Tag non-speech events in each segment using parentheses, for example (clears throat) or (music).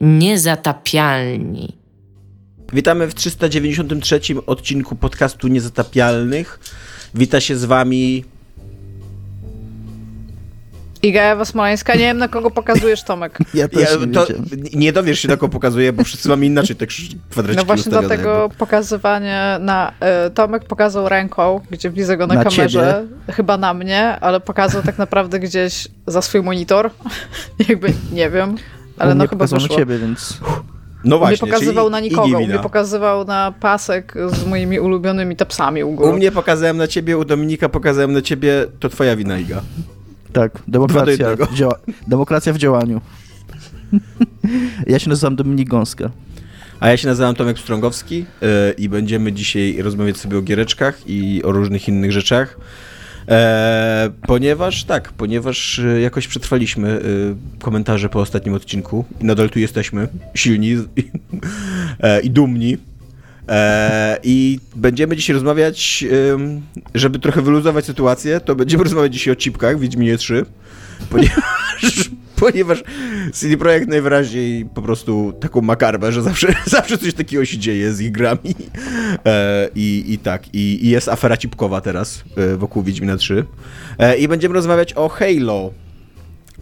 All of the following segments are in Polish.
Niezatapialni. Witamy w 393 odcinku podcastu Niezatapialnych. Wita się z wami Iga Ewa Smoleńska, nie wiem na kogo pokazujesz Tomek. (laughs) Ja też ja, nie, to, nie dowiesz się na kogo pokazuję, bo wszyscy mamy inaczej tak kwadraciki No właśnie dlatego jakby. pokazywanie na... Y, Tomek pokazał ręką, gdzie widzę go na, na kamerze, ciebie. chyba na mnie, ale pokazał tak naprawdę gdzieś za swój monitor. (laughs) jakby, nie wiem, ale no chyba wyszło. na ciebie, więc... No właśnie, u mnie pokazywał na nikogo, u mnie pokazywał na pasek z moimi ulubionymi tapsami u góry. U mnie pokazałem na ciebie, u Dominika pokazałem na ciebie, to twoja wina, Iga. Tak, demokracja, w, dzia demokracja w działaniu. ja się nazywam Dominik Gąska. A ja się nazywam Tomek Strągowski yy, i będziemy dzisiaj rozmawiać sobie o giereczkach i o różnych innych rzeczach. E, ponieważ tak, ponieważ e, jakoś przetrwaliśmy e, komentarze po ostatnim odcinku i nadal tu jesteśmy silni (laughs) e, i dumni. I będziemy dzisiaj rozmawiać, żeby trochę wyluzować sytuację, to będziemy rozmawiać dzisiaj o chipkach w Wiedźminie 3, ponieważ, (laughs) ponieważ CD Projekt najwyraźniej po prostu taką makarbę, że zawsze, (laughs) zawsze coś takiego się dzieje z ich grami. E, I, i tak, i, i jest afera chipkowa teraz e, wokół Wiedźmina 3. I będziemy rozmawiać o Halo.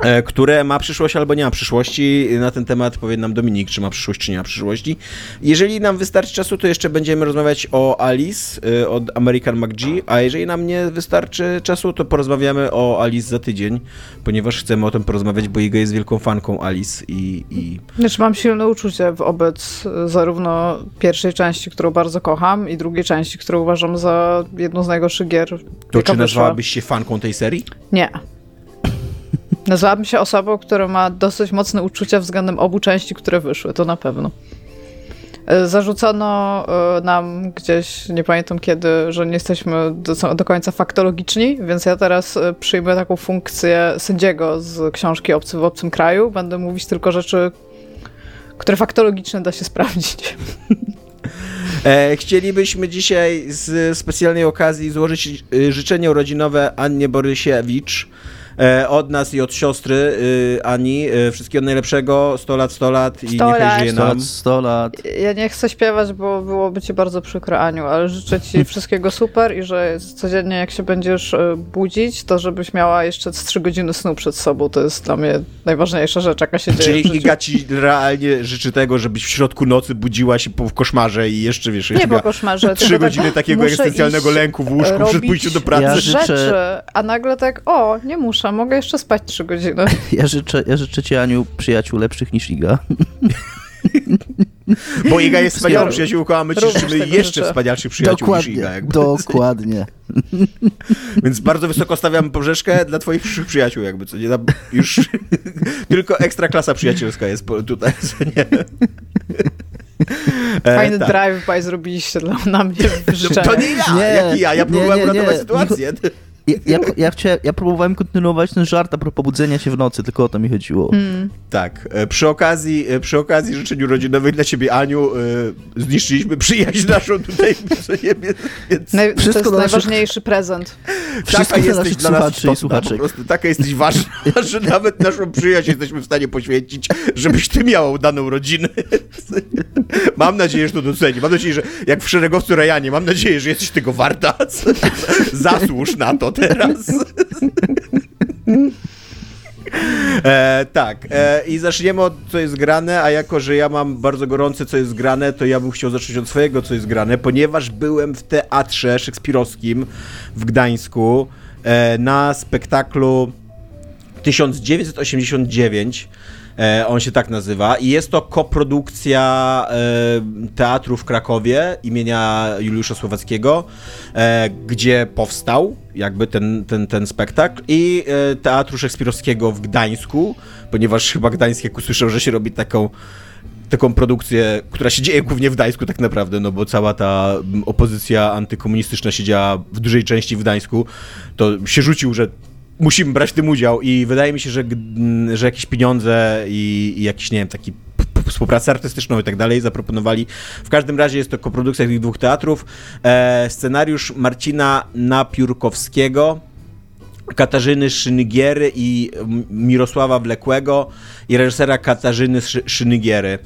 E, które ma przyszłość albo nie ma przyszłości. Na ten temat powie nam Dominik, czy ma przyszłość, czy nie ma przyszłości. Jeżeli nam wystarczy czasu, to jeszcze będziemy rozmawiać o Alice e, od American McG, a jeżeli nam nie wystarczy czasu, to porozmawiamy o Alice za tydzień, ponieważ chcemy o tym porozmawiać, bo Iga jest wielką fanką Alice i... i... Znaczy mam silne uczucie wobec zarówno pierwszej części, którą bardzo kocham i drugiej części, którą uważam za jedną z najgorszych gier. To czy nazwałabyś się fanką tej serii? Nie. Nazwałabym się osobą, która ma dosyć mocne uczucia względem obu części, które wyszły, to na pewno. E, zarzucono e, nam gdzieś, nie pamiętam kiedy, że nie jesteśmy do, do, końca faktologiczni, więc ja teraz e, przyjmę taką funkcję sędziego z książki Obcy w obcym kraju. Będę mówić tylko rzeczy, które faktologiczne da się sprawdzić. Chcielibyśmy dzisiaj z specjalnej okazji złożyć życzenie urodzinowe Annie Borysiewicz, od nas i od siostry y, Ani. Y, wszystkiego najlepszego, 100 lat, 100 lat i 100 niechaj lat. żyje nam. 100 lat. Ja nie chcę śpiewać, bo byłoby ci bardzo przykro, Aniu, ale życzę ci (laughs) wszystkiego super i że codziennie jak się będziesz e, budzić, to żebyś miała jeszcze 3 godziny snu przed sobą. To jest dla mnie najważniejsza rzecz, jaka się dzieje Czyli Iga ci realnie życzy tego, żebyś w środku nocy budziła się po koszmarze i jeszcze, wiesz, nie po koszmarze. 3 tak godziny takiego egzystencjalnego lęku w łóżku przed pójściem do pracy. Ja życzę... rzeczy, a nagle tak, o, nie muszę mogę jeszcze spać trzy godziny. (laughs) Ja życzę, ja życzę ci, Aniu, przyjaciół lepszych niż Iga. Bo Iga jest wspaniałą przyjaciółką, a my ci życzymy jeszcze wspanialszych przyjaciół dokładnie, niż Iga. Jakby. Dokładnie. (laughs) Więc bardzo wysoko stawiamy poprzeczkę dla twoich przyszłych przyjaciół, jakby co nie, już (laughs) tylko ekstra klasa przyjacielska jest tutaj, co nie. Fajny e, tak. drive-by zrobiliście dla, na mnie w To nie ja, nie, jak ja, ja próbowałem uratować sytuację. Ja, ja, ja, chciałem, ja próbowałem kontynuować ten żart a propos budzenia się w nocy, tylko o to mi chodziło. Hmm. Tak. E, przy okazji, e, przy okazji życzeń urodzinowych dla ciebie, Aniu, e, zniszczyliśmy przyjaźń naszą tutaj. (laughs) Więc... Naj, to jest najważniejszy prezent. Wszystko taka jesteś dla nas istotna, po prostu taka jesteś ważna, (laughs) (laughs) że nawet naszą przyjaźń jesteśmy w stanie poświęcić, żebyś ty miała udaną rodzinę. Mam nadzieję, że to doceni. Mam nadzieję, że jak w szeregowcu Rajanie, mam nadzieję, że jesteś tego warta. Zasłuż na to teraz. E, tak, e, i zaczniemy od co jest grane, a jako, że ja mam bardzo gorące co jest grane, to ja bym chciał zacząć od swojego co jest grane, ponieważ byłem w teatrze szekspirowskim w Gdańsku e, na spektaklu 1989 E, on się tak nazywa. I jest to koprodukcja e, teatru w Krakowie imienia Juliusza Słowackiego, e, gdzie powstał jakby ten, ten, ten spektakl i teatru szekspirowskiego w Gdańsku, ponieważ chyba Gdańsk, jak usłyszał, że się robi taką taką produkcję, która się dzieje głównie w Gdańsku tak naprawdę, no bo cała ta opozycja antykomunistyczna siedziała w dużej części w Gdańsku, to się rzucił, że musimy brać w tym udział i wydaje mi się, że, że jakieś pieniądze i, i jakiś, nie wiem, taki współpracę artystyczną i tak dalej zaproponowali. W każdym razie jest to koprodukcja tych dwóch teatrów. E, scenariusz Marcina Napiórkowskiego, Katarzyny Szynygiery i Mirosława Wlekłego i reżysera Katarzyny Szynygiery.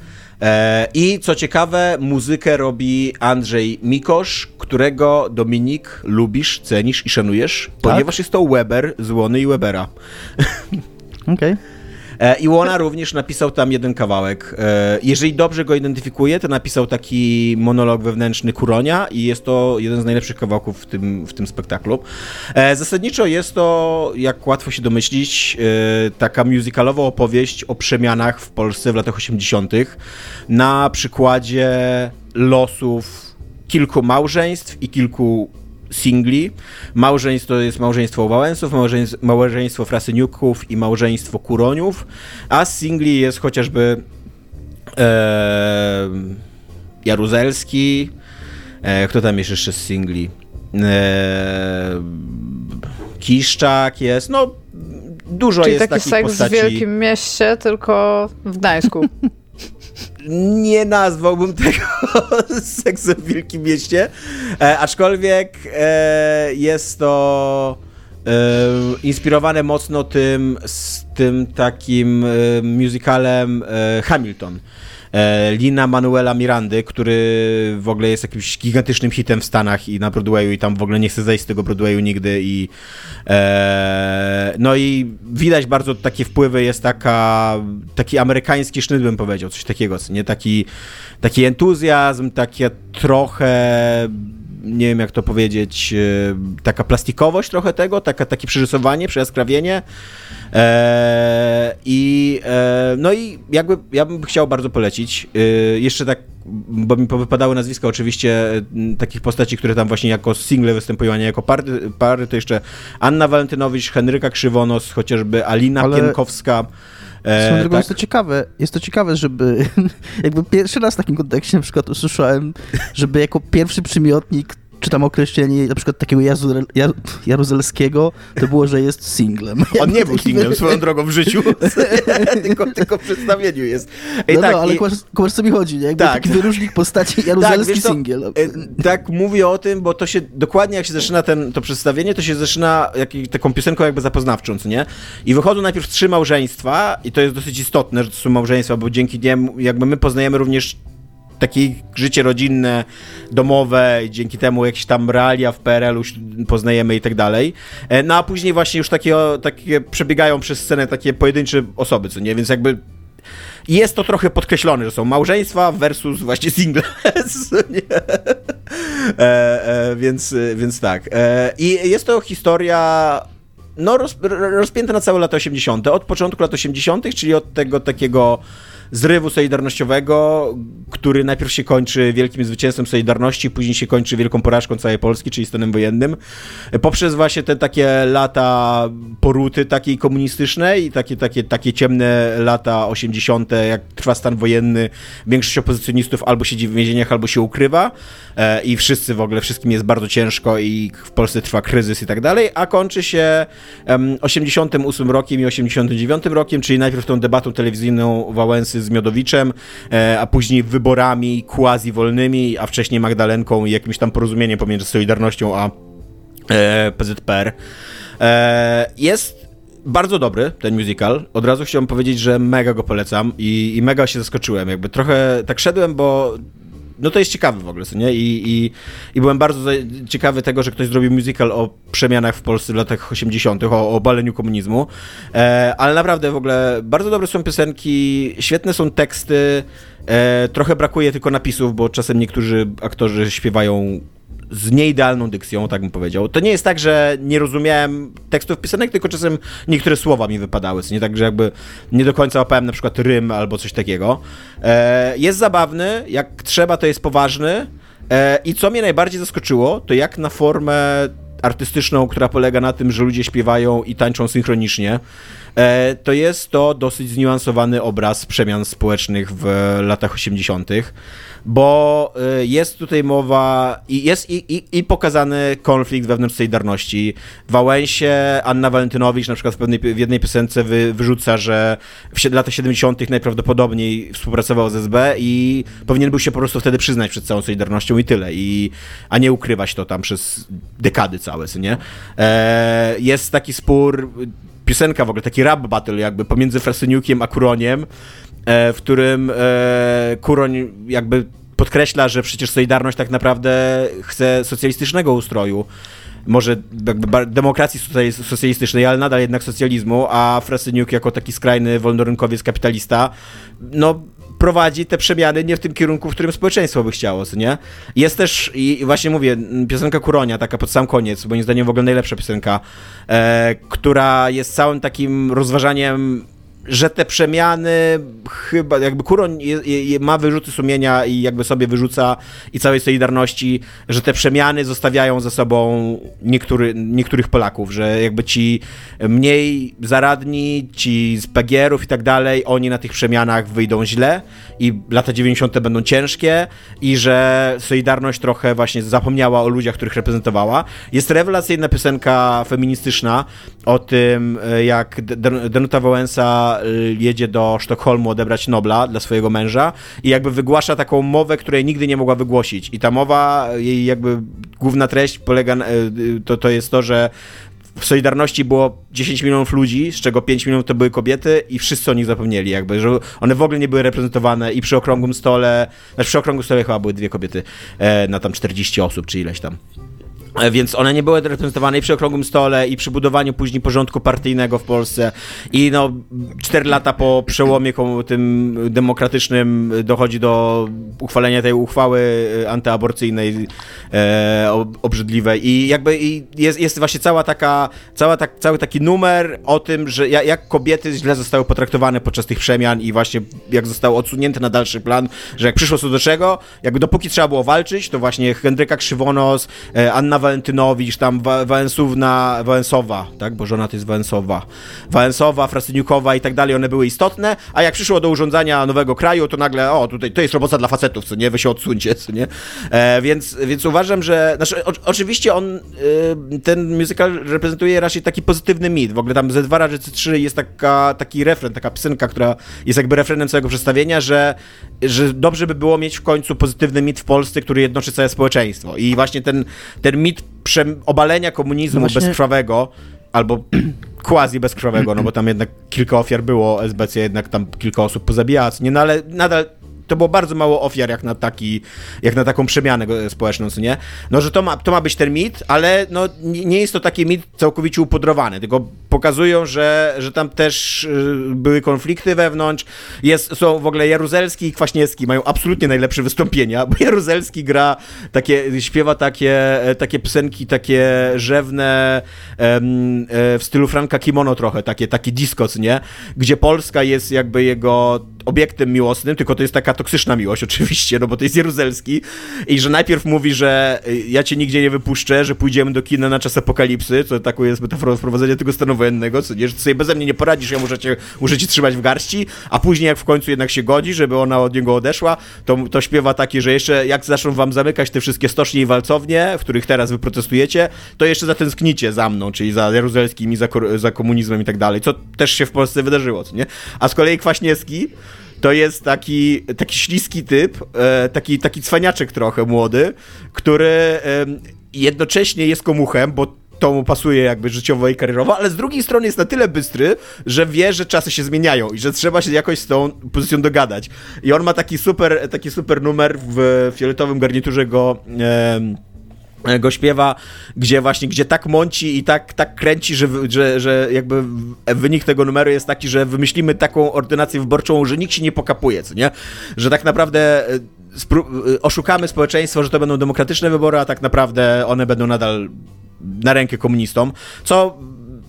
E, I co ciekawe, muzykę robi Andrzej Mikosz, którego Dominik lubisz, cenisz i szanujesz, tak? ponieważ jest to Weber z Łony i Webera. (laughs) Okej. Okay. E, I Łona również napisał tam jeden kawałek. E, jeżeli dobrze go identyfikuje, to napisał taki monolog wewnętrzny Kuronia i jest to jeden z najlepszych kawałków w tym, w tym spektaklu. E, zasadniczo jest to, jak łatwo się domyślić, taka musicalowa opowieść o przemianach w Polsce w latach 80. na przykładzie losów kilku małżeństw i kilku singli. Małżeństwo to jest małżeństwo Wałęsów, małżeństwo, małżeństwo Frasyniuków i małżeństwo Kuroniów, a z singli jest chociażby e, Jaruzelski, e, kto tam jest jeszcze z singli? E, Kiszczak jest, no dużo Czyli jest taki takich seks postaci. w wielkim mieście, tylko w Gdańsku. (laughs) nie nazwałbym tego (laughs) seksem w Wielkim Mieście, e, aczkolwiek e, jest to e, inspirowane mocno tym, z tym takim e, musicalem e, Hamilton. E, Lina Manuela Mirandy, który w ogóle jest jakimś gigantycznym hitem w Stanach i na Broadwayu i tam w ogóle nie chce zejść z tego Broadwayu nigdy i e, no i widać bardzo takie wpływy, jest taka taki amerykański sznyt bym powiedział, coś takiego, nie? Taki, taki entuzjazm, takie trochę nie wiem jak to powiedzieć, e, taka plastikowość trochę tego, taka, takie przerysowanie, przejaskrawienie. E, I e, no i jakby ja bym chciał bardzo polecić. E, jeszcze tak, bo mi wypadały nazwiska oczywiście takich postaci, które tam właśnie jako single występują, a nie jako pary, pary to jeszcze Anna Walentynowicz, Henryka Krzywonos, chociażby Alina Ale... Pienkowska. E, drogą tak? jest to ciekawe, jest to ciekawe, żeby (laughs) jakby pierwszy raz w takim kontekście na przykład usłyszałem, żeby jako pierwszy przymiotnik czy tam określenie na przykład takiego Jazu, Jaruzelskiego, to było, że jest singlem. (laughs) On nie był singlem swoją drogą w życiu, (laughs) tylko, tylko w przedstawieniu jest. I no, tak, no, ale i... kumasz, co mi chodzi, nie? Jakby tak. taki wyróżnik postaci Jaruzelski tak, singiel. E, tak, mówię o tym, bo to się, dokładnie jak się zaczyna ten, to przedstawienie, to się zaczyna jak, taką piosenką jakby zapoznawczą, nie? I wychodzą najpierw trzy małżeństwa i to jest dosyć istotne, że to są małżeństwa, bo dzięki nim jakby my poznajemy również takie życie rodzinne, domowe, dzięki temu jakieś tam realia w PRL-u poznajemy i tak dalej. E, no a później właśnie już takie, takie przebiegają przez scenę takie pojedyncze osoby, co nie? Więc jakby jest to trochę podkreślone, że są małżeństwa versus właśnie singles. (laughs) e, e, więc, więc tak. E, I jest to historia no, roz, rozpięta na całe lata 80. Od początku lat 80., czyli od tego takiego zrywu solidarnościowego, który najpierw się kończy wielkim zwycięstwem Solidarności, później się kończy wielką porażką całej Polski, czyli stanem wojennym, poprzez właśnie te takie lata poruty takiej komunistycznej i takie, takie, takie ciemne lata 80., jak trwa stan wojenny, większość opozycjonistów albo siedzi w więzieniach, albo się ukrywa e, i wszyscy w ogóle, wszystkim jest bardzo ciężko i w Polsce trwa kryzys i tak dalej, a kończy się 88 rokiem i 89 rokiem, czyli najpierw tą debatą telewizyjną Wałęsy z Miodowiczem, e, a później wyborami quasi-wolnymi, a wcześniej Magdalenką i jakimś tam porozumieniem pomiędzy Solidarnością a e, PZPR. E, jest bardzo dobry ten musical. Od razu chciałem powiedzieć, że mega go polecam i, i mega się zaskoczyłem. Jakby trochę tak szedłem, bo no to jest ciekawe w ogóle, co nie? I, i, I byłem bardzo ciekawy tego, że ktoś zrobił musical o przemianach w Polsce w latach 80., o, o obaleniu komunizmu. E, ale naprawdę w ogóle bardzo dobre są piosenki, świetne są teksty. E, trochę brakuje tylko napisów, bo czasem niektórzy aktorzy śpiewają z nieidealną dykcją, tak bym powiedział. To nie jest tak, że nie rozumiałem tekstów pisanych, tylko czasem niektóre słowa mi wypadały, nie tak, że jakby nie do końca łapałem na przykład rym albo coś takiego. E, jest zabawny, jak trzeba, to jest poważny. E, I co mnie najbardziej zaskoczyło, to jak na formę artystyczną, która polega na tym, że ludzie śpiewają i tańczą synchronicznie, to jest to dosyć zniuansowany obraz przemian społecznych w latach 80 bo y, jest tutaj mowa i jest i, i, i pokazany konflikt wewnątrz Solidarności. W Wałęsie Anna Walentynowicz na przykład w, pewnej, w jednej piosence wy, wyrzuca, że w latach 70. najprawdopodobniej współpracował z SB i powinien był się po prostu wtedy przyznać przed całą Solidarnością i tyle, i, a nie ukrywać to tam przez dekady całe. nie? E, jest taki spór, piosenka w ogóle, taki rap battle jakby pomiędzy Frasyniukiem a Kuroniem, e, w którym e, Kuroń jakby podkreśla, że przecież Solidarność tak naprawdę chce socjalistycznego ustroju, może demokracji socjalistycznej, ale nadal jednak socjalizmu, a Frasyniuk jako taki skrajny wolnorynkowiec kapitalista, no prowadzi te przemiany nie w tym kierunku, w którym społeczeństwo by chciało, nie? Jest też, i właśnie mówię, piosenka Kuronia, taka pod sam koniec, moim zdaniem w ogóle najlepsza piosenka, e, która jest całym takim rozważaniem że te przemiany chyba, jakby Kuroń ma wyrzuty sumienia i jakby sobie wyrzuca i całej Solidarności, że te przemiany zostawiają za sobą niektóry, niektórych Polaków, że jakby ci mniej zaradni, ci z pegierów i tak dalej, oni na tych przemianach wyjdą źle i lata 90. będą ciężkie i że Solidarność trochę właśnie zapomniała o ludziach, których reprezentowała. Jest rewelacyjna piosenka feministyczna o tym, jak Danuta Wałęsa Y, jedzie do Sztokholmu odebrać Nobla dla swojego męża i jakby wygłasza taką mowę, której nigdy nie mogła wygłosić. I ta mowa, jej jakby główna treść polega, y, to, to jest to, że w Solidarności było 10 milionów ludzi, z czego 5 milionów to były kobiety i wszyscy o nich zapomnieli, jakby, że one w ogóle nie były reprezentowane i przy okrągłym stole, znaczy przy okrągłym stole chyba były dwie kobiety e, na tam 40 osób, czy ileś tam. E, więc one nie były reprezentowane i przy okrągłym stole, i przy budowaniu później porządku partyjnego w Polsce. I no, cztery lata po przełomie tym demokratycznym dochodzi do uchwalenia tej uchwały e, antyaborcyjnej, e, obrzydliwej. I jakby i jest, jest właśnie cała taka, cała tak, cały taki numer o tym, że jak kobiety źle zostały potraktowane podczas tych przemian i właśnie jak zostały odsunięte na dalszy plan, że jak przyszło co do czego, jakby dopóki trzeba było walczyć, to właśnie Henryka Krzywonos, e, Anna Walentynowicz, tam Wałęsówna, Wałęsowa, tak, bo żona to jest Wałęsowa, Wałęsowa, Frasyniukowa i tak dalej, one były istotne, a jak przyszło do urządzania nowego kraju, to nagle, o, tutaj to jest robota dla facetów, co nie, wy się odsuńcie, co nie, e, więc, więc uważam, że, znaczy, o, oczywiście on, y, ten musical reprezentuje raczej taki pozytywny mit, w ogóle tam ze dwa razy trzy jest taka, taki refren, taka piosenka, która jest jakby refrenem całego przedstawienia, że, że dobrze by było mieć w końcu pozytywny mit w Polsce, który jednoczy całe społeczeństwo. I właśnie ten, ten mit obalenia komunizmu no właśnie... bezkrwawego, albo (clears throat) quasi bezkrwawego, no bo tam jednak kilka ofiar było, SBC jednak tam kilka osób pozabijała, nie, no ale nadal to było bardzo mało ofiar jak na, taki, jak na taką przemianę społeczną, co nie? No, że to ma, to ma być ten mit, ale no, nie jest to taki mit całkowicie upodrowany, tylko pokazują, że, że tam też y, były konflikty wewnątrz. Jest, są w ogóle Jaruzelski i Kwaśniewski mają absolutnie najlepsze wystąpienia, bo Jaruzelski gra takie, śpiewa takie, e, takie piosenki, takie rzewne e, w stylu Franka Kimono trochę, takie, takie disco, nie? Gdzie Polska jest jakby jego obiektem miłosnym, tylko to jest taka toksyczna miłość (laughs) oczywiście, no bo to jest Jaruzelski i że najpierw mówi, że y, ja cię nigdzie nie wypuszczę, że pójdziemy do kina na czas apokalipsy, co taką jest metaforą wprowadzenia tego stanu wojennego, co nie, że sobie beze mnie nie poradzisz, ja muszę cię, muszę cię trzymać w garści, a później jak w końcu jednak się godzi, żeby ona od niego odeszła, to, to śpiewa takie, że jeszcze jak zaczną wam zamykać te wszystkie stocznie i walcownie, w których teraz wy protestujecie, to jeszcze zatęsknicie za mną, czyli za Jaruzelskim i za, za komunizmem i tak dalej, co też się w Polsce wydarzyło, co nie? A z kolei Kwaśniewski to jest taki, taki śliski typ, e, taki, taki cwaniaczek trochę młody, który jednocześnie jest komuchem, bo to mu pasuje jakby życiowo i karierowo, ale z drugiej strony jest na tyle bystry, że wie, że czasy się zmieniają i że trzeba się jakoś z tą pozycją dogadać. I on ma taki super, taki super numer w fioletowym garniturze go... go śpiewa, gdzie właśnie, gdzie tak mąci i tak, tak kręci, że, że, że jakby wynik tego numeru jest taki, że wymyślimy taką ordynację wyborczą, że nikt się nie pokapuje, co nie? Że tak naprawdę e, e, oszukamy społeczeństwo, że to będą demokratyczne wybory, a tak naprawdę one będą nadal na rękę komunistom, co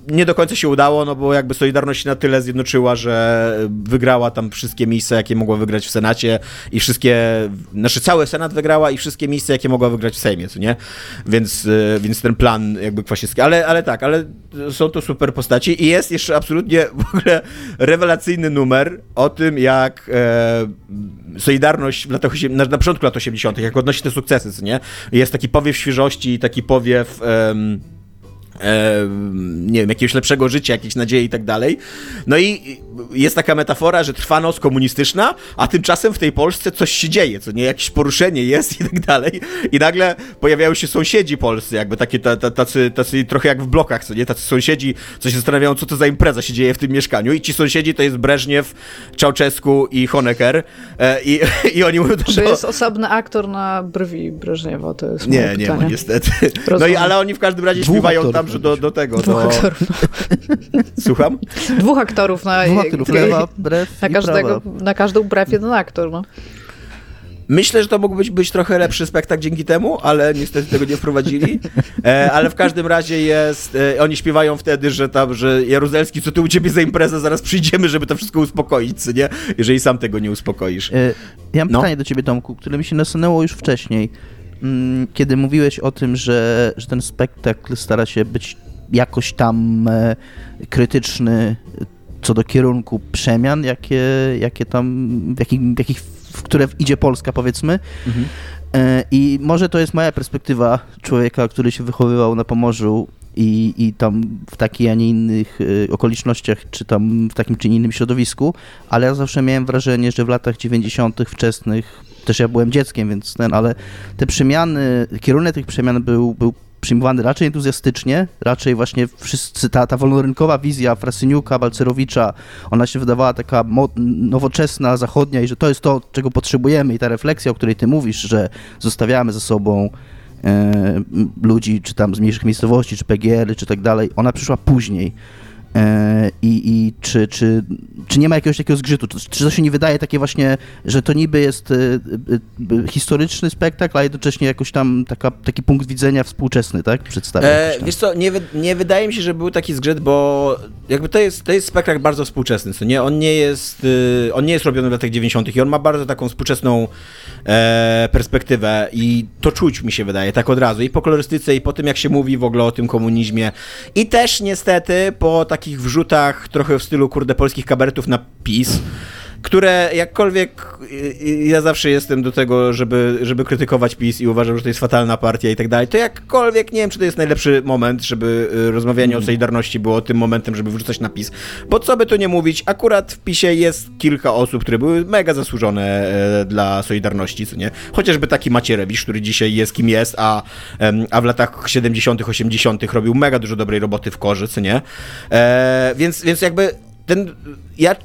nie do końca się udało, no bo jakby Solidarność na tyle zjednoczyła, że wygrała tam wszystkie miejsca, jakie mogła wygrać w Senacie i wszystkie, znaczy cały Senat wygrała i wszystkie miejsca, jakie mogła wygrać w Sejmie, co nie? Więc, e, więc ten plan jakby Kwasiewski, ale, ale tak, ale są to super postaci i jest jeszcze absolutnie w ogóle rewelacyjny numer o tym, jak e, Solidarność w latach, na, na początku lat 80., jak odnosi te sukcesy, co nie? Jest taki powiew świeżości, taki powiew... E, e, nie wiem, jakiegoś lepszego życia, jakiejś nadziei i tak dalej. No i jest taka metafora, że trwa noc komunistyczna, a tymczasem w tej Polsce coś się dzieje, co nie, jakieś poruszenie jest i tak dalej. I nagle pojawiają się sąsiedzi polscy, jakby takie tacy, tacy trochę jak w blokach, co nie, tacy sąsiedzi, co się zastanawiają, co to za impreza się dzieje w tym mieszkaniu i ci sąsiedzi to jest Breżniew, Czałczesku i Honecker e, i, (laughs) i oni mówią... Czy jest osobny aktor na brwi Breżniewa, to jest Nie, nie ma niestety. No i ale oni w każdym razie Dwóch śpiewają tam, że do, do tego. Dwóch do... aktorów. (laughs) Słucham? Dwóch aktorów na... Dwóch aktorów, lewa, brew na każdego, Na każdą brew jeden aktor, no. Myślę, że to mógł być, być trochę lepszy spektakl dzięki temu, ale niestety tego nie wprowadzili. E, ale w każdym razie jest. E, oni śpiewają wtedy, że tam, że Jaruzelski, co ty u ciebie za imprezę, zaraz przyjdziemy, żeby to wszystko uspokoić, nie? Jeżeli sam tego nie uspokoisz. E, ja mam no. pytanie do ciebie, Tomku, które mi się nasunęło już wcześniej. Mm, kiedy mówiłeś o tym, że, że ten spektakl stara się być jakoś tam e, krytyczny co do kierunku przemian, jakie, jakie tam, w jakich, w jakich w które idzie Polska, powiedzmy. Mhm. E, I może to jest moja perspektywa człowieka, który się wychowywał na Pomorzu i, i tam w takich, a nie innych e, okolicznościach, czy tam w takim czy innym środowisku, ale ja zawsze miałem wrażenie, że w latach 90. wczesnych, też ja byłem dzieckiem, więc ten, ale te przemiany, kierunek tych przemian był, był przyjmowany raczej entuzjastycznie, raczej właśnie wszyscy, ta, ta wolnorynkowa wizja Frasyniuka, Balcerowicza, ona się wydawała taka nowoczesna, zachodnia i że to jest to, czego potrzebujemy i ta refleksja, o której ty mówisz, że zostawiamy ze sobą ludzi, czy tam z mniejszych miejscowości, czy PGR, czy tak dalej, ona przyszła później. E, I, i czy, czy, czy nie ma jakiegoś takiego zgrzytu? Czy to się nie wydaje takie właśnie, że to niby jest e, e, historyczny spektakl, a jednocześnie jakoś tam taka, taki punkt widzenia współczesny, tak? Przedstawia. E, wiesz co, nie, nie wydaje mi się, że był taki zgrzyt, bo jakby to jest, to jest spektakl bardzo współczesny, co nie? On nie jest, on nie jest robiony w latach 90. i on ma bardzo taką współczesną e, perspektywę i to czuć mi się wydaje, tak od razu. I po kolorystyce, i po tym, jak się mówi w ogóle o tym komunizmie. I też niestety po takim takich wrzutach trochę w stylu, kurde, polskich kabaretów na PiS, które jakkolwiek ja zawsze jestem do tego, żeby, żeby krytykować PiS i uważam, że to jest fatalna partia i tak dalej, to jakkolwiek nie wiem, czy to jest najlepszy moment, żeby y, rozmawianie mm. o Solidarności było tym momentem, żeby wrzucać na PiS. Bo co by tu nie mówić, akurat w PiSie jest kilka osób, które były mega zasłużone e, dla Solidarności, co nie? Chociażby taki Macierewicz, który dzisiaj jest kim jest, a, a w latach 70., 80. robił mega dużo dobrej roboty w korze, co nie? E, więc, więc jakby ten, ja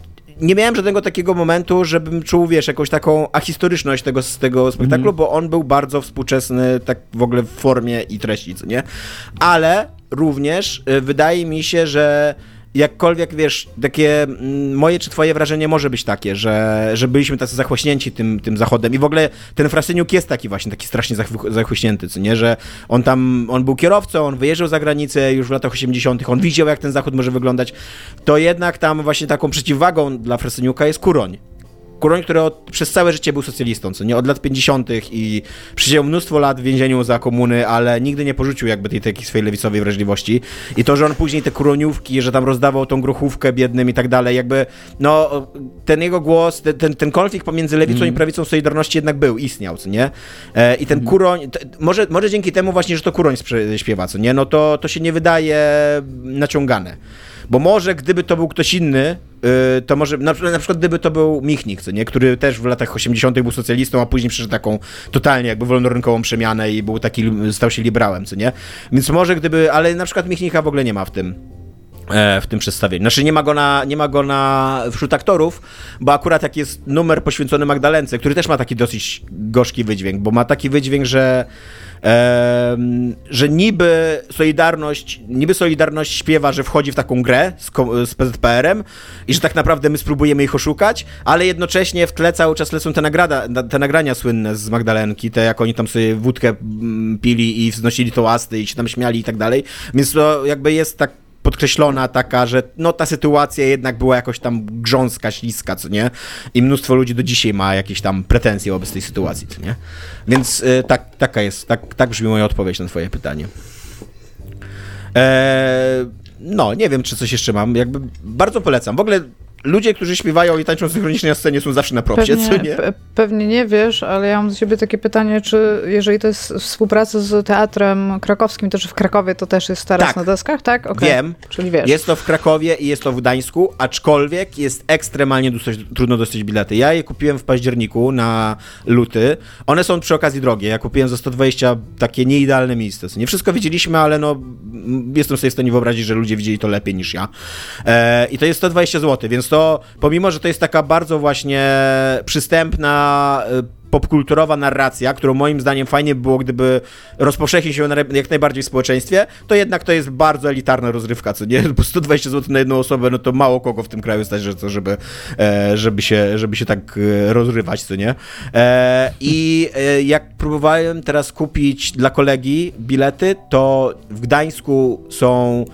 nie miałem żadnego takiego momentu, żebym czuł, wiesz, jakąś taką ahistoryczność tego, z tego spektaklu, mm. bo on był bardzo współczesny, tak w ogóle w formie i treści, co nie? Ale również y, wydaje mi się, że jakkolwiek, wiesz, takie mm, moje czy twoje wrażenie może być takie, że, że byliśmy tacy zachłośnięci tym, tym zachodem i w ogóle ten Frasyniuk jest taki właśnie, taki strasznie zachłośnięty, co nie, że on tam, on był kierowcą, on wyjeżdżał za granicę już w latach 80., on widział jak ten zachód może wyglądać, to jednak tam właśnie taką przeciwwagą dla Frasyniuka jest Kuroń, Kuroń, który od, przez całe życie był socjalistą, co nie od lat 50. i przysiedział mnóstwo lat w więzieniu za komuny, ale nigdy nie porzucił jakby tej takiej swojej lewicowej wrażliwości. I to, że on później te kuroniówki, że tam rozdawał tą grochówkę biednym i tak dalej, jakby no ten jego głos, ten, ten, ten konflikt pomiędzy lewicą mm. i prawicą Solidarności jednak był, istniał, co nie? E, I ten mm. kuroń, t, może, może dzięki temu właśnie, że to kuroń śpiewa, co nie? No to, to się nie wydaje naciągane. Bo może gdyby to był ktoś inny, to może, na, na, przykład gdyby to był Michnik, nie? który też w latach 80. był socjalistą, a później przeszedł taką totalnie jakby wolnorynkową przemianę i był taki, stał się liberałem, co nie? Więc może gdyby, ale na przykład Michnika w ogóle nie ma w tym e, w tym przedstawieniu. Znaczy nie ma go na, nie ma go na wśród aktorów, bo akurat jak jest numer poświęcony Magdalence, który też ma taki dosyć gorzki wydźwięk, bo ma taki wydźwięk, że że niby Solidarność, niby Solidarność śpiewa, że wchodzi w taką grę z, z PZPR-em i że tak naprawdę my spróbujemy ich oszukać, ale jednocześnie w tle cały czas lecą te, nagrada, te nagrania słynne z Magdalenki, te jak oni tam sobie wódkę mm, pili i wznosili toasty i się tam śmiali i tak dalej, więc to jakby jest tak podkreślona taka, że no ta sytuacja jednak była jakoś tam grząska, śliska, co nie? I mnóstwo ludzi do dzisiaj ma jakieś tam pretensje wobec tej sytuacji, co nie? Więc y, tak, taka jest, tak, tak brzmi moja odpowiedź na twoje pytanie. Eee, no, nie wiem, czy coś jeszcze mam. Jakby bardzo polecam. W ogóle ludzie, którzy śpiewają i tańczą synchronicznie na scenie są zawsze na propsie, pewnie, co nie? Pe pewnie nie wiesz, ale ja mam do ciebie takie pytanie, czy jeżeli to jest współpraca z teatrem krakowskim, to czy w Krakowie to też jest teraz Tak. na deskach, tak? Okay. Wiem. Czyli wiesz. Jest to w Krakowie i jest to w Gdańsku, aczkolwiek jest ekstremalnie dostać, trudno dostać bilety. Ja je kupiłem w październiku na luty. One są przy okazji drogie. Ja kupiłem za 120 takie nieidealne miejsce. Nie wszystko widzieliśmy, ale no jestem sobie w stanie wyobrazić, że ludzie widzieli to lepiej niż ja. E, I to jest 120 zł, więc to pomimo, że to jest taka bardzo właśnie przystępna e, popkulturowa narracja, którą moim zdaniem fajnie by było, gdyby rozpowszechnić się jak najbardziej w społeczeństwie, to jednak to jest bardzo elitarna rozrywka, co nie? (laughs) Bo 120 zł na jedną osobę, no to mało kogo w tym kraju stać, że co, żeby, e, żeby, się, żeby się tak e, rozrywać, co nie? E, I jak próbowałem teraz kupić dla kolegi bilety, to w Gdańsku są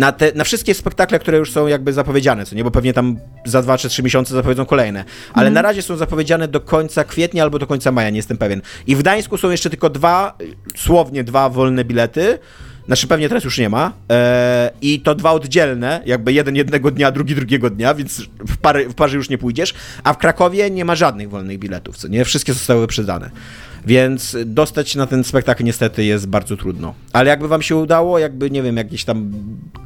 na, te, na wszystkie spektakle, które już są jakby zapowiedziane, co nie, bo pewnie tam za 2 czy 3 miesiące zapowiedzą kolejne, ale na razie są zapowiedziane do końca kwietnia albo do końca maja, nie jestem pewien. I w Gdańsku są jeszcze tylko dwa, słownie dwa wolne bilety, znaczy pewnie teraz już nie ma. E, I to dwa oddzielne, jakby jeden jednego dnia, drugi drugiego dnia, więc w, pary, w parze już nie pójdziesz. A w Krakowie nie ma żadnych wolnych biletów, co nie? Wszystkie zostały wyprzedane. Więc dostać się na ten spektakl niestety jest bardzo trudno. Ale jakby wam się udało, jakby nie wiem, jakieś tam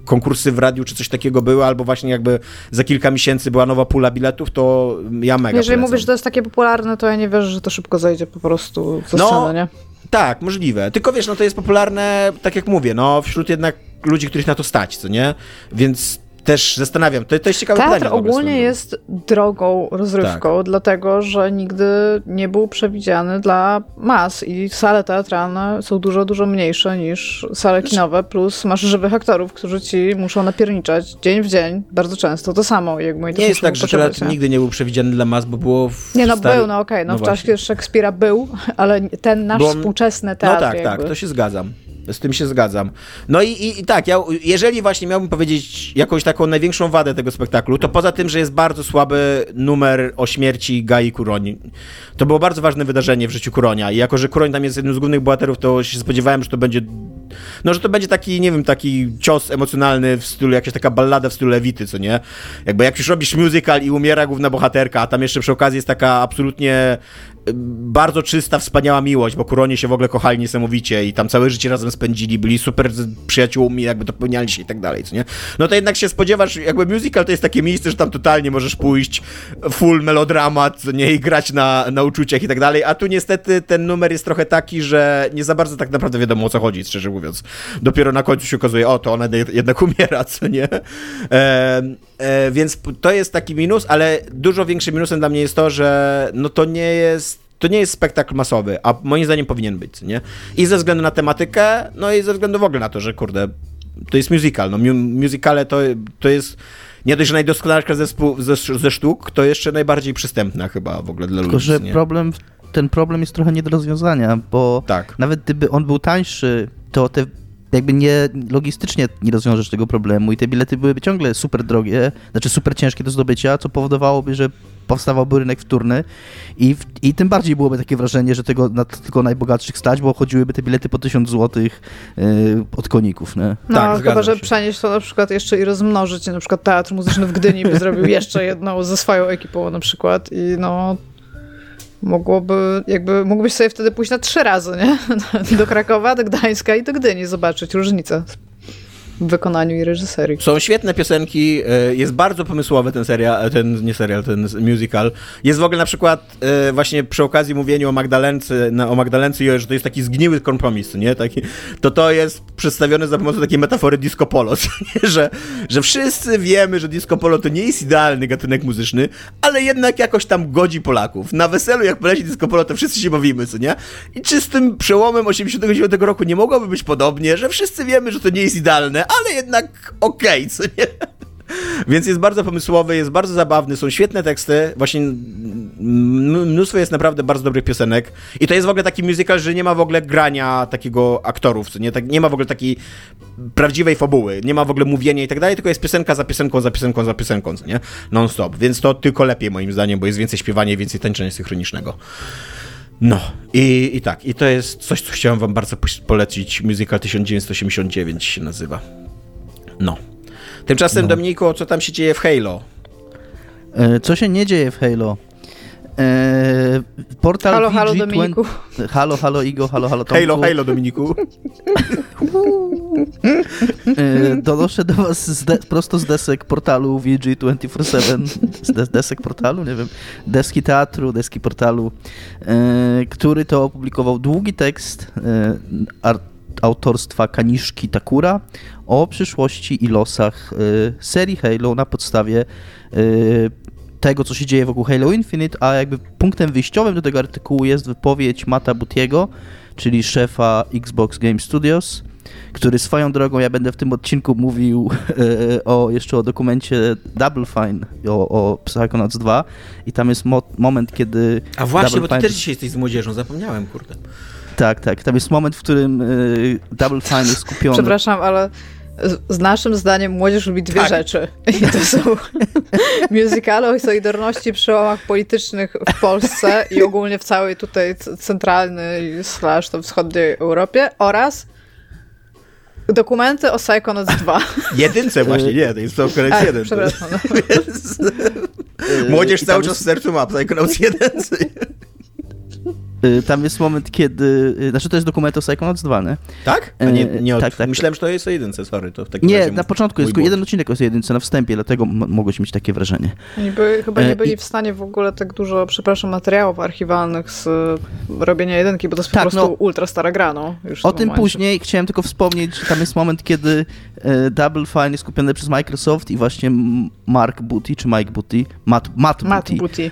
konkursy w radiu czy coś takiego były, albo właśnie jakby za kilka miesięcy była nowa pula biletów, to ja mega Jeżeli polecam. mówisz, że to jest takie popularne, to ja nie wierzę, że to szybko zejdzie po prostu ze No, nie? Tak, możliwe. Tylko wiesz, no to jest popularne, tak jak mówię, no wśród jednak ludzi, których na to stać, co nie? Więc też zastanawiam, to, to jest ciekawe Teatr pytanie. ogólnie jest drogą rozrywką, Tak. dlatego że nigdy nie był przewidziany dla mas i sale teatralne są dużo, dużo mniejsze niż sale Znaczy- kinowe, plus masz żywych aktorów, którzy ci muszą napierniczać dzień w dzień, bardzo często to samo, jak moi Nie jest tak, że teatr nigdy nie był przewidziany dla mas, bo było w Nie no, stary- był, no okej, no, no w czasie właśnie. Szekspira był, (laughs) ale ten nasz współczesny No teatr tak, jakby. tak, to się zgadzam. Z tym się zgadzam. No i, i, i tak, ja, jeżeli właśnie miałbym powiedzieć jakąś taką największą wadę tego spektaklu, to poza tym, że jest bardzo słaby numer o śmierci Gai Kuroni. To było bardzo ważne wydarzenie w życiu Kuronia i jako, że Kuroń tam jest jednym z głównych bohaterów, to się spodziewałem, że to będzie no, że to będzie taki, nie wiem, taki cios emocjonalny w stylu, jakaś taka ballada w stylu Lewity, co nie? Jakby jak już robisz musical i umiera główna bohaterka, a tam jeszcze przy okazji jest taka absolutnie bardzo czysta, wspaniała miłość, bo Kuronie się w ogóle kochali niesamowicie i tam całe życie razem spędzili, byli super przyjaciółmi, jakby dopełniali się i tak dalej, co nie? No to jednak się spodziewasz, jakby musical to jest takie miejsce, że tam totalnie możesz pójść full melodramat, nie? I grać na, na uczuciach i tak dalej, a tu niestety ten numer jest trochę taki, że nie za bardzo tak naprawdę wiadomo o co chodzi, szczerze mówiąc. Dopiero na końcu się okazuje, o, to ona jed- jednak umiera, co nie? E, e, więc to jest taki minus, ale dużo większym minusem dla mnie jest to, że no to nie jest to nie jest spektakl masowy, a moim zdaniem powinien być, nie? I ze względu na tematykę, no i ze względu w ogóle na to, że kurde, to jest musical, no mu- musicale to, to jest nie dość, że najdoskonalsza ze, ze, ze sztuk, to jeszcze najbardziej przystępna chyba w ogóle dla Tylko, ludzi, że co nie? problem, ten problem jest trochę nie do rozwiązania, bo Tak. nawet gdyby on był tańszy, to te jakby nie logistycznie nie rozwiążesz tego problemu i te bilety byłyby ciągle super drogie, znaczy super ciężkie do zdobycia, co powodowałoby, że powstawałby rynek wtórny i, w, i tym bardziej byłoby takie wrażenie, że tego na tylko najbogatszych stać, bo chodziłyby te bilety po 1000 zł yy, od koników, nie? No, Tak, chyba, że się. przenieść to na przykład jeszcze i rozmnożyć, na przykład Teatr Muzyczny w Gdyni by zrobił jeszcze jedną ze swoją ekipą na przykład i no mogłoby, jakby mógłbyś sobie wtedy pójść na trzy razy, nie? (laughs) Do Krakowa, do Gdańska i do Gdyni, zobaczyć różnicę wykonaniu i reżyserii. Są świetne piosenki, e, jest bardzo pomysłowy ten serial, ten, nie serial, ten musical. Jest w ogóle na przykład e, właśnie przy okazji mówieniu o Magdalence, o Magdalence że to jest taki zgniły kompromis, nie? Taki, to to jest przedstawione za pomocą takiej metafory disco polo? (laughs) Że, że wszyscy wiemy, że disco polo to nie jest idealny gatunek muzyczny, ale jednak jakoś tam godzi Polaków. Na weselu jak poleci disco polo, to wszyscy się bawimy, co nie? I czy z tym przełomem 89 roku nie mogłoby być podobnie, że wszyscy wiemy, że to nie jest idealne, ale jednak okej, co nie? Więc jest bardzo pomysłowy, jest bardzo zabawny, są świetne teksty, właśnie mnóstwo jest naprawdę bardzo dobrych piosenek i to jest w ogóle taki musical, że nie ma w ogóle grania takiego aktorów, co nie, tak, nie ma w ogóle takiej prawdziwej fabuły, nie ma w ogóle mówienia i tak dalej, tylko jest piosenka za piosenką, za piosenką, za piosenką, co nie, non-stop, więc to tylko lepiej moim zdaniem, bo jest więcej śpiewania i więcej tańczenia synchronicznego. No, i, i tak, i to jest coś, co chciałem wam bardzo po- polecić, musical 1989 się nazywa. No. Tymczasem, No. Dominiku, co tam się dzieje w Halo? E, co się nie dzieje w Halo? E, portal halo, VG20... halo Dominiku. Halo, halo Igo, halo, halo Tomku. Halo, halo Dominiku. E, donoszę do was z de- prosto z desek portalu VG247, z des- desek portalu, nie wiem, deski teatru, deski portalu, e, który to opublikował długi tekst e, art- autorstwa Kaniszki Takura o przyszłości i losach e, serii Halo na podstawie e, tego, co się dzieje wokół Halo Infinite, a jakby punktem wyjściowym do tego artykułu jest wypowiedź Mata Butiego, czyli szefa Xbox Game Studios, który swoją drogą, ja będę w tym odcinku mówił (laughs) e, o, jeszcze o dokumencie Double Fine, o, o Psychonauts 2 i tam jest mo moment, kiedy... A właśnie, Double bo ty Fine- też dzisiaj jesteś z młodzieżą, zapomniałem, kurde. Tak, tak, tam jest moment, w którym e, Double Fine jest (laughs) skupiony... Przepraszam, ale z- naszym zdaniem młodzież lubi dwie Tak. rzeczy. I to są (laughs) musicale o solidarności, przełomach politycznych w Polsce i ogólnie w całej tutaj centralnej slash to wschodniej Europie oraz dokumenty o Psychonauts 2. Jedynce (laughs) właśnie, nie, to jest to A, koniec jeden. przepraszam. No. (laughs) Więc e, Młodzież i cały tam czas w sercu ma Psychonauts 1. Y, Tam jest moment, kiedy. y, Znaczy, to jest dokument o Psychonauts 2, nie? Tak? A nie, nie od... Tak, tak. Myślałem, że to jest o jedynce, sorry. To w takim Nie, razie na początku jest tylko błąd. jeden odcinek o jedynce na wstępie, dlatego mogłeś mieć takie wrażenie. Oni by, chyba nie byli i- w stanie w ogóle tak dużo, przepraszam, materiałów archiwalnych z robienia jedynki, bo to jest po Tak, prostu no. ultra stara gra, no. O tym momencie. później chciałem tylko wspomnieć, że tam jest moment, kiedy Double Fine jest kupiony przez Microsoft i właśnie Mark Booty, czy Mike Booty, Matt, Matt, Matt Booty, Booty.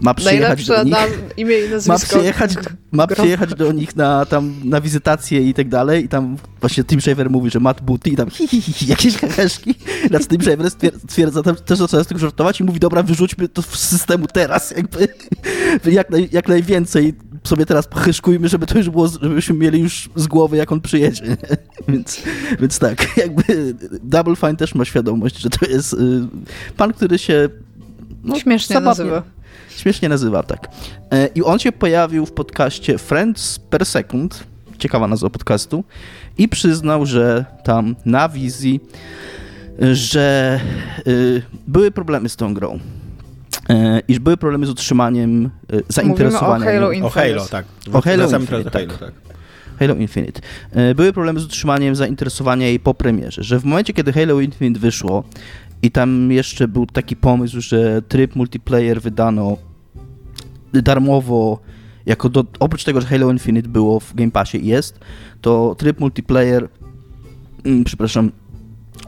Ma przyjechać do nich. na imię i nazwisko. Ma przyjechać, ma przyjechać do nich na, tam, na wizytację i tak dalej i tam właśnie Tim Shaver mówi, że Matt Booty i tam hi, hi, hi, hi jakieś heheszki. (laughs) Na co Tim Shaver stwier- stwierdza, tam też zaczyna z tego żartować i mówi, dobra, wyrzućmy to z systemu teraz, jakby (laughs) jak, naj, jak najwięcej sobie teraz pochyszkujmy, żeby to już było, żebyśmy mieli już z głowy, jak on przyjedzie. (laughs) Więc, więc tak, jakby Double Fine też ma świadomość, że to jest y, pan, który się no, Śmiesznie zabawnie- nazywa. Śmiesznie nazywa, tak. E, I on się pojawił w podcaście Friends per Second, ciekawa nazwa podcastu, i przyznał, że tam na wizji, e, że y, były problemy z tą grą. E, iż były problemy z utrzymaniem e, zainteresowania. Halo nią. Infinite. O Halo, tak. O Halo Infinite, do Halo, tak. tak. Halo Infinite. E, Były problemy z utrzymaniem zainteresowania jej po premierze, że w momencie, kiedy Halo Infinite wyszło i tam jeszcze był taki pomysł, że tryb multiplayer wydano darmowo, jako do, oprócz tego, że Halo Infinite było w Game Passie i jest, to tryb multiplayer, mm, przepraszam,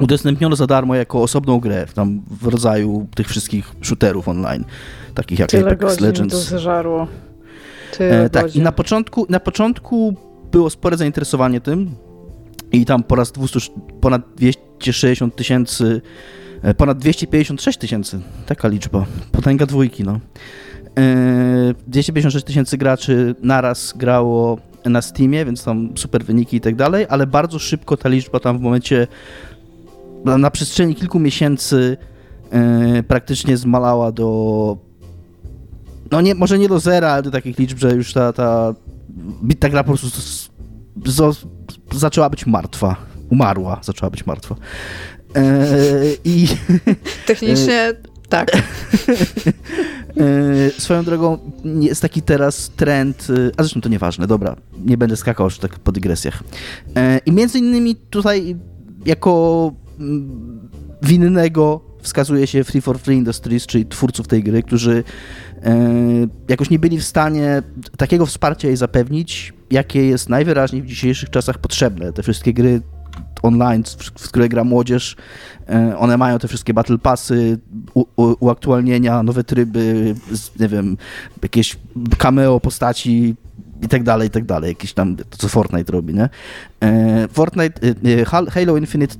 udostępniono za darmo jako osobną grę, tam w rodzaju tych wszystkich shooterów online, takich jak Tyle Apex Legends. to zeżarło. Tyle E, tak, i na początku, na początku było spore zainteresowanie tym i tam po raz 200, ponad 260 tysięcy, ponad 256 tysięcy, taka liczba, potęga dwójki, no. E, 256 tysięcy graczy naraz grało na Steamie, więc tam super wyniki i tak dalej, ale bardzo szybko ta liczba tam w momencie, na, przestrzeni kilku miesięcy e, praktycznie zmalała do no nie, może nie do zera, ale do takich liczb, że już ta, ta, ta gra po prostu z, z, zaczęła być martwa. Umarła, zaczęła być martwa. Eee, I (laughs) Technicznie tak. eee, (laughs) swoją drogą jest taki teraz trend, e, a zresztą to nieważne, dobra, nie będę skakał już tak po dygresjach. I między innymi tutaj jako mm, winnego wskazuje się Free for Free Industries, czyli twórców tej gry, którzy e, jakoś nie byli w stanie takiego wsparcia jej zapewnić, jakie jest najwyraźniej w dzisiejszych czasach potrzebne. Te wszystkie gry online, w, które gra młodzież, e, one mają te wszystkie battle passy, u, u, uaktualnienia, nowe tryby, nie wiem, jakieś cameo postaci i tak dalej, i tak dalej, jakieś tam, to co Fortnite robi, nie? E, Fortnite, e, Hal- Halo Infinite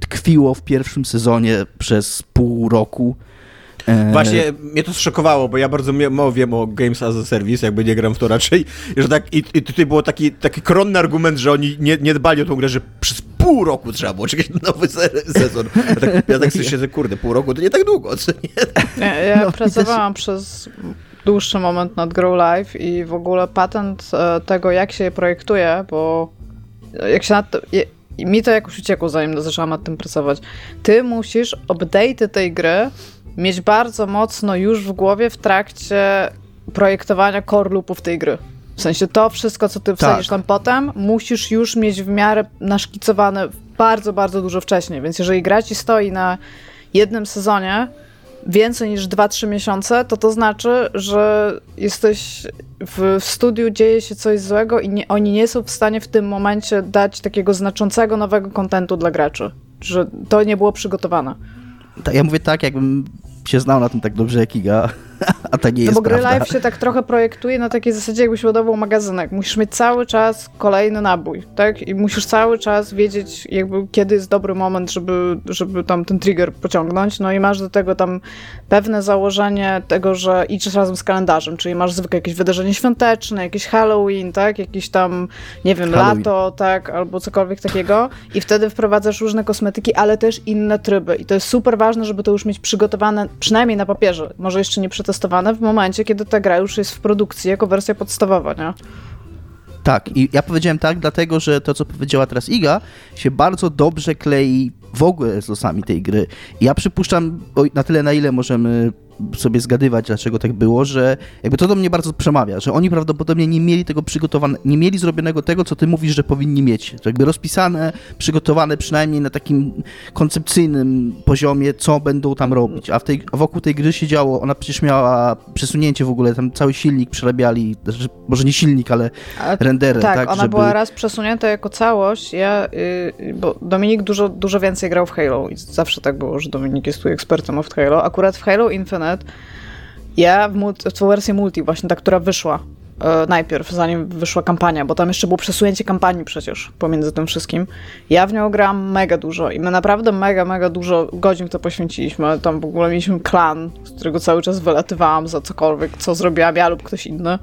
tkwiło w pierwszym sezonie przez pół roku. Właśnie mnie to zszokowało, bo ja bardzo mało wiem o Games as a Service, jakby nie gram w to raczej. (laughs) Że tak, i, I tutaj był taki, taki koronny argument, że oni nie, nie dbali o tą grę, że przez pół roku trzeba było czekać na nowy se- sezon. Ja tak, ja tak sobie siedzę, kurde, pół roku to nie tak długo, co nie? Ja, ja No, pracowałam przez dłuższy moment nad Grow Life i w ogóle patent e, tego, jak się je projektuje, bo jak się nad to, i mi to jakoś uciekło, zanim zaczęłam nad tym pracować. Ty musisz update'y tej gry mieć bardzo mocno już w głowie w trakcie projektowania core loopów tej gry. W sensie to wszystko, co ty wsadzisz tak. tam potem, musisz już mieć w miarę naszkicowane bardzo, bardzo dużo wcześniej. Więc jeżeli gra ci stoi na jednym sezonie więcej niż 2-3 miesiące, to to znaczy, że jesteś w, w studiu, dzieje się coś złego i nie, oni nie są w stanie w tym momencie dać takiego znaczącego nowego kontentu dla graczy. Że to nie było przygotowane. Ja mówię tak, jakbym się znał na tym tak dobrze jak Iga, a to nie no jest bo gry prawda. live się tak trochę projektuje na takiej zasadzie, jakbyś ładował magazynek. Musisz mieć cały czas kolejny nabój, tak? I musisz cały czas wiedzieć, jakby kiedy jest dobry moment, żeby, żeby tam ten trigger pociągnąć. No i masz do tego tam pewne założenie tego, że idziesz razem z kalendarzem, czyli masz zwykle jakieś wydarzenie świąteczne, jakieś Halloween, tak? Jakiś tam, nie wiem, Halloween. lato, tak? Albo cokolwiek takiego. I wtedy wprowadzasz różne kosmetyki, ale też inne tryby. I to jest super ważne, żeby to już mieć przygotowane, przynajmniej na papierze. Może jeszcze nie przetestowane przetestowane w momencie, kiedy ta gra już jest w produkcji jako wersja podstawowa, nie? Tak, i ja powiedziałem tak, dlatego że to, co powiedziała teraz Iga, się bardzo dobrze klei w ogóle z losami tej gry. Ja przypuszczam, na tyle na ile możemy sobie zgadywać, dlaczego tak było, że jakby to do mnie bardzo przemawia, że oni prawdopodobnie nie mieli tego przygotowane, nie mieli zrobionego tego, co ty mówisz, że powinni mieć. To jakby rozpisane, przygotowane przynajmniej na takim koncepcyjnym poziomie, co będą tam robić. A w tej, wokół tej gry się działo, ona przecież miała przesunięcie w ogóle, tam cały silnik przerabiali, znaczy, może nie silnik, ale rendery. Tak, tak ona żeby... była raz przesunięta jako całość. Ja, yy, bo Dominik dużo, dużo więcej grał w Halo i zawsze tak było, że Dominik jest tu ekspertem od Halo. Akurat w Halo Infinite ja w, w tą wersję multi, właśnie ta, która wyszła e, najpierw, zanim wyszła kampania, bo tam jeszcze było przesunięcie kampanii przecież pomiędzy tym wszystkim. Ja w nią grałam mega dużo i my naprawdę mega, mega dużo godzin to poświęciliśmy. Tam w ogóle mieliśmy klan, z którego cały czas wylatywałam za cokolwiek, co zrobiłam ja lub ktoś inny.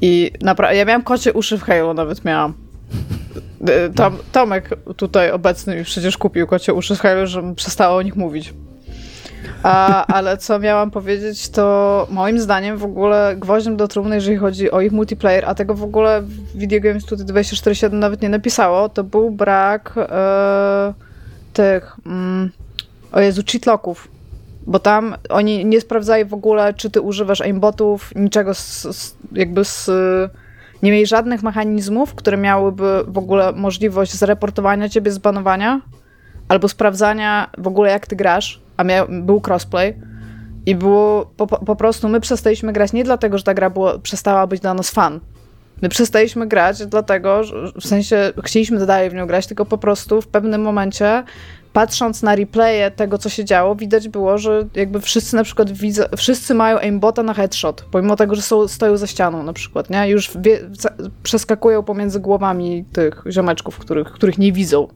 I naprawdę, ja miałam kocie uszy w Halo, nawet miałam. E, Tom, Tomek tutaj obecny mi przecież kupił kocie uszy w Halo, żebym przestała o nich mówić. A, ale co miałam powiedzieć, to moim zdaniem w ogóle gwoździem do trumny, jeżeli chodzi o ich multiplayer, a tego w ogóle Video Games Studio 247 nawet nie napisało, to był brak e, tych, mm, o Jezu, cheatlocków. Bo tam oni nie sprawdzali w ogóle, czy ty używasz aimbotów, niczego z, z, jakby z... Nie mieli żadnych mechanizmów, które miałyby w ogóle możliwość zreportowania ciebie z banowania albo sprawdzania w ogóle jak ty grasz a miał, był crossplay i było po, po prostu my przestaliśmy grać nie dlatego, że ta gra było, przestała być dla nas fan. My przestaliśmy grać dlatego, że w sensie chcieliśmy dalej w nią grać, tylko po prostu w pewnym momencie patrząc na replaye tego, co się działo, widać było, że jakby wszyscy na przykład widzą, wszyscy mają aimbota na headshot, pomimo tego, że są, stoją za ścianą na przykład, nie? Już wie, przeskakują pomiędzy głowami tych ziomeczków, których, których nie widzą.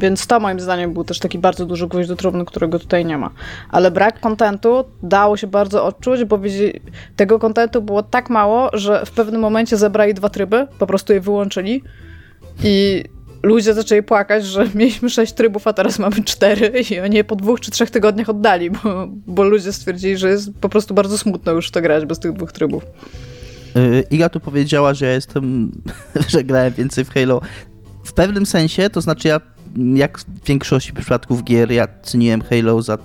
Więc to moim zdaniem był też taki bardzo duży gwóźdź do trumny, którego tutaj nie ma. Ale brak kontentu dało się bardzo odczuć, bo tego kontentu było tak mało, że w pewnym momencie zebrali dwa tryby, po prostu je wyłączyli i ludzie zaczęli płakać, że (laughs) mieliśmy sześć trybów, a teraz mamy cztery i oni je po dwóch czy trzech tygodniach oddali, bo, bo ludzie stwierdzili, że jest po prostu bardzo smutno już to grać bez tych dwóch trybów. Y, Iga tu powiedziała, że ja jestem, (laughs) że grałem więcej w Halo. W pewnym sensie, to znaczy ja jak w większości przypadków gier, ja ceniłem Halo za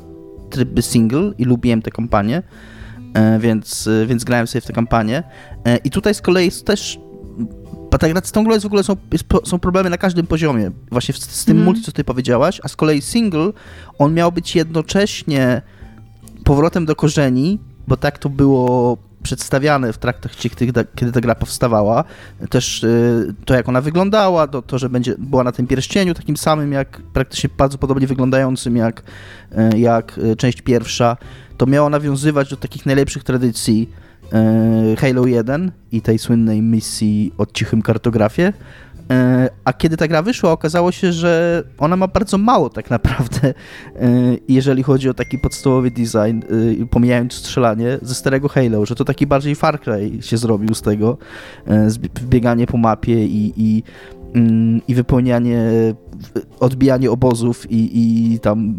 tryby single i lubiłem tę kampanię, e, więc, e, więc grałem sobie w tę kampanię. E, I tutaj z kolei jest też ta gra z tą grą jest w ogóle są, jest, są problemy na każdym poziomie. Właśnie z, z tym mm. multi, co ty powiedziałaś, a z kolei single, on miał być jednocześnie powrotem do korzeni, bo tak to było przedstawiane w trakcie, kiedy ta gra powstawała. Też y, to, jak ona wyglądała, to, to, że będzie, była na tym pierścieniu takim samym, jak praktycznie bardzo podobnie wyglądającym jak, y, jak y, część pierwsza, to miało nawiązywać do takich najlepszych tradycji Halo 1 i tej słynnej misji o cichym kartografie, a kiedy ta gra wyszła, okazało się, że ona ma bardzo mało tak naprawdę, e, jeżeli chodzi o taki podstawowy design, e, pomijając strzelanie ze starego Halo, że to taki bardziej Far Cry się zrobił z tego, bieganie po mapie i, i, mm, i wypełnianie, odbijanie obozów i, i tam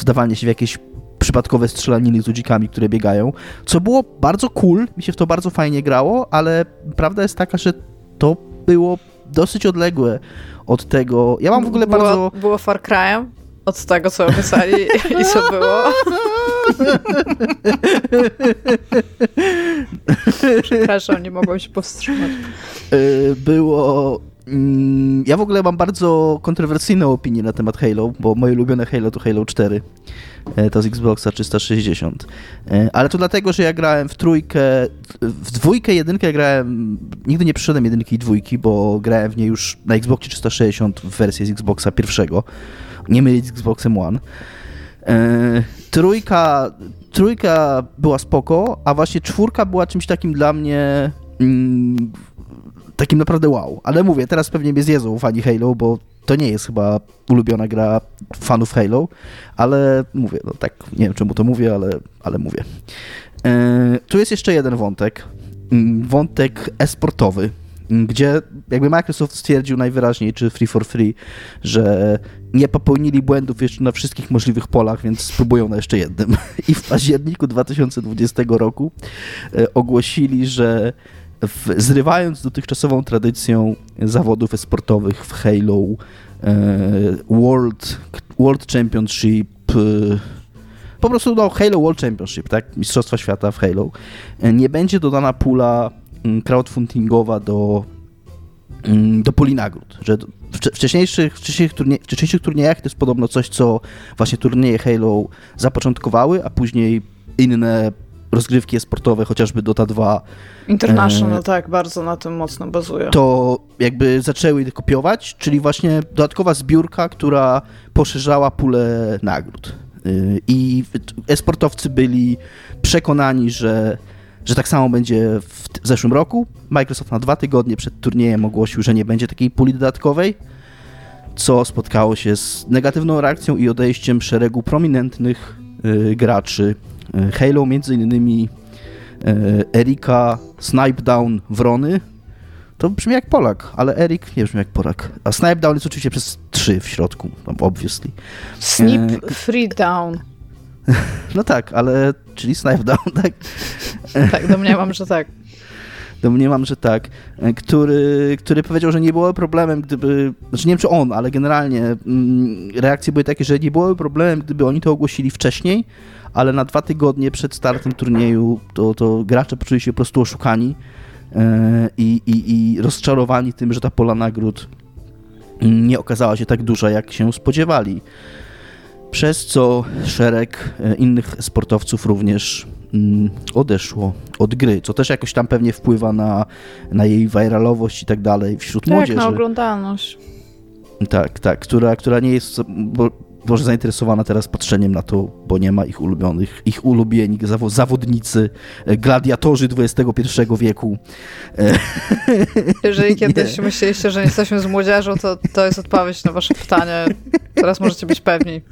wdawanie się w jakieś przypadkowe strzelaniny z ludzikami, które biegają, co było bardzo cool, mi się w to bardzo fajnie grało, ale prawda jest taka, że to było dosyć odległe od tego. Ja mam w ogóle było, bardzo. Było Far Cry'em? Od tego, co opisali i co było. Przepraszam, nie mogłem się powstrzymać. Y, było... mm, Ja w ogóle mam bardzo kontrowersyjną opinię na temat Halo, bo moje ulubione Halo to Halo 4. E, To z Xboxa 360. E, Ale to dlatego, że ja grałem w trójkę, w dwójkę, jedynkę grałem, nigdy nie przyszedłem jedynki i dwójki, bo grałem w nie już na Xboxie 360 w wersji z Xboxa pierwszego, nie mylić z Xboxem One. E, Trójka, trójka była spoko, a właśnie czwórka była czymś takim dla mnie mm, takim naprawdę wow. Ale mówię, teraz pewnie mnie zjedzą fani Halo, bo to nie jest chyba ulubiona gra fanów Halo, ale mówię, no tak, nie wiem czemu to mówię, ale, ale mówię. E, tu jest jeszcze jeden wątek, mm, wątek esportowy, mm, gdzie jakby Microsoft stwierdził najwyraźniej, czy Free for Free, że nie popełnili błędów jeszcze na wszystkich możliwych polach, więc spróbują na jeszcze jednym. (laughs) I w październiku 2020 roku e, ogłosili, że w, zrywając dotychczasową tradycją zawodów esportowych w Halo e, World, World Championship, e, po prostu no, Halo World Championship, tak, Mistrzostwa Świata w Halo, e, nie będzie dodana pula crowdfundingowa do, do puli nagród, że w wcze- wcześniejszych, wcześniejszych, turnie, wcześniejszych turniejach to jest podobno coś, co właśnie turnieje Halo zapoczątkowały, a później inne rozgrywki sportowe, chociażby Dota 2, International, E, tak, bardzo na tym mocno bazuje. to jakby zaczęły kopiować, czyli właśnie dodatkowa zbiórka, która poszerzała pulę nagród. Yy, I esportowcy byli przekonani, że, że tak samo będzie w zeszłym roku. Microsoft na dwa tygodnie przed turniejem ogłosił, że nie będzie takiej puli dodatkowej, co spotkało się z negatywną reakcją i odejściem szeregu prominentnych yy, graczy Halo, między innymi yy, Erika Snipedown Wrony, to brzmi jak Polak, ale Erik nie brzmi jak Polak. A Snipe Down jest oczywiście przez trzy w środku, tam obviously. Snip e, Free Down. (laughs) No tak, ale czyli Snipe Down, (laughs) tak? Tak, domniemam, że tak. Domniemam, że tak. E, Który, który powiedział, że nie byłoby problemem, gdyby. Znaczy nie wiem, czy on, ale generalnie mm, reakcje były takie, że nie byłoby problemem, gdyby oni to ogłosili wcześniej, ale na dwa tygodnie przed startem turnieju to, to gracze poczuli się po prostu oszukani e, i, i, i rozczarowani tym, że ta pola nagród nie okazała się tak duża, jak się spodziewali. Przez co szereg e, innych sportowców również mm, odeszło od gry, co też jakoś tam pewnie wpływa na, na jej viralowość i tak dalej wśród Tak, młodzieży. na oglądalność. Tak, tak, która, która nie jest bo, może zainteresowana teraz patrzeniem na to, bo nie ma ich ulubionych, ich ulubieni zawo- zawodnicy, e, gladiatorzy XXI wieku. E, (laughs) Jeżeli Nie. kiedyś myśleliście, że nie jesteśmy z młodzieżą, to to jest odpowiedź na wasze pytanie. Teraz możecie być pewni. (laughs)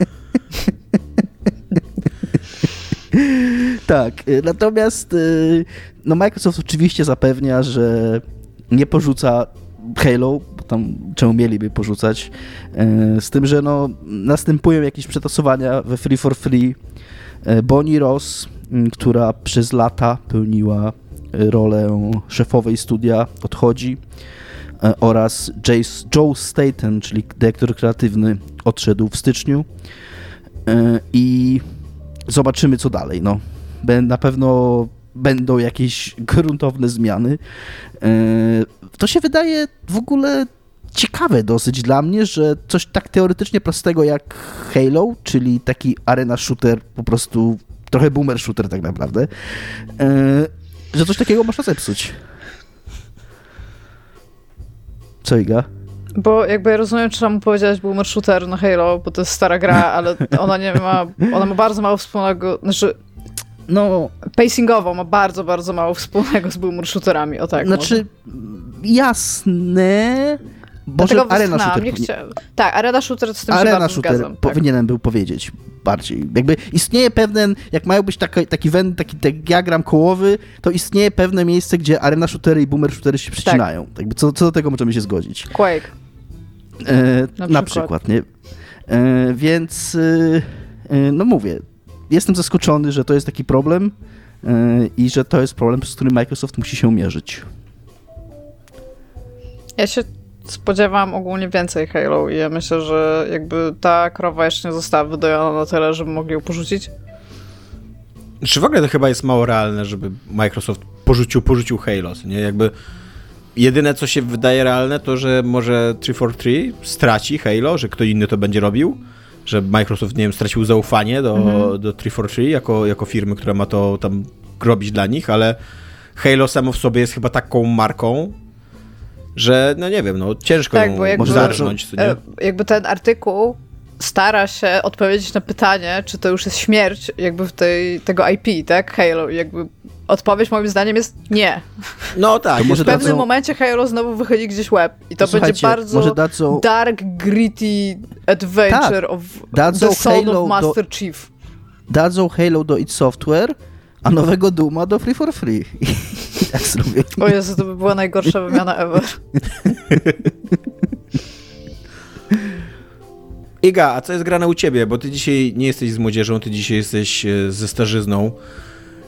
Tak, y, natomiast no Microsoft oczywiście zapewnia, że nie porzuca Halo, tam czemu mieliby porzucać, y, z tym, że no następują jakieś przetasowania we Free for Free. Y, Bonnie Ross, która przez lata pełniła y, rolę szefowej studia, odchodzi oraz Jace, Joe Staten, czyli dyrektor kreatywny, odszedł w styczniu i zobaczymy, co dalej. No. Na pewno będą jakieś (laughs) gruntowne zmiany. E, To się wydaje w ogóle ciekawe dosyć dla mnie, że coś tak teoretycznie prostego jak Halo, czyli taki arena shooter, po prostu trochę boomer shooter tak naprawdę, e, że coś takiego można zepsuć. Co Iga? Bo jakby ja rozumiem, czemu powiedziałeś Boomer Shooter na Halo, bo to jest stara gra, (laughs) ale ona nie ma, ona ma bardzo mało wspólnego, znaczy No, pacingowo ma bardzo, bardzo mało wspólnego z Boomer Shooterami, o tak znaczy jasne, Boże, Dlatego arena shooter. nie chciałam. Tak, Arena Shooter z tym się Arena bardzo shooter zgadzam. Tak. powinienem był powiedzieć bardziej. Jakby istnieje pewien, jak mają być taki, taki, wen, taki diagram kołowy, to istnieje pewne miejsce, gdzie arena shootery i boomer shootery się przecinają. Tak. Jakby co, co do tego możemy się zgodzić. Quake. E, na, Na przykład. przykład. nie? E, więc, e, no mówię, jestem zaskoczony, że to jest taki problem e, i że to jest problem, z którym Microsoft musi się mierzyć. Ja się spodziewałam ogólnie więcej Halo i ja myślę, że jakby ta krowa jeszcze nie została wydojona na tyle, żeby mogli ją porzucić. Czy w ogóle to chyba jest mało realne, żeby Microsoft porzucił, porzucił Halo, nie? Jakby jedyne, co się wydaje realne, to, że może 343 straci Halo, że kto inny to będzie robił, że Microsoft, nie wiem, stracił zaufanie do, mhm. do 343 jako, jako firmy, która ma to tam robić dla nich, ale Halo samo w sobie jest chyba taką marką, że no nie wiem, no ciężko tak, ją jakby, zarżnąć. E, jakby ten artykuł stara się odpowiedzieć na pytanie, czy to już jest śmierć jakby w tej, tego IP, tak? Halo. Jakby odpowiedź moim zdaniem jest nie. No tak. w pewnym dadzą... momencie Halo znowu wychodzi gdzieś web i to będzie bardzo dadzą... dark, gritty adventure tak. of dadzą the soul Halo of Master do... Chief. Dadzą Halo do id Software, a nowego Duma do Free for Free. (laughs) I tak zrobię. O Jezu, to by była najgorsza wymiana ever. (laughs) Iga, a co jest grane u ciebie? Bo ty dzisiaj nie jesteś z młodzieżą, ty dzisiaj jesteś e, ze starzyzną.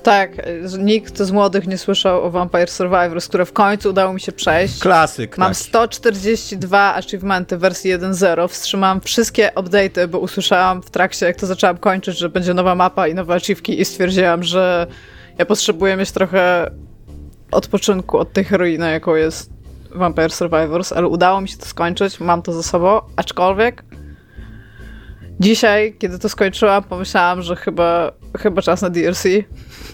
Tak, nikt z młodych nie słyszał o Vampire Survivors, które w końcu udało mi się przejść. Klasyk. Mam tak. 142 achievementy wersji 1.0. Wstrzymałam wszystkie update'y, bo usłyszałam w trakcie, jak to zaczęłam kończyć, że będzie nowa mapa i nowe achievki i stwierdziłam, że ja potrzebuję mieć trochę odpoczynku od tej heroiny, jaką jest Vampire Survivors, ale udało mi się to skończyć, mam to ze sobą, aczkolwiek Dzisiaj, kiedy to skończyłam, pomyślałam, że chyba, chyba czas na DLC.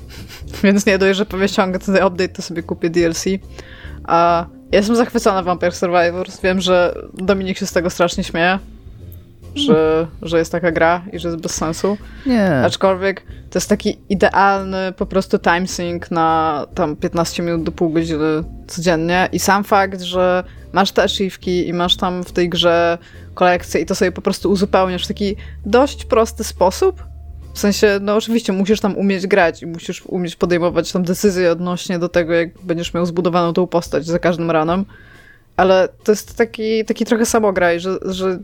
(laughs) Więc nie dość, że pewnie ściągę ten update, to sobie kupię DLC. A jestem zachwycona Vampire Survivors. Wiem, że Dominik się z tego strasznie śmieje. Że, że jest taka gra i że jest bez sensu. Nie. Aczkolwiek to jest taki idealny po prostu time sync na tam 15 minut do pół godziny codziennie. I sam fakt, że masz te achievki i masz tam w tej grze kolekcję i to sobie po prostu uzupełniasz w taki dość prosty sposób. W sensie, no oczywiście musisz tam umieć grać i musisz umieć podejmować tam decyzje odnośnie do tego, jak będziesz miał zbudowaną tą postać za każdym ranem. Ale to jest taki, taki trochę samograj, że, że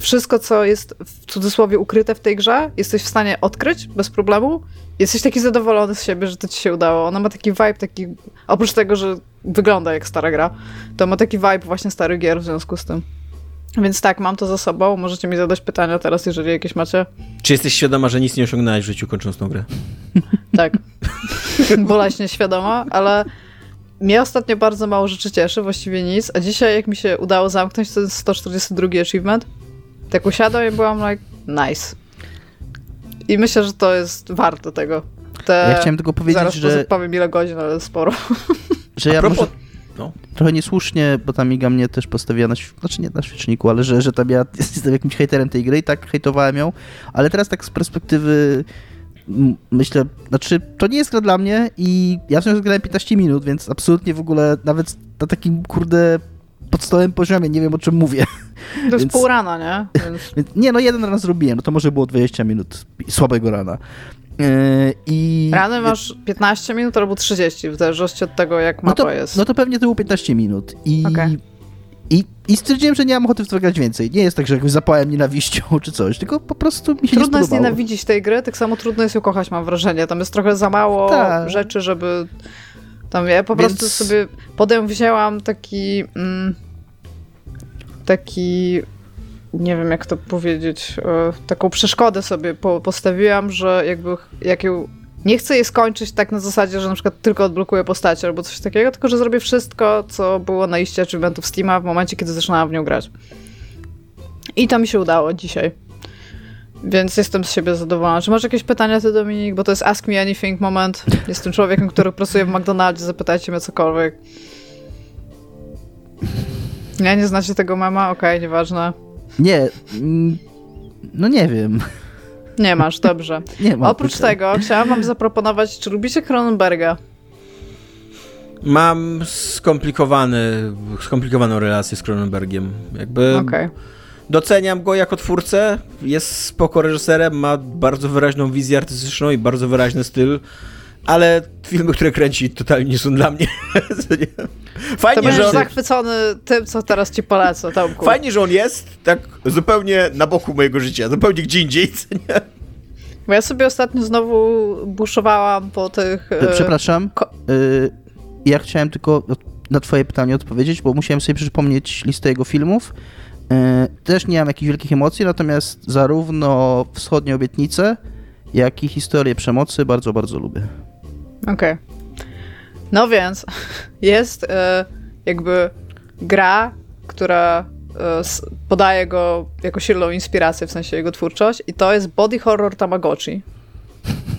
wszystko, co jest w cudzysłowie ukryte w tej grze, jesteś w stanie odkryć bez problemu. Jesteś taki zadowolony z siebie, że to ci się udało. Ona ma taki vibe, taki. Oprócz tego, że wygląda jak stara gra, to ma taki vibe właśnie stary gier w związku z tym. Więc tak, mam to za sobą. Możecie mi zadać pytania teraz, jeżeli jakieś macie. Czy jesteś świadoma, że nic nie osiągnąłeś w życiu kończąc tą grę? (laughs) tak. (laughs) Boleśnie świadoma, ale mnie ostatnio bardzo mało rzeczy cieszy, właściwie nic. A dzisiaj, jak mi się udało zamknąć, to jest 142 achievement. Tak usiadłem i byłam like, nice. I myślę, że to jest warto tego. Te... Ja chciałem tylko powiedzieć, Zaraz że... powiem ile godzin, ale sporo. (laughs) Że ja propos... może no. trochę niesłusznie, bo ta Miga mnie też postawiła na, znaczy nie na świeczniku, ale że, że tam (laughs) ja jestem jakimś hejterem tej gry i tak hejtowałem ją, ale teraz tak z perspektywy myślę, znaczy to nie jest gra dla mnie i ja w nią grałem 15 minut, więc absolutnie w ogóle nawet na takim kurde podstawowym poziomie nie wiem o czym mówię. To jest Więc... pół rana, nie? Więc... (laughs) nie, no jeden raz zrobiłem, no to może było 20 minut słabego rana. Yy, I... Rany masz 15 minut albo 30, w zależności od tego, jak mapa no to, jest. No to pewnie to było 15 minut. I, okay. i, I stwierdziłem, że nie mam ochoty w to grać więcej. Nie jest tak, że jakby zapałem nienawiścią (laughs) czy coś, tylko po prostu mi się Trudno jest nienawidzić tej gry, tak samo trudno jest ją kochać, mam wrażenie. Tam jest trochę za mało Ta. rzeczy, żeby... Tam ja po Więc... prostu sobie potem wzięłam taki... Mm, taki nie wiem jak to powiedzieć, e, taką przeszkodę sobie postawiłam, że jakby jak ją, nie chcę jej skończyć tak na zasadzie, że na przykład tylko odblokuję postacie albo coś takiego, tylko że zrobię wszystko, co było na liście achievementów Steama w momencie, kiedy zaczynałam w nią grać. I to mi się udało dzisiaj. Więc jestem z siebie zadowolona. Czy masz jakieś pytania ty, Dominik? Bo to jest Ask Me Anything moment. Jestem człowiekiem, który pracuje w McDonaldzie, zapytajcie mnie cokolwiek. Nie, nie znacie tego mama? Okej, okay, nieważne. Nie, mm, no nie wiem. Nie masz, dobrze. (laughs) Nie mam Oprócz pytań. tego chciałam wam zaproponować, czy lubicie Cronenberga? Mam skomplikowany, skomplikowaną relację z Cronenbergiem. Jakby okay. Doceniam go jako twórcę, jest spoko reżyserem, ma bardzo wyraźną wizję artystyczną i bardzo wyraźny styl ale filmy, które kręci, totalnie nie są dla mnie. (laughs) Fajnie, to że on... zachwycony tym, co teraz ci polecę, Tomku. Fajnie, że on jest tak zupełnie na boku mojego życia, zupełnie gdzie indziej, nie? Bo ja sobie ostatnio znowu buszowałam po tych... E, przepraszam, ko- y, ja chciałem tylko na twoje pytanie odpowiedzieć, bo musiałem sobie przypomnieć listę jego filmów. Y, też nie mam jakichś wielkich emocji, natomiast zarówno Wschodnie Obietnice, jak i historię przemocy bardzo, bardzo lubię. Okej. Okay. No więc (laughs) jest y, jakby gra, która y, podaje go jako silną inspirację, w sensie jego twórczość i to jest Body Horror Tamagotchi.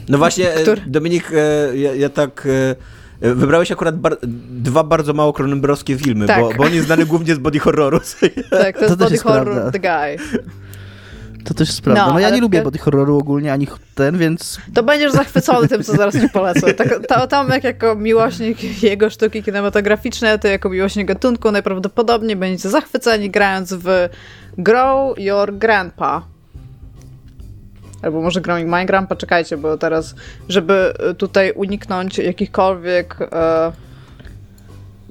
No właśnie, Który... Dominik, ja, ja tak Wybrałeś akurat bar dwa bardzo mało kronenberowskie filmy, tak. bo, bo on jest znany (laughs) głównie z body horroru. (laughs) Tak, to, to jest body horror prawda. The Guy. To też jest prawda. No, no ja nie lubię body horroru ogólnie, ani ten, więc... To będziesz zachwycony tym, co zaraz ci polecę. (laughs) Tak, to, Tomek jako miłośnik jego sztuki kinematograficznej, to jako miłośnik gatunku najprawdopodobniej będziecie zachwyceni grając w Grow Your Grandpa. Albo może Growing Minecraft, poczekajcie, bo teraz, żeby tutaj uniknąć jakichkolwiek e,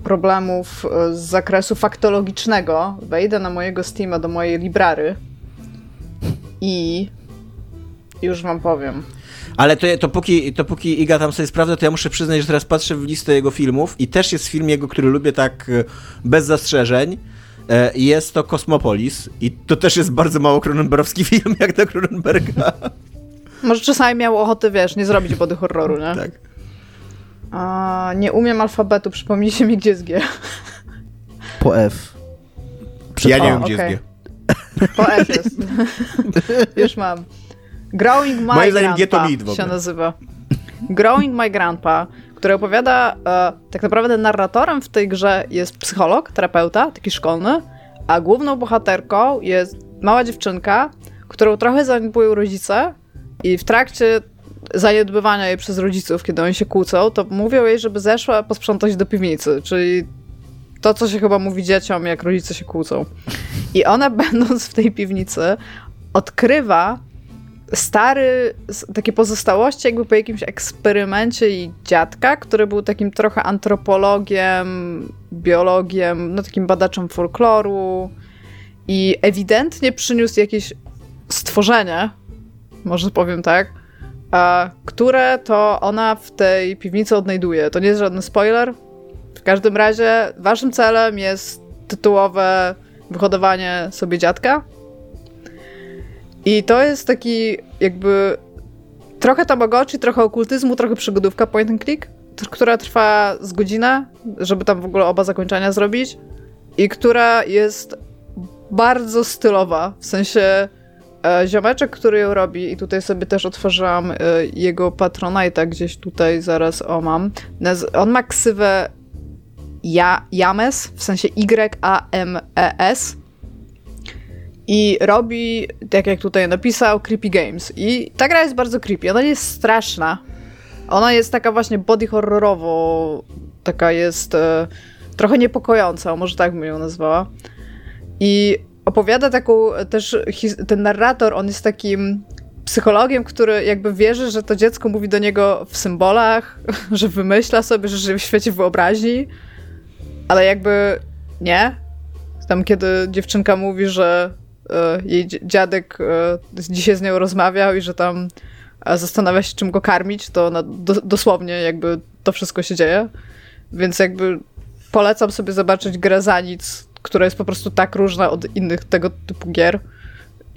problemów e, z zakresu faktologicznego, wejdę na mojego Steama, do mojej library i już wam powiem. Ale to, to, póki, to póki Iga tam sobie sprawdza, to ja muszę przyznać, że teraz patrzę w listę jego filmów i też jest film jego, który lubię tak e, bez zastrzeżeń. E, jest to Kosmopolis i to też jest bardzo mało Cronenbergowski (laughs) film, jak do Cronenberga. Może czasami miał ochotę, wiesz, nie zrobić body horroru, nie? Tak. A, nie umiem alfabetu, przypomnijcie mi, gdzie jest G. Po F. Przed ja nie wiem, gdzie okay. jest G. Po F jest. (laughs) Już mam. Growing My Moim zdaniem G to mit się nazywa. Growing My Grandpa który opowiada, e, tak naprawdę narratorem w tej grze jest psycholog, terapeuta, taki szkolny, a główną bohaterką jest mała dziewczynka, którą trochę zaniedbują rodzice i w trakcie zaniedbywania jej przez rodziców, kiedy oni się kłócą, to mówią jej, żeby zeszła posprzątać do piwnicy, czyli to, co się chyba mówi dzieciom, jak rodzice się kłócą. I ona, (laughs) będąc w tej piwnicy, odkrywa stary, takie pozostałości jakby po jakimś eksperymencie i dziadka, który był takim trochę antropologiem, biologiem, no takim badaczem folkloru i ewidentnie przyniósł jakieś stworzenie, może powiem tak, które to ona w tej piwnicy odnajduje. To nie jest żaden spoiler. W każdym razie waszym celem jest tytułowe wyhodowanie sobie dziadka, i to jest taki jakby trochę Tamagotchi, trochę okultyzmu, trochę przygodówka point and click, która trwa z godzinę, żeby tam w ogóle oba zakończenia zrobić i która jest bardzo stylowa, w sensie e, ziomeczek, który ją robi i tutaj sobie też otworzyłam e, jego Patronite'a gdzieś tutaj, zaraz o mam. On ma ksywę ja, James, w sensie Y-A-M-E-S i robi, tak jak tutaj napisał, creepy games. I ta gra jest bardzo creepy. Ona nie jest straszna. Ona jest taka właśnie body horrorowo, taka jest e, trochę niepokojąca, może tak bym ją nazwała. I opowiada taką też, ten narrator, on jest takim psychologiem, który jakby wierzy, że to dziecko mówi do niego w symbolach, (laughs) że wymyśla sobie, że żyje w świecie wyobraźni, ale jakby nie. Tam kiedy dziewczynka mówi, że E, jej dziadek e, dzisiaj z nią rozmawiał i że tam e, zastanawia się, czym go karmić, to ona do, dosłownie jakby to wszystko się dzieje. Więc jakby polecam sobie zobaczyć grę za nic, która jest po prostu tak różna od innych tego typu gier.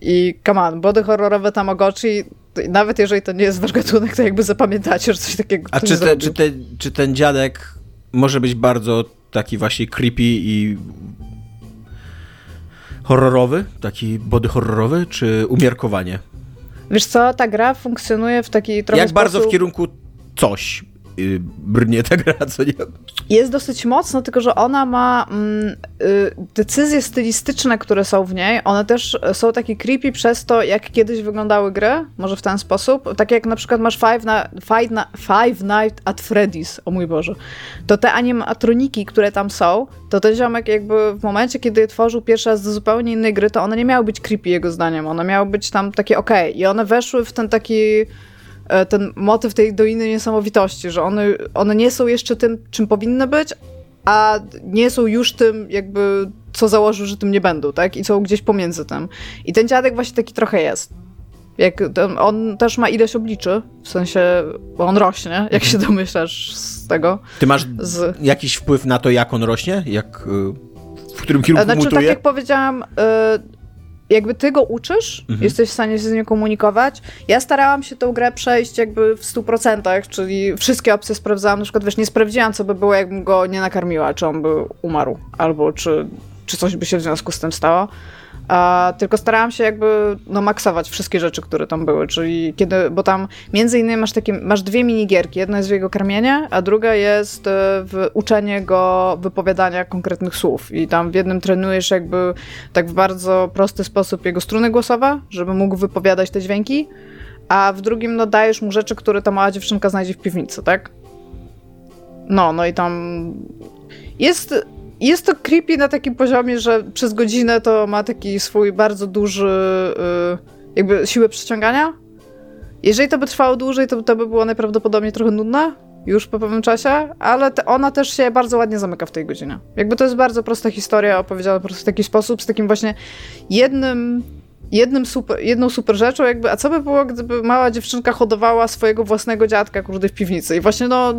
I come on, body horrorowe Tamagotchi, nawet jeżeli to nie jest wasz gatunek, to jakby zapamiętacie, że coś takiego A czy, te, czy, te, czy ten dziadek może być bardzo taki właśnie creepy i horrorowy, taki body horrorowy, czy umiarkowanie? Wiesz co, ta gra funkcjonuje w taki trochę Jak sposób... bardzo w kierunku coś brnie ta gra, co nie? Jest dosyć mocno, tylko że ona ma mm, y, decyzje stylistyczne, które są w niej, one też są takie creepy przez to, jak kiedyś wyglądały gry, może w ten sposób. Tak jak na przykład masz Five, na, Five, na, Five Nights at Freddy's, o mój Boże. To te animatroniki, które tam są, to ten ziomek jakby w momencie, kiedy tworzył pierwszy raz do zupełnie innej gry, to one nie miały być creepy jego zdaniem, one miały być tam takie ok. I one weszły w ten taki ten motyw tej doiny niesamowitości, że one, one nie są jeszcze tym, czym powinny być, a nie są już tym, jakby co założył, że tym nie będą, tak? I są gdzieś pomiędzy tym. I ten dziadek właśnie taki trochę jest. Jak on też ma ileś obliczy, w sensie, bo on rośnie, jak się mhm. domyślasz z tego. Ty masz z... jakiś wpływ na to, jak on rośnie? Jak, y, w którym kierunku znaczy, mutuje? tak jak powiedziałam, y, jakby ty go uczysz, Mhm. jesteś w stanie się z nim komunikować. Ja starałam się tą grę przejść jakby w 100%, czyli wszystkie opcje sprawdzałam. Na przykład, wiesz, nie sprawdziłam, co by było, jakbym go nie nakarmiła, czy on by umarł, albo czy, czy coś by się w związku z tym stało. A, tylko starałam się jakby no, maksować wszystkie rzeczy, które tam były, czyli kiedy, bo tam między innymi masz takie, masz dwie minigierki, jedna jest w jego karmienie, a druga jest e, w uczenie go wypowiadania konkretnych słów. I tam w jednym trenujesz jakby tak w bardzo prosty sposób jego struny głosowe, żeby mógł wypowiadać te dźwięki, a w drugim no dajesz mu rzeczy, które ta mała dziewczynka znajdzie w piwnicy, tak? No, no i tam jest jest to creepy na takim poziomie, że przez godzinę to ma taki swój bardzo duży y, jakby siłę przyciągania. Jeżeli to by trwało dłużej, to, to by było najprawdopodobniej trochę nudne już po pewnym czasie, ale te, ona też się bardzo ładnie zamyka w tej godzinie. Jakby to jest bardzo prosta historia opowiedziana po prostu w taki sposób, z takim właśnie jednym jednym super, jedną super rzeczą, jakby, a co by było, gdyby mała dziewczynka hodowała swojego własnego dziadka, kurde, w piwnicy i właśnie, no,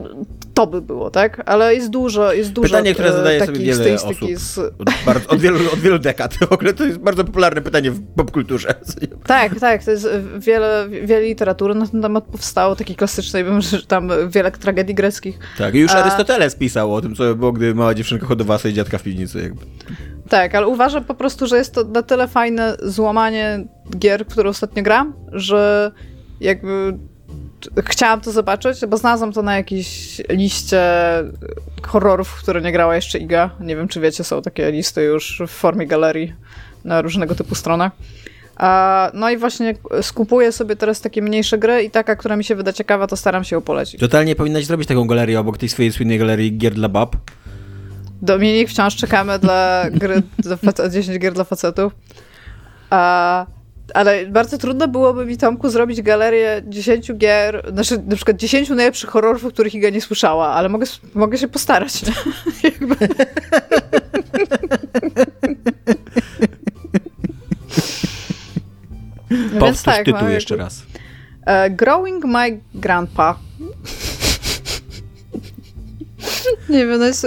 to by było, tak? Ale jest dużo, jest dużo Pytanie, które e, zadaje sobie wiele osób. Z... Od, bardzo, od, wielu, od wielu dekad. W ogóle to jest bardzo popularne pytanie w popkulturze. Tak, tak, to jest wiele, wiele literatury na ten temat powstało, takiej klasycznej, wiem, że tam wiele tragedii greckich. Tak, i już A- Arystoteles pisał o tym, co by było, gdy mała dziewczynka hodowała sobie dziadka w piwnicy. Jakby. Tak, ale uważam po prostu, że jest to na tyle fajne złamanie gier, które ostatnio gram, że jakby chciałam to zobaczyć, bo znalazłam to na jakiejś liście horrorów, w które nie grała jeszcze Iga. Nie wiem, czy wiecie, są takie listy już w formie galerii na różnego typu stronach. No i właśnie skupuję sobie teraz takie mniejsze gry i taka, która mi się wyda ciekawa, to staram się ją polecić. Totalnie powinnaś zrobić taką galerię obok tej swojej słynnej galerii gier dla bab. Dominik, wciąż czekamy dla gry dla fac- 10 gier dla facetów. A, ale bardzo trudno byłoby mi, Tomku, zrobić galerię 10 gier, znaczy na przykład 10 najlepszych horrorów, o których Iga nie słyszała, ale mogę, mogę się postarać. (laughs) No (laughs) Powtórz tak, tytuł mam jeszcze raz. E, Growing My Grandpa. (laughs) Nie wiem, no jest,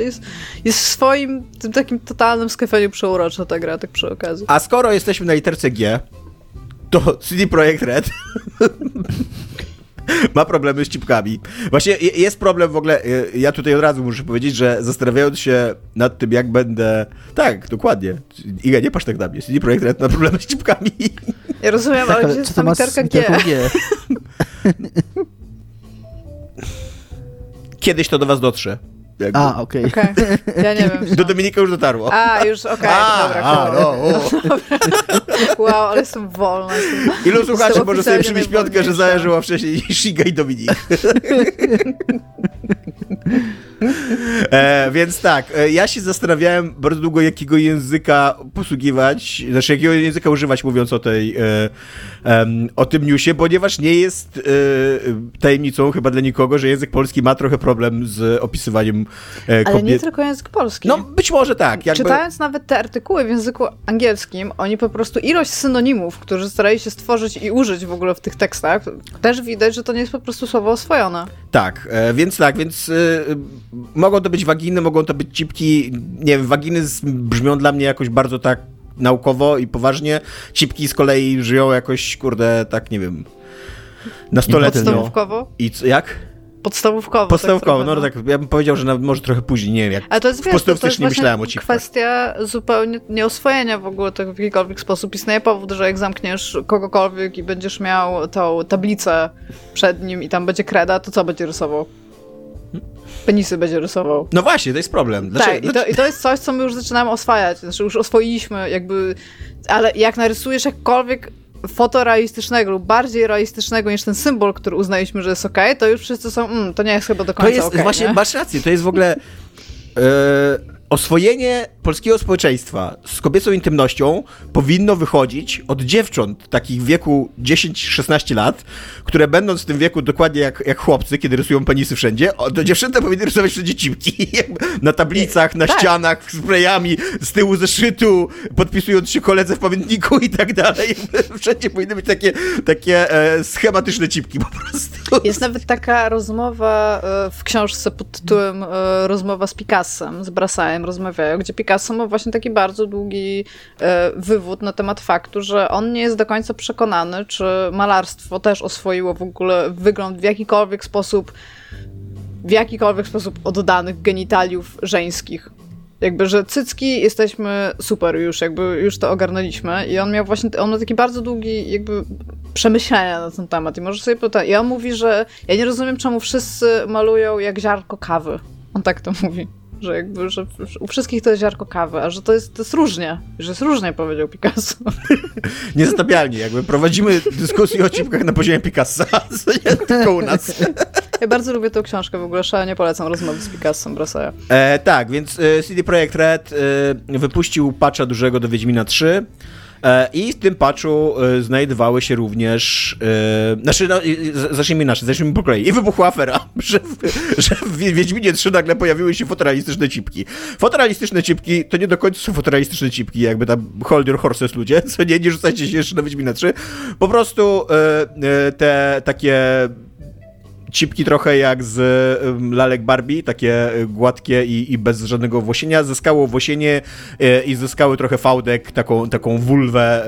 jest, jest w swoim tym takim totalnym skafeniu przeurocza ta gra, tak przy okazji. A skoro jesteśmy na literce G, to CD Projekt Red (laughs) ma problemy z cipkami. Właśnie je- jest problem w ogóle, y, ja tutaj od razu muszę powiedzieć, że zastanawiając się nad tym, jak będę... Tak, dokładnie. Iga, nie patrz tak na mnie. CD Projekt Red ma problemy z cipkami. Ja rozumiem, Tak, ale ale gdzie jest to ta literka G? (laughs) Kiedyś to do was dotrze. Jakby. A, okej. Okej, ja nie wiem. Do Dominika już dotarło. A, już, okej, A, dobra, a, cool. no, o. Wow, ale jestem wolna. Jestem... (laughs) Ilu słuchaczy Jestem może sobie przybić piątkę, że zajarzyła wcześniej niż Iga i Dominik? (laughs) e, więc tak, e, ja się zastanawiałem bardzo długo, jakiego języka posługiwać, znaczy jakiego języka używać, mówiąc o tej, e, em, o tym newsie, ponieważ nie jest e, tajemnicą chyba dla nikogo, że język polski ma trochę problem z opisywaniem e, Ale kobiet. nie tylko język polski. No być może tak. Jakby... Czytając nawet te artykuły w języku angielskim, oni po prostu ilość synonimów, które starali się stworzyć i użyć w ogóle w tych tekstach, też widać, że to nie jest po prostu słowo oswojone. Tak, e, więc tak, więc e, mogą to być waginy, mogą to być cipki. Nie wiem, waginy brzmią dla mnie jakoś bardzo tak naukowo i poważnie. Cipki z kolei żyją jakoś, kurde, tak nie wiem. Nastoletnio. Podstawówkowo? I co, jak? Podstawówkowo. Podstawówkowo, tak no tak, ja bym powiedział, że nawet może trochę później, nie wiem, jak Ale to jest, w wiesz, to, jest nie myślałem o cipkach. kwestia zupełnie nieoswojenia w ogóle tego w jakikolwiek sposób. Istnieje powód, że jak zamkniesz kogokolwiek i będziesz miał tą tablicę przed nim i tam będzie kreda, to co będzie rysował? Penisy będzie rysował. No właśnie, to jest problem. Znaczy, tak, i to, i to jest coś, co my już zaczynamy oswajać. Znaczy już oswoiliśmy jakby, ale jak narysujesz jakkolwiek fotorealistycznego lub bardziej realistycznego niż ten symbol, który uznaliśmy, że jest okej, to już wszyscy są, mm, to nie jest chyba do To końca jest, okej, właśnie, nie? masz rację, to jest w ogóle e, oswojenie polskiego społeczeństwa z kobiecą intymnością powinno wychodzić od dziewcząt takich w wieku 10-16 lat, które będąc w tym wieku dokładnie jak, jak chłopcy, kiedy rysują penisy wszędzie, to dziewczęta powinny rysować wszędzie cipki. (laughs) Na tablicach, na Tak. ścianach, sprayami, z tyłu zeszytu, podpisując się koledze w pamiętniku i tak dalej. (laughs) Wszędzie powinny być takie, takie e, schematyczne cipki po prostu. Jest nawet taka rozmowa e, w książce pod tytułem e, Rozmowa z Picassem, z Rozmawiają, gdzie Picasso Picasso ma właśnie taki bardzo długi e, wywód na temat faktu, że on nie jest do końca przekonany, czy malarstwo też oswoiło w ogóle wygląd w jakikolwiek sposób w jakikolwiek sposób oddanych genitaliów żeńskich. Jakby, że cycki jesteśmy super już, jakby już to ogarnęliśmy i on miał właśnie, on ma taki bardzo długi jakby przemyślenia na ten temat i może sobie pytać, i on mówi, że ja nie rozumiem czemu wszyscy malują jak ziarnko kawy. On tak to mówi że jakby, że u wszystkich to jest ziarko kawy, a że to jest, to jest różnie, że jest różnie, powiedział Picasso. (laughs) Niezatapialnie, jakby prowadzimy dyskusję o cipkach na poziomie Picassa, (laughs) nie tylko u nas. (laughs) Ja bardzo lubię tę książkę, w ogóle szalenie polecam rozmowy z Picasso Brasaja. E, tak, więc e, CD Projekt Red e, wypuścił patcha dużego do Wiedźmina 3, E, I w tym patchu e, znajdowały się również. E, znaczy, no, zacznijmy inaczej, zacznijmy po kolei. I wybuchła afera, (laughs) że w, że w Wiedźminie 3 nagle pojawiły się fotorealistyczne cipki. Fotorealistyczne cipki to nie do końca są fotorealistyczne cipki, jakby tam hold your horses ludzie, (laughs) co nie, nie rzucajcie się jeszcze na Wiedźmina 3. Po prostu te takie cipki trochę jak z lalek Barbie, takie y, gładkie i, i bez żadnego włosienia. Zyskało włosienie y, i zyskały trochę fałdek, taką, taką wulwę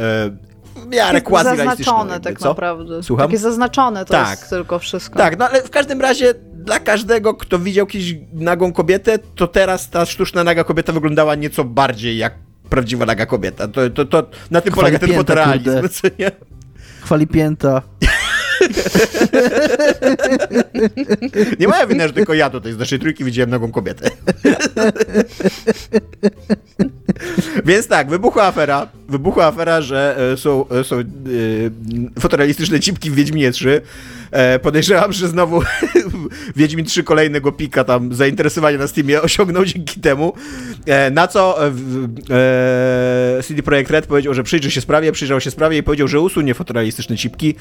w miarę quasi Zaznaczone tak co? naprawdę. Słucham? Takie zaznaczone to tak. jest tylko wszystko. Tak, no ale w każdym razie dla każdego, kto widział kiedyś nagą kobietę, to teraz ta sztuczna naga kobieta wyglądała nieco bardziej jak prawdziwa naga kobieta. To, to, to na tym polega ten fotorealizm? Chwali pięta. Nie moja wina, że tylko ja tutaj z naszej trójki widziałem nogą kobietę. Więc tak, wybuchła afera. Wybuchła afera, że e, są, e, są e, fotorealistyczne cipki w Wiedźminie 3. E, podejrzewam, że znowu (laughs) Wiedźmin 3 kolejnego pika tam zainteresowanie na Steamie osiągnął dzięki temu. E, na co e, CD Projekt Red powiedział, że przyjrzy się sprawie, przyjrzał się sprawie i powiedział, że usunie fotorealistyczne cipki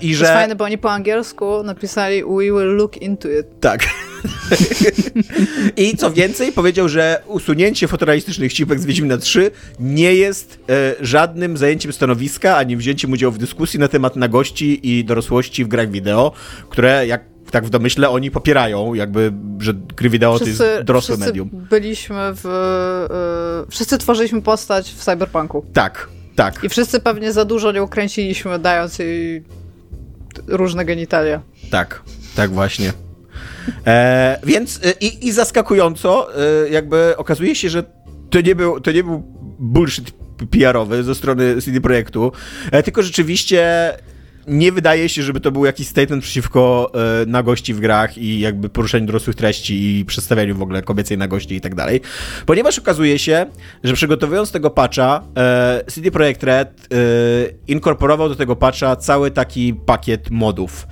i że... To jest fajne, bo oni po angielsku napisali we will look into it. Tak. (laughs) I co więcej, powiedział, że usunięcie fotorealistycznych cipek z Wiedźmina 3 nie jest e, żadnym zajęciem stanowiska, ani wzięciem udziału w dyskusji na temat nagości i dorosłości w grach wideo, które jak tak w domyśle oni popierają, jakby, że gry wideo wszyscy, to jest dorosłe wszyscy medium. byliśmy w... Yy, wszyscy tworzyliśmy postać w Cyberpunku. Tak, tak. I wszyscy pewnie za dużo nie ukręciliśmy, dając jej różne genitalia. Tak, tak właśnie. E, więc e, i, i zaskakująco e, jakby okazuje się, że to nie był, to nie był bullshit PR-owy ze strony CD Projektu, e, tylko rzeczywiście nie wydaje się, żeby to był jakiś statement przeciwko e, nagości w grach i jakby poruszeniu dorosłych treści i przedstawianiu w ogóle kobiecej nagości i tak dalej. Ponieważ okazuje się, że przygotowując tego patcha, e, CD Projekt Red e, inkorporował do tego patcha cały taki pakiet modów.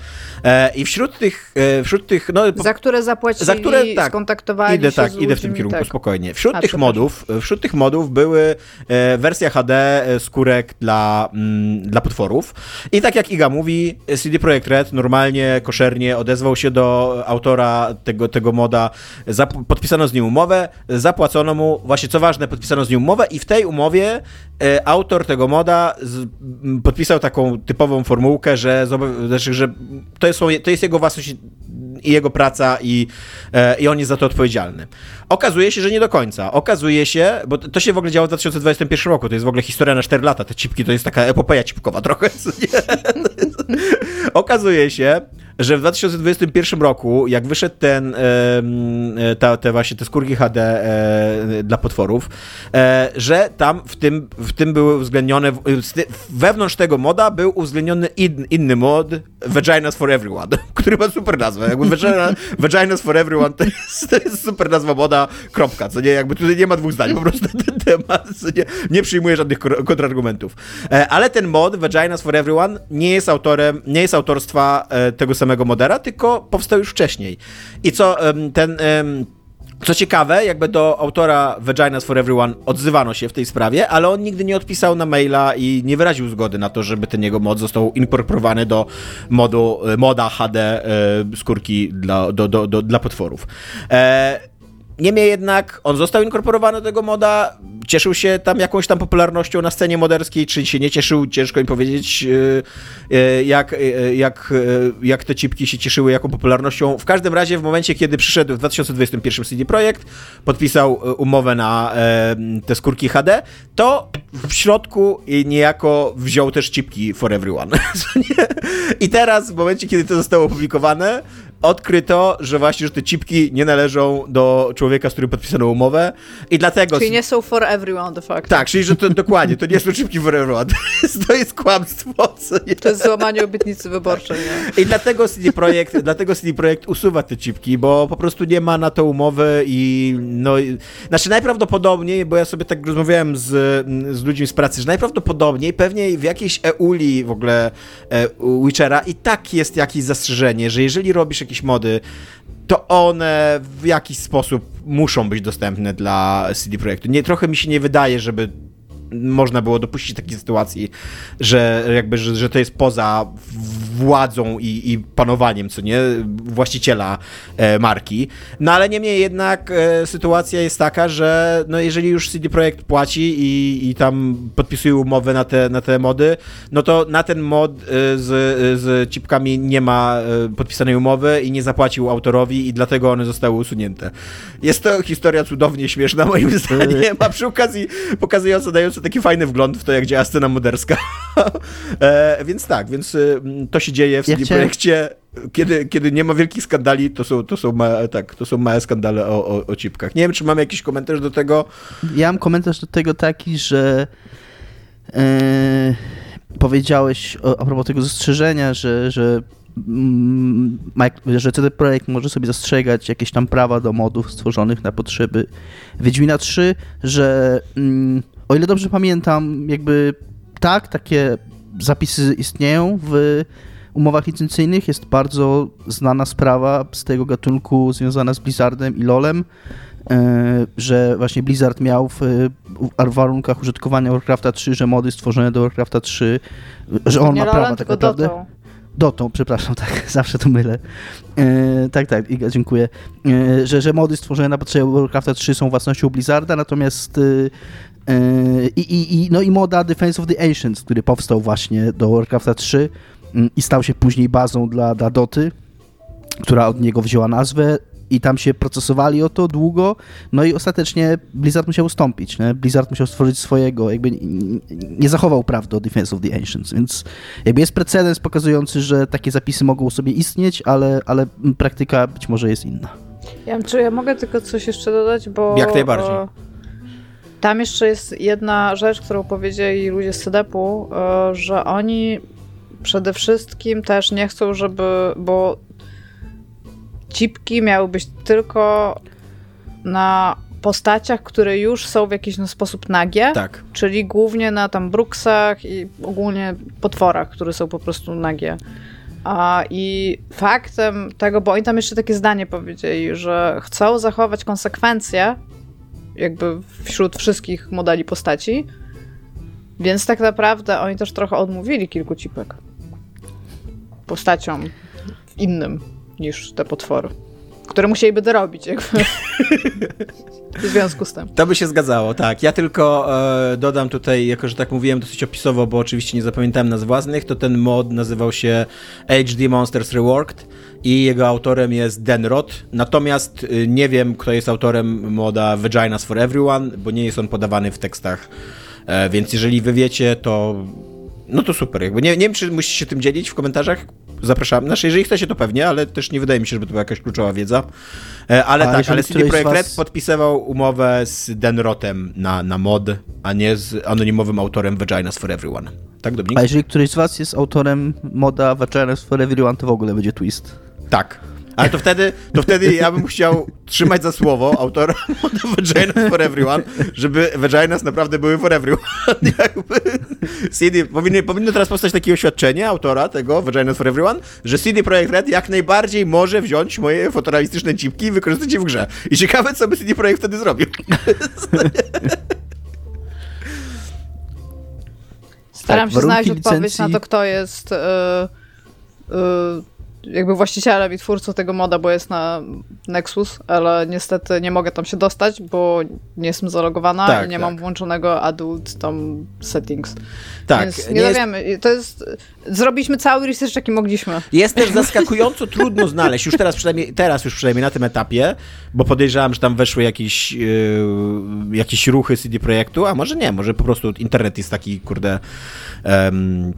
E, I wśród tych, wśród tych no, za które zapłacili, za które, tak, skontaktowali idę, się tak, idę w tym kierunku, tak. spokojnie. Wśród A, tych modów, wśród tych modów były wersja HD skórek dla, mm, dla potworów. I tak jak Iga mówi, CD Projekt Red normalnie, koszernie odezwał się do autora tego, tego moda, zap- podpisano z nim umowę, zapłacono mu, właśnie co ważne, podpisano z nim umowę i w tej umowie e, autor tego moda z, podpisał taką typową formułkę, że, znaczy, że to, jest, to jest jego własność i jego praca i, e, i on jest za to odpowiedzialny. Okazuje się, że nie do końca. Okazuje się, bo to się w ogóle działo w 2021 roku, to jest w ogóle historia na 4 lata, te cipki to jest taka epopeja cipkowa trochę. (laughs) Okazuje się, że w 2021 roku, jak wyszedł ten, e, ta, te właśnie te skórki HD e, dla potworów, e, że tam w tym, w tym były uwzględnione, wewnątrz tego moda był uwzględniony in, inny mod, Vaginas for Everyone, (laughs) który ma super nazwę. Jakby Vagina, Vaginas for Everyone to jest, to jest super nazwa moda, kropka, co nie, jakby tutaj nie ma dwóch zdań, po prostu ten temat, nie, nie przyjmuje żadnych kontrargumentów. Ale ten mod, Vaginas for Everyone, nie jest autorem, nie jest autorstwa tego samego modera, tylko powstał już wcześniej. I co ten. Co ciekawe, jakby do autora Vaginas for Everyone odzywano się w tej sprawie, ale on nigdy nie odpisał na maila i nie wyraził zgody na to, żeby ten jego mod został inkorporowany do modu, e, moda HD e, skórki dla, do, do, do, dla potworów. E, Niemniej jednak on został inkorporowany do tego moda, cieszył się tam jakąś tam popularnością na scenie moderskiej, czy się nie cieszył, ciężko mi powiedzieć, e, e, jak, e, jak, jak te cipki się cieszyły jaką popularnością. W każdym razie w momencie, kiedy przyszedł w 2021 CD Projekt, podpisał umowę na te skórki HD, to w środku niejako wziął też cipki for everyone. (laughs) I teraz w momencie, kiedy to zostało opublikowane, odkryto, że właśnie, że te chipki nie należą do człowieka, z którym podpisano umowę i dlatego... Czyli nie są for everyone de facto. Tak, czyli że to dokładnie, to nie są chipki for everyone, (laughs) to jest, to jest kłamstwo. To jest złamanie obietnicy wyborczej, nie? I dlatego CD Projekt, dlatego CD Projekt usuwa te chipki, bo po prostu nie ma na to umowy i no... Znaczy najprawdopodobniej, bo ja sobie tak rozmawiałem z, z ludźmi z pracy, że najprawdopodobniej pewnie w jakiejś EULI w ogóle e, Witchera i tak jest jakieś zastrzeżenie, że jeżeli robisz jakieś jakieś mody, to one w jakiś sposób muszą być dostępne dla CD Projektu. Nie, trochę mi się nie wydaje, żeby można było dopuścić takiej sytuacji, że jakby, że, że to jest poza władzą i, i panowaniem, co nie, właściciela e, marki. No ale niemniej jednak e, sytuacja jest taka, że no jeżeli już CD Projekt płaci i, i tam podpisuje umowę na te, na te mody, no to na ten mod e, z, z chipkami nie ma e, podpisanej umowy i nie zapłacił autorowi i dlatego one zostały usunięte. Jest to historia cudownie śmieszna moim (laughs) zdaniem, a przy okazji pokazująca, dająca taki fajny wgląd w to, jak działa scena moderska. (laughs) e, więc tak, więc y, to się dzieje w ja chciałem... projekcie. Kiedy, kiedy nie ma wielkich skandali, to są, to są, małe, tak, to są małe skandale o, o, o cipkach. Nie wiem, czy mamy jakiś komentarz do tego. Ja mam komentarz do tego taki, że e, powiedziałeś o, a propos tego zastrzeżenia, że, że mm, że CD Projekt może sobie zastrzegać jakieś tam prawa do modów stworzonych na potrzeby Wiedźmina 3, że mm, o ile dobrze pamiętam, jakby tak, takie zapisy istnieją w umowach licencyjnych. Jest bardzo znana sprawa z tego gatunku związana z Blizzardem i LoLem, e, że właśnie Blizzard miał w, warunkach użytkowania Warcrafta 3, że mody stworzone do Warcrafta 3, że on ma prawa tak naprawdę. Dotą. Dotą, przepraszam, (laughs) tak, zawsze to mylę. E, tak, tak, Iga, dziękuję. E, że, że mody stworzone na potrzeby Warcrafta 3 są własnością Blizzarda, natomiast Yy, I, i, i, no i moda Defense of the Ancients, który powstał właśnie do Warcrafta 3 mm, i stał się później bazą dla, dla Doty, która od niego wzięła nazwę i tam się procesowali o to długo, no i ostatecznie Blizzard musiał ustąpić, nie? Blizzard musiał stworzyć swojego, jakby nie zachował praw do Defense of the Ancients, więc jakby jest precedens pokazujący, że takie zapisy mogą sobie istnieć, ale, ale praktyka być może jest inna. Ja, czy ja mogę tylko coś jeszcze dodać, bo... Jak najbardziej. Tam jeszcze jest jedna rzecz, którą powiedzieli ludzie z CDP-u, e, że oni przede wszystkim też nie chcą, żeby, bo cipki miały być tylko na postaciach, które już są w jakiś no, sposób nagie. Tak. Czyli głównie na tam bruksach i ogólnie potworach, które są po prostu nagie. A, I faktem tego, bo oni tam jeszcze takie zdanie powiedzieli, że chcą zachować konsekwencje jakby wśród wszystkich modeli postaci. Więc tak naprawdę oni też trochę odmówili kilku cipek postaciom innym niż te potwory, które musieliby dorobić jakby w związku z tym. To by się zgadzało, tak. Ja tylko e, dodam tutaj, jako że tak mówiłem dosyć opisowo, bo oczywiście nie zapamiętałem nazw własnych, to ten mod nazywał się HD Monsters Reworked i jego autorem jest Dan Roth. Natomiast y, nie wiem, kto jest autorem moda Vaginas for Everyone, bo nie jest on podawany w tekstach. E, więc jeżeli wy wiecie, to no to super. Jakby nie, nie wiem, czy musicie się tym dzielić w komentarzach. Zapraszam. Znaczy, jeżeli chcecie, to pewnie, ale też nie wydaje mi się, żeby to była jakaś kluczowa wiedza. E, ale tak, ale CD Projekt was... Red podpisywał umowę z Dan Rothem na, na mod, a nie z anonimowym autorem Vaginas for Everyone. Tak, Dominik? A jeżeli któryś z was jest autorem moda Vaginas for Everyone, to w ogóle będzie twist. Tak. Ale to wtedy, to wtedy ja bym chciał trzymać za słowo autora (laughs) Vaginas for Everyone, żeby Vaginas naprawdę były for everyone. (laughs) Jakby CD, powinno, powinno teraz powstać takie oświadczenie autora tego Vaginas for Everyone, że CD Projekt Red jak najbardziej może wziąć moje fotorealistyczne cipki i wykorzystać je w grze. I ciekawe, co by CD Projekt wtedy zrobił. Staram tak, się znaleźć odpowiedź licencji... na to, kto jest... Yy, yy jakby właścicielem i twórcą tego moda, bo jest na Nexus, ale niestety nie mogę tam się dostać, bo nie jestem zalogowana Tak, i nie tak. mam włączonego adult tam settings. Tak, Więc nie, nie jest- dowiemy. To jest... Zrobiliśmy cały research, jaki mogliśmy. Jest też zaskakująco trudno znaleźć, już teraz przynajmniej, teraz już przynajmniej na tym etapie, bo podejrzewam, że tam weszły jakieś, yy, jakieś ruchy CD Projektu, a może nie, może po prostu internet jest taki, kurde, em,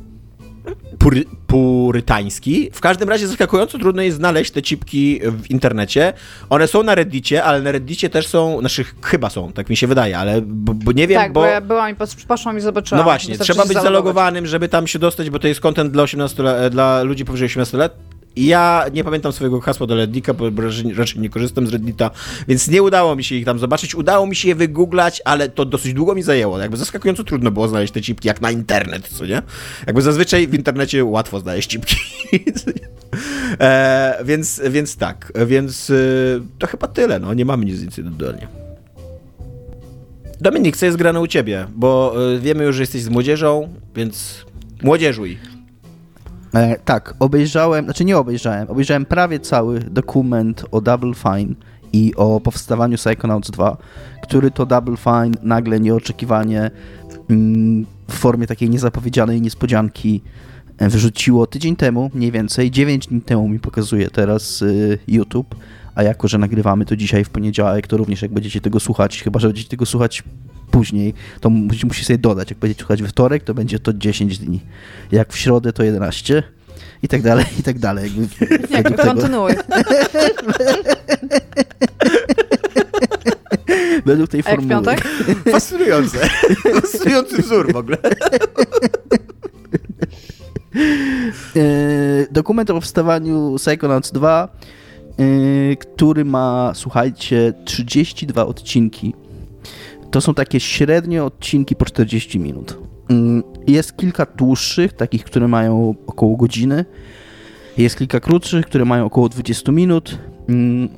pury, purytański. W każdym razie zaskakująco trudno jest znaleźć te cipki w internecie. One są na Reddicie, ale na Reddicie też są, znaczy chyba są, tak mi się wydaje, ale bo, bo nie wiem, tak, bo, ja byłam i poszłam i zobaczyłam. no właśnie, trzeba być zalogowanym, żeby tam się dostać, bo to jest content dla 18 la- dla ludzi powyżej 18 lat. Ja nie pamiętam swojego hasła do Reddita, bo raczej- raczej nie korzystam z Reddita, więc nie udało mi się ich tam zobaczyć. Udało mi się je wygooglać, ale to dosyć długo mi zajęło. Jakby zaskakująco trudno było znaleźć te cipki, jak na internet, co nie? Jakby zazwyczaj w internecie łatwo znaleźć cipki. (laughs) e, więc, więc tak, więc y, to chyba tyle, no. Nie mamy nic więcej dodania. Dominik, co jest grane u ciebie? Bo y, wiemy już, że jesteś z młodzieżą, więc młodzieżuj. E, tak, obejrzałem, znaczy nie obejrzałem, obejrzałem prawie cały dokument o Double Fine i o powstawaniu Psychonauts 2, który to Double Fine nagle nieoczekiwanie mm, w formie takiej niezapowiedzianej niespodzianki e, wyrzuciło tydzień temu, mniej więcej, 9 dni temu mi pokazuje teraz y, YouTube, a jako, że nagrywamy to dzisiaj w poniedziałek, to również jak będziecie tego słuchać, chyba, że będziecie tego słuchać później, to musi, musi sobie dodać, jak będziecie słuchać we wtorek, to będzie to 10 dni, jak w środę to 11 i tak dalej, i tak dalej. Jakby (laughs) tego, kontynuuj. (laughs) według tej A jak w formuły. piątek? (laughs) Fascynujące. Fascynujący wzór w ogóle. E, dokument o powstawaniu Psychonauts 2, e, który ma, słuchajcie, 32 odcinki. To są takie średnie odcinki po 40 minut. Mm, Jest kilka dłuższych, takich, które mają około godziny. Jest kilka krótszych, które mają około 20 minut. Mm,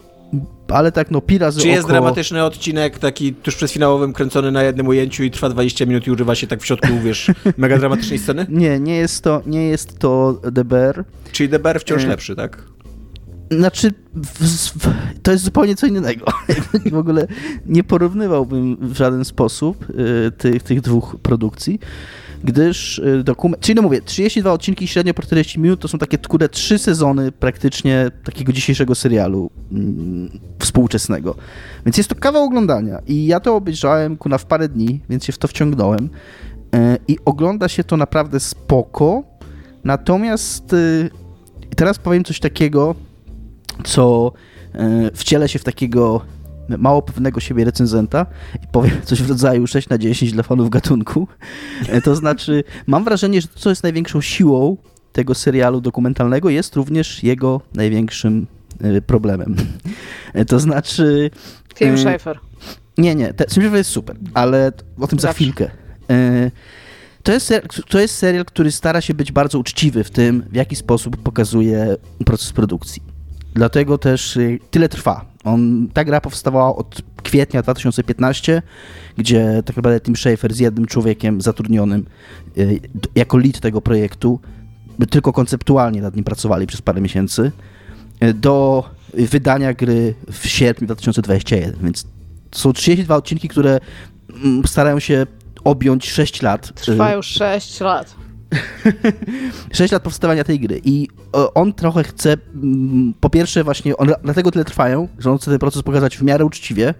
Ale tak, no, pi razy Czy jest około... dramatyczny odcinek taki tuż przed finałowym kręcony na jednym ujęciu i trwa 20 minut i używa się tak w środku, wiesz, (laughs) mega dramatycznej sceny? Nie, nie jest to, nie jest to DBR. Czyli DBR wciąż E, lepszy, tak? Znaczy, to jest zupełnie co innego. (laughs) w ogóle nie porównywałbym w żaden sposób y, tych, tych dwóch produkcji, gdyż y, dokument. Czyli no mówię, 32 odcinki średnio po 40 minut to są takie kurde trzy sezony praktycznie takiego dzisiejszego serialu mm, współczesnego. Więc jest to kawał oglądania. I ja to obejrzałem kuna w parę dni, więc się w to wciągnąłem. Y, I ogląda się to naprawdę spoko. Natomiast teraz powiem coś takiego, co e, wcielę się w takiego mało pewnego siebie recenzenta i powiem (laughs) coś w rodzaju 6 na 10 dla fanów gatunku. E, To znaczy, mam wrażenie, że to, co jest największą siłą tego serialu dokumentalnego, jest również jego największym e, problemem. To znaczy... Tim Schafer. nie, nie, te- Sim jest super, ale o tym za Zawsze. chwilkę. E, To jest, ser- to jest serial, który stara się być bardzo uczciwy w tym, w jaki sposób pokazuje proces produkcji. Dlatego też y, tyle trwa. On, ta gra powstawała od kwietnia 2015, gdzie tak naprawdę Tim Schafer z jednym człowiekiem zatrudnionym y, jako lead tego projektu, tylko konceptualnie nad nim pracowali przez parę miesięcy, y, do wydania gry w sierpniu 2021. Więc są 32 odcinki, które mm, starają się objąć 6 lat. Trwa już 6 lat. (laughs) 6 lat powstawania tej gry i e, on trochę chce, mm, po pierwsze właśnie, on, dlatego tyle trwają, że on chce ten proces pokazać w miarę uczciwie,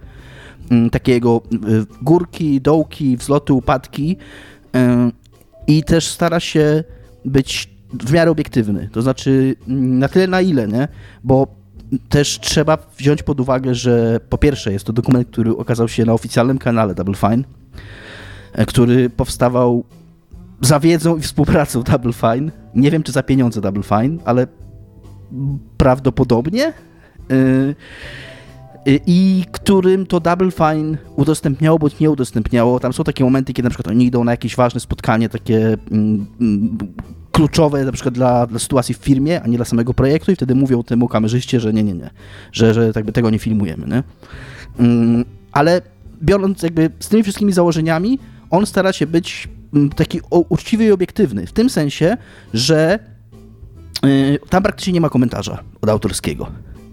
mm, takie jego y, górki, dołki, wzloty, upadki y, i też stara się być w miarę obiektywny, to znaczy mm, na tyle na ile, nie, bo też trzeba wziąć pod uwagę, że po pierwsze jest to dokument, który okazał się na oficjalnym kanale Double Fine, e, który powstawał za wiedzą i współpracą Double Fine. Nie wiem, czy za pieniądze Double Fine, ale prawdopodobnie. Yy, yy, I którym to Double Fine udostępniało bądź nie udostępniało. Tam są takie momenty, kiedy na przykład oni idą na jakieś ważne spotkanie, takie mm, mm, kluczowe na przykład dla, dla sytuacji w firmie, a nie dla samego projektu i wtedy mówią temu kamerzyście, że nie, nie, nie, że, że tak by tego nie filmujemy, nie? Mm, ale biorąc jakby z tymi wszystkimi założeniami, on stara się być taki uczciwy i obiektywny. W tym sensie, że y, tam praktycznie nie ma komentarza od autorskiego.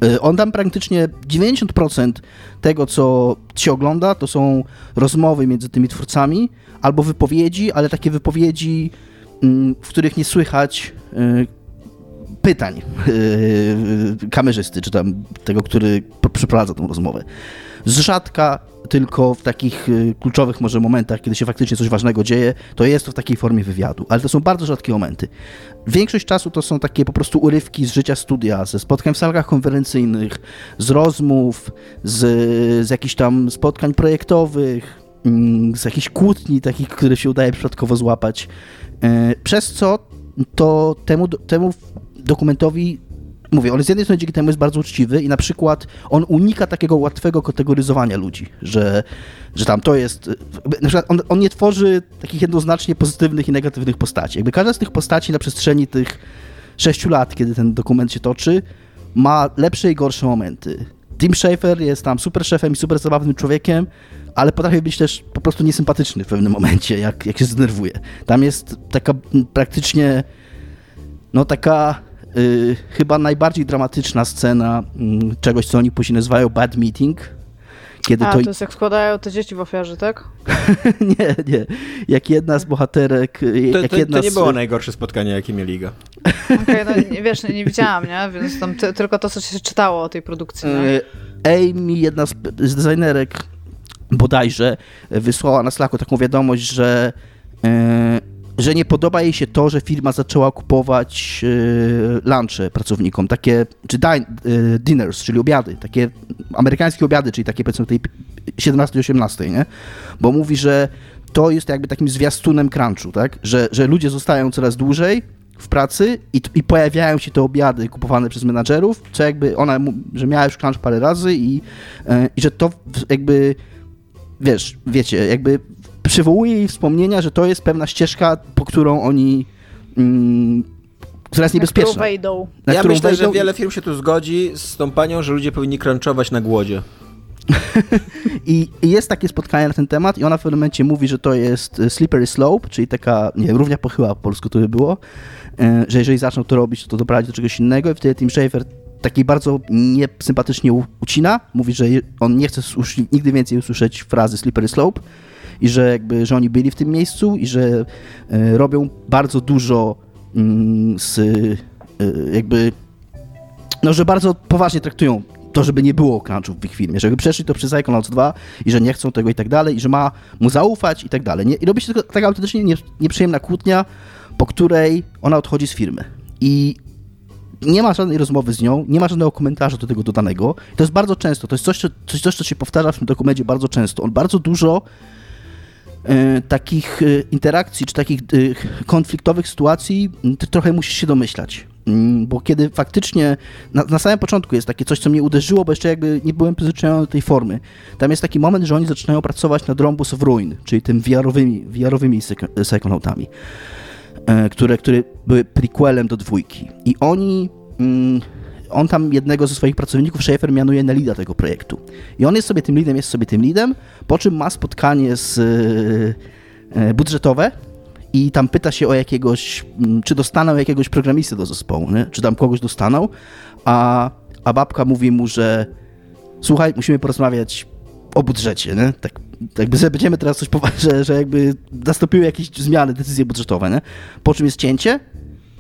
Y, on tam praktycznie 90% tego, co się ogląda, to są rozmowy między tymi twórcami albo wypowiedzi, ale takie wypowiedzi, w których nie słychać y, pytań kamerzysty, czy tam tego, który przeprowadza tą rozmowę. Z rzadka tylko w takich y, kluczowych może momentach, kiedy się faktycznie coś ważnego dzieje, to jest to w takiej formie wywiadu, ale to są bardzo rzadkie momenty. Większość czasu to są takie po prostu urywki z życia studia, ze spotkań w salach konferencyjnych, z rozmów, z, z jakichś tam spotkań projektowych, mm, z jakichś kłótni takich, które się udaje przypadkowo złapać, y, przez co to temu, temu dokumentowi mówię, on z jednej strony dzięki temu jest bardzo uczciwy i na przykład on unika takiego łatwego kategoryzowania ludzi, że, że tam to jest, na przykład on, on nie tworzy takich jednoznacznie pozytywnych i negatywnych postaci. Jakby każda z tych postaci na przestrzeni tych sześciu lat, kiedy ten dokument się toczy, ma lepsze i gorsze momenty. Tim Schafer jest tam super szefem i super zabawnym człowiekiem, ale potrafi być też po prostu niesympatyczny w pewnym momencie, jak, jak się zdenerwuje. Tam jest taka praktycznie, no taka y, chyba najbardziej dramatyczna scena y, czegoś, co oni później nazywają bad meeting. Kiedy A, to... to jest jak składają te dzieci w ofiarze, tak? (laughs) nie, nie. Jak jedna z bohaterek... Y, to, jak to, jedna to nie z... było najgorsze spotkanie, jakie mieli go. Okej, okay, no wiesz, nie widziałam, nie? Więc tam ty, tylko to, co się czytało o tej produkcji, nie? Y, Amy, jedna z, z designerek bodajże, wysłała na Slacku taką wiadomość, że że nie podoba jej się to, że firma zaczęła kupować y, lunche pracownikom, takie, czy din, y, dinners, czyli obiady, takie amerykańskie obiady, czyli takie powiedzmy tej 17-18, nie? Bo mówi, że to jest jakby takim zwiastunem crunchu, tak? Że, że ludzie zostają coraz dłużej w pracy i, i pojawiają się te obiady kupowane przez menadżerów, co jakby ona, że miała już crunch parę razy i, y, i że to jakby wiesz, wiecie, jakby przywołuje jej wspomnienia, że to jest pewna ścieżka, po którą oni. Mm, która jest niebezpieczna. Na którą wejdą. Na ja którą myślę, wejdą... że wiele firm się tu zgodzi z tą panią, że ludzie powinni crunchować na głodzie. (laughs) I, jest takie spotkanie na ten temat i ona w pewnym momencie mówi, że to jest e, slippery slope, czyli taka, nie wiem, równia pochyła po polsku to by było, e, że jeżeli zaczną to robić, to to doprowadzi do czegoś innego i wtedy Tim Schafer takiej bardzo niesympatycznie ucina, mówi, że on nie chce nigdy więcej usłyszeć frazy slippery slope, i że jakby, że oni byli w tym miejscu i że e, robią bardzo dużo mm, z e, jakby, no, że bardzo poważnie traktują to, żeby nie było crunchów w ich filmie, żeby przeszli to przez Psychonauts 2 i że nie chcą tego i tak dalej, i że ma mu zaufać i tak dalej. Nie, I robi się taka autentycznie nie, nieprzyjemna kłótnia, po której ona odchodzi z firmy. I nie ma żadnej rozmowy z nią, nie ma żadnego komentarza do tego dodanego. To jest bardzo często, to jest coś, coś, coś, co się powtarza w tym dokumencie bardzo często. On bardzo dużo takich e, interakcji, czy takich e, konfliktowych sytuacji, trochę musisz się domyślać. Bo kiedy faktycznie na, na, samym początku jest takie coś, co mnie uderzyło, bo jeszcze jakby nie byłem przyzwyczajony do tej formy. Tam jest taki moment, że oni zaczynają pracować nad Rhombus of Ruin, czyli tym VR-owymi, VR-owymi psychonautami, które, które były prequelem do dwójki. I oni mm, on tam jednego ze swoich pracowników, Schaefer, mianuje na lida tego projektu. I on jest sobie tym lidem, jest sobie tym lidem, po czym ma spotkanie z e, e, budżetowe i tam pyta się o jakiegoś, czy dostaną jakiegoś programisty do zespołu, nie? czy tam kogoś dostaną, a, a babka mówi mu, że słuchaj, musimy porozmawiać o budżecie, nie? Tak, jakby będziemy teraz coś (laughs) że, że jakby nastąpiły jakieś zmiany, decyzje budżetowe, nie? Po czym jest cięcie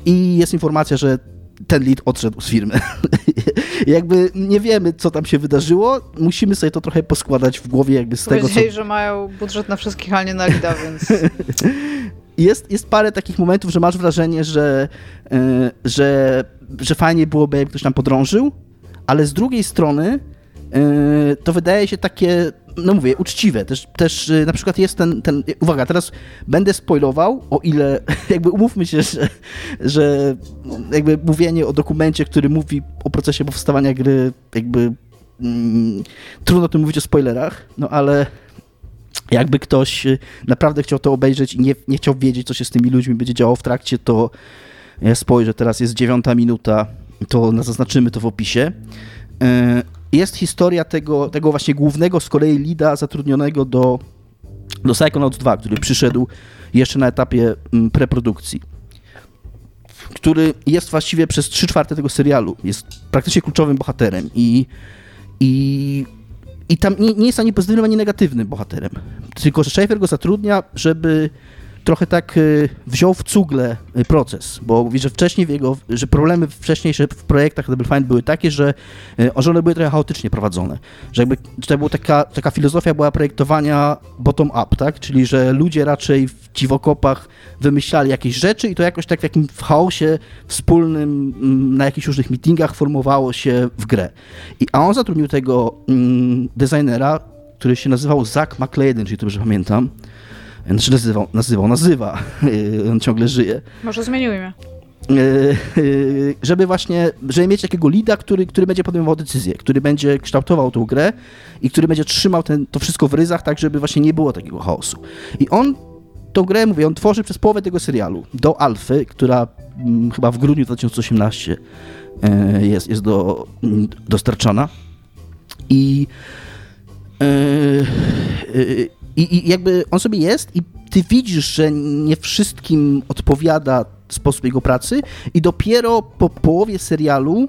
i jest informacja, że ten lead odszedł z firmy. (laughs) jakby nie wiemy, co tam się wydarzyło, musimy sobie to trochę poskładać w głowie jakby z tego, co... że mają budżet na wszystkich, ale nie na lida, więc... (laughs) jest, jest parę takich momentów, że masz wrażenie, że, yy, że, że fajnie byłoby, jakby ktoś tam podrążył, ale z drugiej strony to wydaje się takie no mówię, uczciwe. Też, też y, na przykład jest ten, ten, uwaga, teraz będę spoilował, o ile, (laughs) jakby umówmy się, że, że jakby mówienie o dokumencie, który mówi o procesie powstawania gry, jakby mm, trudno tu mówić o spoilerach, no ale jakby ktoś y, naprawdę chciał to obejrzeć i nie, nie chciał wiedzieć, co się z tymi ludźmi będzie działo w trakcie, to ja spojrzę, teraz jest dziewiąta minuta, to zaznaczymy to w opisie. Y, jest historia tego, tego właśnie głównego z kolei lida zatrudnionego do, do Psychonauts 2, który przyszedł jeszcze na etapie mm, preprodukcji. który jest właściwie przez 3 czwarte tego serialu. Jest praktycznie kluczowym bohaterem i, i, i tam nie, nie jest ani pozytywnym, ani negatywnym bohaterem. Tylko, że Schaefer go zatrudnia, żeby trochę tak y, wziął w cugle y, proces, bo mówi, że wcześniej jego, że problemy wcześniejsze w projektach Double Fine były takie, że, y, że one były trochę chaotycznie prowadzone. Że jakby to była taka, taka filozofia była projektowania bottom-up, tak? Czyli, że ludzie raczej w dziwokopach wymyślali jakieś rzeczy i to jakoś tak w takim w chaosie wspólnym mm, na jakichś różnych meetingach formowało się w grę. I, a on zatrudnił tego mm, designera, który się nazywał Zach McLeod, czyli dobrze pamiętam, znaczy nazywał, nazywał, nazywa, (laughs) on ciągle żyje. Może zmienił imię. Żeby właśnie, żeby mieć takiego lida, który, który będzie podejmował decyzje, który będzie kształtował tą grę i który będzie trzymał ten, to wszystko w ryzach, tak żeby właśnie nie było takiego chaosu. I on tą grę, mówię, on tworzy przez połowę tego serialu do Alfy, która m, chyba w grudniu 2018 e, jest, jest do, dostarczana. I e, e, i, I jakby on sobie jest i ty widzisz, że nie wszystkim odpowiada sposób jego pracy i dopiero po połowie serialu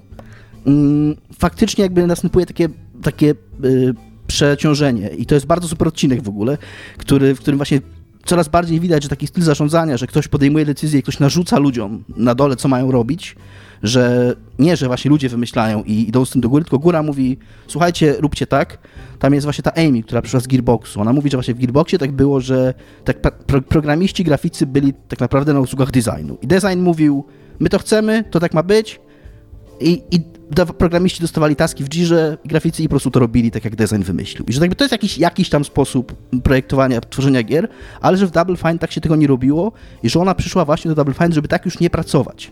mm, faktycznie jakby następuje takie, takie y, przeciążenie. I to jest bardzo super odcinek w ogóle, który, w którym właśnie coraz bardziej widać, że taki styl zarządzania, że ktoś podejmuje decyzję i ktoś narzuca ludziom na dole, co mają robić, że nie, że właśnie ludzie wymyślają i idą z tym do góry, tylko góra mówi, słuchajcie, róbcie tak. Tam jest właśnie ta Amy, która przyszła z Gearboxu. Ona mówi, że właśnie w Gearboxie tak było, że tak pro programiści, graficy byli tak naprawdę na usługach designu. I design mówił, my to chcemy, to tak ma być. I, i programiści dostawali taski w Jirze, graficy i po prostu to robili tak, jak design wymyślił. I że to jest jakiś, jakiś tam sposób projektowania, tworzenia gier, ale że w Double Fine tak się tego nie robiło i że ona przyszła właśnie do Double Fine, żeby tak już nie pracować.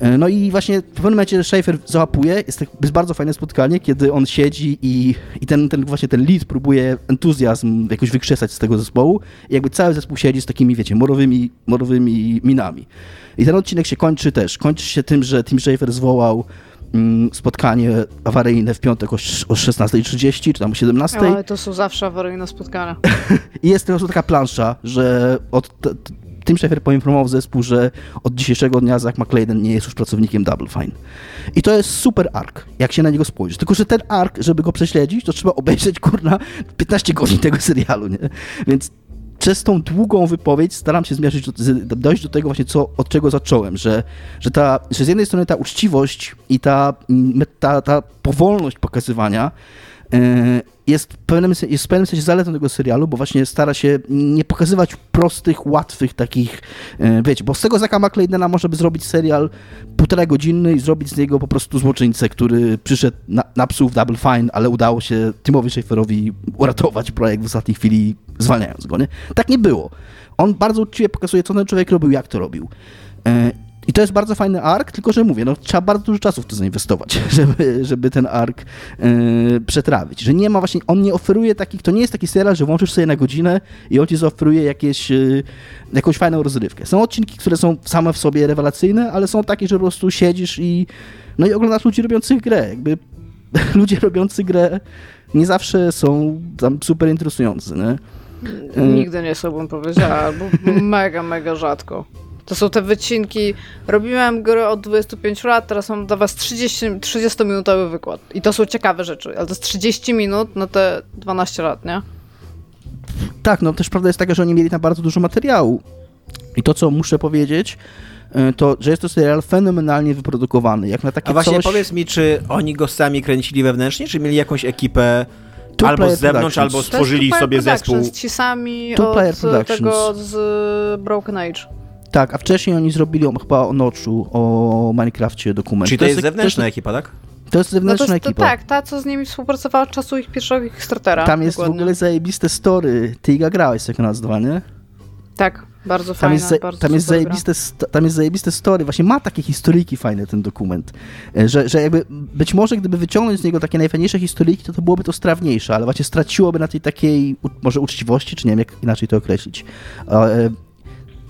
E, no i właśnie w pewnym momencie Schaefer załapuje, jest, tak, jest bardzo fajne spotkanie, kiedy on siedzi i, i ten, ten właśnie ten lead próbuje entuzjazm jakoś wykrzesać z tego zespołu i jakby cały zespół siedzi z takimi, wiecie, morowymi, morowymi minami. I ten odcinek się kończy też, kończy się tym, że Tim Schaefer zwołał mm, spotkanie awaryjne w piątek o, o 16.30 czy tam o 17.00. Ale to są zawsze awaryjne spotkania. (laughs) I jest teraz taka plansza, że od tym Schaefer poinformował zespół, że od dzisiejszego dnia Zach McLeod nie jest już pracownikiem Double Fine. I to jest super ark, jak się na niego spojrzy. Tylko, że ten ark, żeby go prześledzić, to trzeba obejrzeć, kurna, 15 godzin tego serialu, nie? Więc przez tą długą wypowiedź staram się zmierzyć, dojść do tego właśnie, co, od czego zacząłem, że, że, ta, że z jednej strony ta uczciwość i ta, ta, ta powolność pokazywania jest w, pewnym, jest w pewnym sensie zaletą tego serialu, bo właśnie stara się nie pokazywać prostych, łatwych takich, e, wiecie, bo z tego Zaka McLeodena można by zrobić serial półtora godzinny i zrobić z niego po prostu złoczyńcę, który przyszedł na, na psów Double Fine, ale udało się Timowi Schaeferowi uratować projekt w ostatniej chwili, zwalniając go, nie? Tak nie było. On bardzo uczciwie pokazuje, co ten człowiek robił, jak to robił. I to jest bardzo fajny ark, tylko że mówię, no, trzeba bardzo dużo czasu w to zainwestować, (laughs) żeby, żeby ten ark yy, przetrawić. Że nie ma właśnie, on nie oferuje takich, to nie jest taki serial, że włączysz sobie na godzinę i on ci zaoferuje jakieś, yy, jakąś fajną rozrywkę. Są odcinki, które są same w sobie rewelacyjne, ale są takie, że po prostu siedzisz i no i oglądasz ludzi robiących grę. Jakby (laughs) ludzie robiący grę nie zawsze są tam super interesujący, nie? Nigdy nie bym powiedziała, albo (laughs) mega, mega rzadko. To są te wycinki. Robiłem gry od 25 lat, teraz mam dla was 30, 30-minutowy wykład. I to są ciekawe rzeczy, ale to jest 30 minut na te 12 lat, nie? Tak, no też prawda jest taka, że oni mieli tam bardzo dużo materiału. I to, co muszę powiedzieć, e, to, że jest to serial fenomenalnie wyprodukowany. Jak na takie A właśnie coś... powiedz mi, czy oni go sami kręcili wewnętrznie, czy mieli jakąś ekipę Two albo z zewnątrz, albo stworzyli sobie zespół? Ci sami od tego z Broken Age. Tak, a wcześniej oni zrobili chyba o Noczu, o Minecrafcie dokument. Czyli to, to jest, zewnętrzna to jest, ekipa, tak? To jest zewnętrzna no to jest, ekipa. tak, ta, co z nimi współpracowała od czasu ich pierwszego Kickstartera. Tam jest dokładnie. w ogóle zajebiste story. Ty Iga grałeś jak nazwa, nie? Tak, bardzo tam fajna, jest za, tam, jest zajebiste, tam jest zajebiste story. Właśnie ma takie historyjki fajne ten dokument. E, że, że jakby być może gdyby wyciągnąć z niego takie najfajniejsze historyjki, to to byłoby to strawniejsze, ale właśnie straciłoby na tej takiej może uczciwości, czy nie wiem jak inaczej to określić.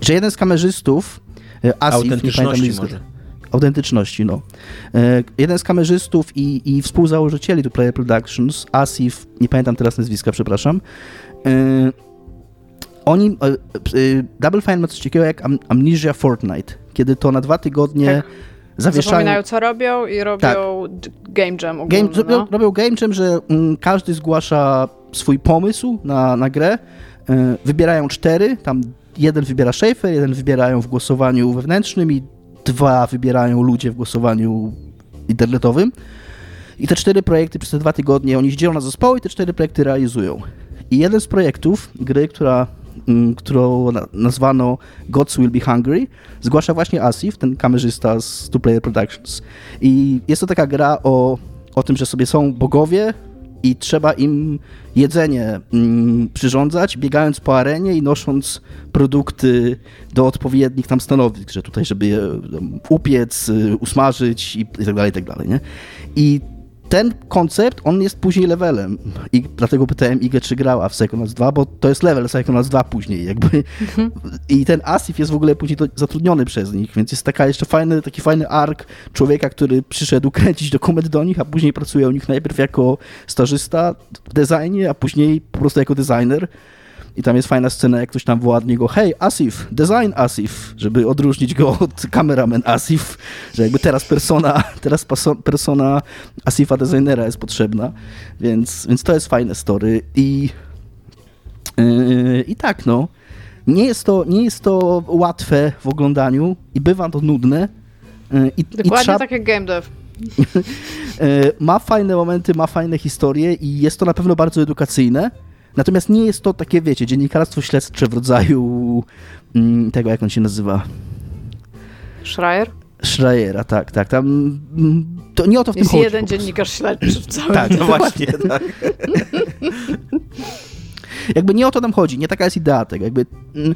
Że jeden z kamerzystów, e, Asif, autentyczności nie może. Autentyczności, no. E, jeden z kamerzystów i, i współzałożycieli tu Player Productions, Asif, nie pamiętam teraz nazwiska, przepraszam, e, oni, Double Fine ma coś takiego jak Amnesia Fortnite, kiedy to na dwa tygodnie Tak. zawieszają... Zapominają, co robią i robią Tak. game jam ogólny, Game, robią, no. robią game jam, że mm, każdy zgłasza swój pomysł na, na grę. Y, wybierają cztery, tam jeden wybiera Schaefer, jeden wybierają w głosowaniu wewnętrznym i dwa wybierają ludzie w głosowaniu internetowym. I te cztery projekty przez te dwa tygodnie oni dzielą na zespoły i te cztery projekty realizują. I jeden z projektów gry, która, mm, którą na- nazwano Gods Will Be Hungry, zgłasza właśnie Asif, ten kamerzysta z Two Player Productions. I jest to taka gra o, o tym, że sobie są bogowie i trzeba im jedzenie mm, przyrządzać, biegając po arenie i nosząc produkty do odpowiednich tam stanowisk, że tutaj, żeby je upiec, y, usmażyć i tak dalej, i tak dalej, nie? I ten koncept, on jest później levelem. I dlatego pytałem Igę, czy grała w Psychonauts 2, bo to jest level Psychonauts 2 później jakby. (laughs) I ten Asif jest w ogóle później zatrudniony przez nich, więc jest taka jeszcze fajny, taki fajny ark człowieka, który przyszedł kręcić dokument do nich, a później pracuje u nich najpierw jako stażysta w designie, a później po prostu jako designer. I tam jest fajna scena, jak ktoś tam woła do niego, hej, Asif, design Asif, żeby odróżnić go od kameraman Asif, że jakby teraz persona, (laughs) teraz persona Asifa designera jest potrzebna, więc, więc to jest fajne story i yy, i tak, no. Nie jest, to, nie jest to łatwe w oglądaniu i bywa to nudne. yy, I, i Dokładnie trzeba, tak jak game dev. E, (laughs) ma fajne momenty, ma fajne historie i jest to na pewno bardzo edukacyjne. Natomiast nie jest to takie, wiecie, dziennikarstwo śledcze w rodzaju mm, tego, jak on się nazywa, Schreier? Schreiera, tak, tak. Tam, mm, to nie o to w Jest tym chodzi. jeden dziennikarz śledczy w całym (laughs) Tak, no właśnie. Tak. (laughs) Jakby nie o to nam chodzi, nie taka jest idea tego. Jakby, mm,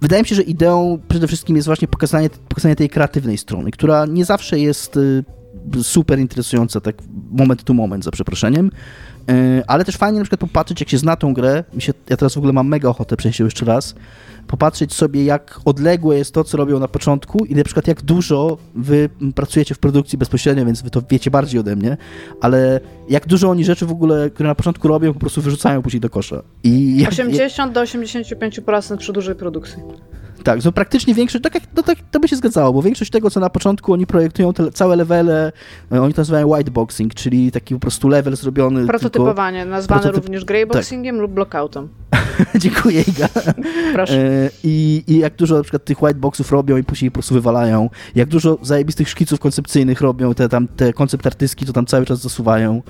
wydaje mi się, że ideą przede wszystkim jest właśnie pokazanie, pokazanie tej kreatywnej strony, która nie zawsze jest y, super interesująca, tak moment to moment, za przeproszeniem, ale też fajnie na przykład popatrzeć, jak się zna tą grę, się, ja teraz w ogóle mam mega ochotę przejść jeszcze raz, popatrzeć sobie, jak odległe jest to, co robią na początku i na przykład jak dużo wy pracujecie w produkcji bezpośrednio, więc wy to wiecie bardziej ode mnie, ale jak dużo oni rzeczy w ogóle, które na początku robią, po prostu wyrzucają później do kosza. I jak, 80 do 85% przy dużej produkcji. Tak, to praktycznie większość, tak jak, no tak, to by się zgadzało, bo większość tego, co na początku oni projektują, te całe levele, e, oni to nazywają whiteboxing, czyli taki po prostu level zrobiony Prototypowanie, nazwane prototyp- również greyboxingiem lub blockoutem. tylko... (laughs) Dziękuję, Iga. Proszę. E, I, I jak dużo na przykład tych whiteboxów robią i później po prostu wywalają. Jak dużo zajebistych szkiców koncepcyjnych robią, te tam te koncept artystki to tam cały czas zasuwają.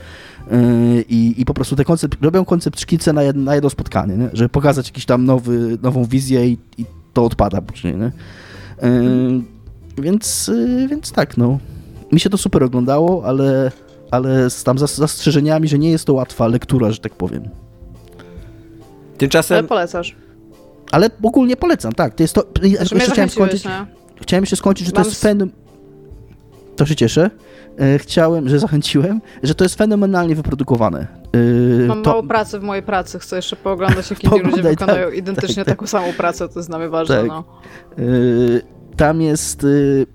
E, I, I po prostu te koncept, robią koncept szkice na, jed, na jedno spotkanie, nie? żeby pokazać jakiś tam nowy, nową wizję i, i to odpada później. Nie? E, więc, e, więc tak, no. Mi się to super oglądało, ale, ale z tam zas- zastrzeżeniami, że nie jest to łatwa lektura, że tak powiem. Ale Tymczasem polecasz. Ale ogólnie polecam, tak. To jest to. Znaczy jeszcze chciałem skończyć. nie? Chciałem jeszcze skończyć, że to Mam jest s- fenom... To się cieszę. E, Chciałem, że zachęciłem, że to jest fenomenalnie wyprodukowane. E, Mam to... mało pracy w mojej pracy, chcę jeszcze pooglądać, jak inni ludzie Pooglądaj, tak, wykonają identycznie tak, tak. taką samą pracę, to jest dla mnie ważne, Tak. no. Y, Tam jest, y,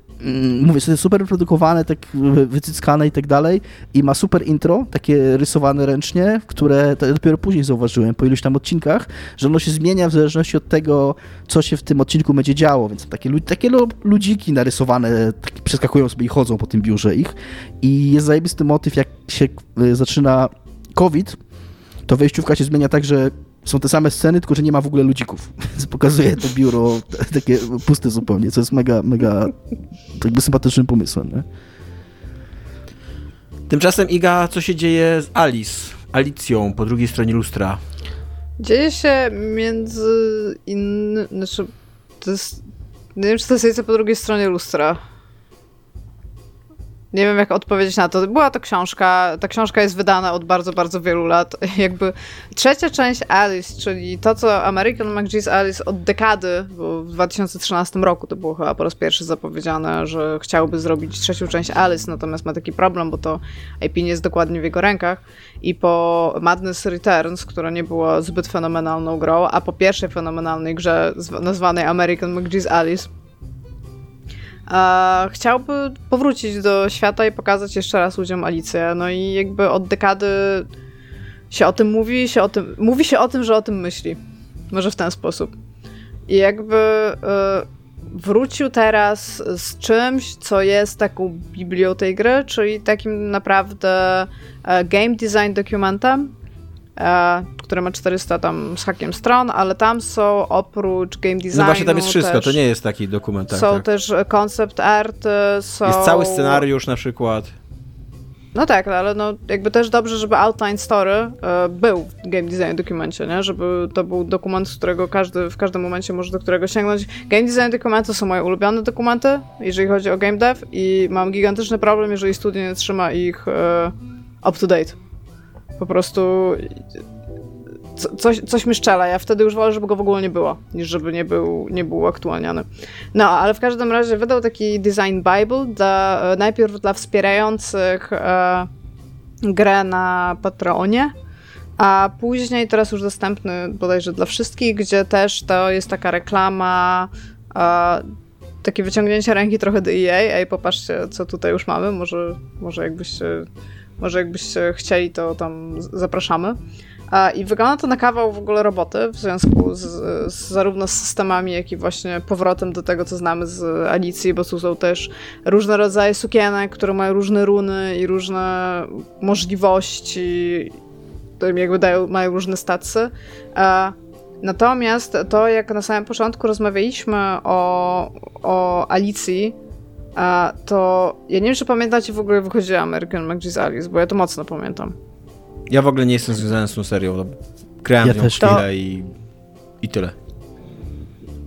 mówię, że to jest super wyprodukowane, tak wy- wycyckane i tak dalej i ma super intro, takie rysowane ręcznie, które dopiero później zauważyłem po iluś tam odcinkach, że ono się zmienia w zależności od tego, co się w tym odcinku będzie działo, więc takie, takie lu- ludziki narysowane przeskakują sobie i chodzą po tym biurze ich. I jest zajebisty motyw, jak się y, zaczyna COVID, to wejściówka się zmienia tak, że są te same sceny, tylko że nie ma w ogóle ludzików. (laughs) Więc pokazuje to biuro takie puste zupełnie, co jest mega, mega jakby sympatycznym pomysłem. Nie? Tymczasem, Iga, co się dzieje z Alice? Alicją po drugiej stronie lustra. Dzieje się między innymi, znaczy, to jest, nie wiem, czy to jest po drugiej stronie lustra. Nie wiem, jak odpowiedzieć na to. Była to książka, ta książka jest wydana od bardzo, bardzo wielu lat. (laughs) Jakby trzecia część Alice, czyli to, co American McGee's Alice od dekady, bo w 2013 roku to było chyba po raz pierwszy zapowiedziane, że chciałby zrobić trzecią część Alice, natomiast ma taki problem, bo to IP nie jest dokładnie w jego rękach. I po Madness Returns, która nie była zbyt fenomenalną grą, a po pierwszej fenomenalnej grze zw- nazwanej American McGee's Alice, chciałby powrócić do świata i pokazać jeszcze raz ludziom Alicję. No i jakby od dekady się o tym mówi, się o tym, mówi się o tym, że o tym myśli. Może w ten sposób. I jakby e, wrócił teraz z czymś, co jest taką biblią tej gry, czyli takim naprawdę e, game design dokumentem, e, który ma 400 tam z hakiem stron, ale tam są oprócz game designu No właśnie tam jest wszystko, to nie jest taki dokument. Tak, są tak. też concept art, są... Jest cały scenariusz na przykład. No tak, ale no jakby też dobrze, żeby outline story e, był w game design dokumencie, nie? Żeby to był dokument, z którego każdy w każdym momencie może do którego sięgnąć. Game design dokumenty są moje ulubione dokumenty, jeżeli chodzi o game dev i mam gigantyczny problem, jeżeli studio nie trzyma ich e, up to date. Po prostu co, coś, coś mi szczela. Ja wtedy już wolę, żeby go w ogóle nie było, niż żeby nie był, nie był aktualniany. No, ale w każdym razie wydał taki design bible dla, najpierw dla wspierających e, grę na Patreonie, a później teraz już dostępny bodajże dla wszystkich, gdzie też to jest taka reklama, e, takie wyciągnięcie ręki trochę do EA. Ej, popatrzcie, co tutaj już mamy. Może, może jakbyście może jakbyście chcieli, to tam zapraszamy. I wygląda to na kawał w ogóle roboty w związku z, z, zarówno z systemami, jak i właśnie powrotem do tego, co znamy z Alicji, bo tu są też różne rodzaje sukienek, które mają różne runy i różne możliwości, które jakby dają, mają różne stacje. Natomiast to, jak na samym początku rozmawialiśmy o, o Alicji, to ja nie wiem, czy pamiętacie w ogóle, jak wychodziła American McGee's Alice, bo ja to mocno pamiętam. Ja w ogóle nie jestem związany z tą serią. No, grałem ja w nią też. chwilę to... i, i tyle.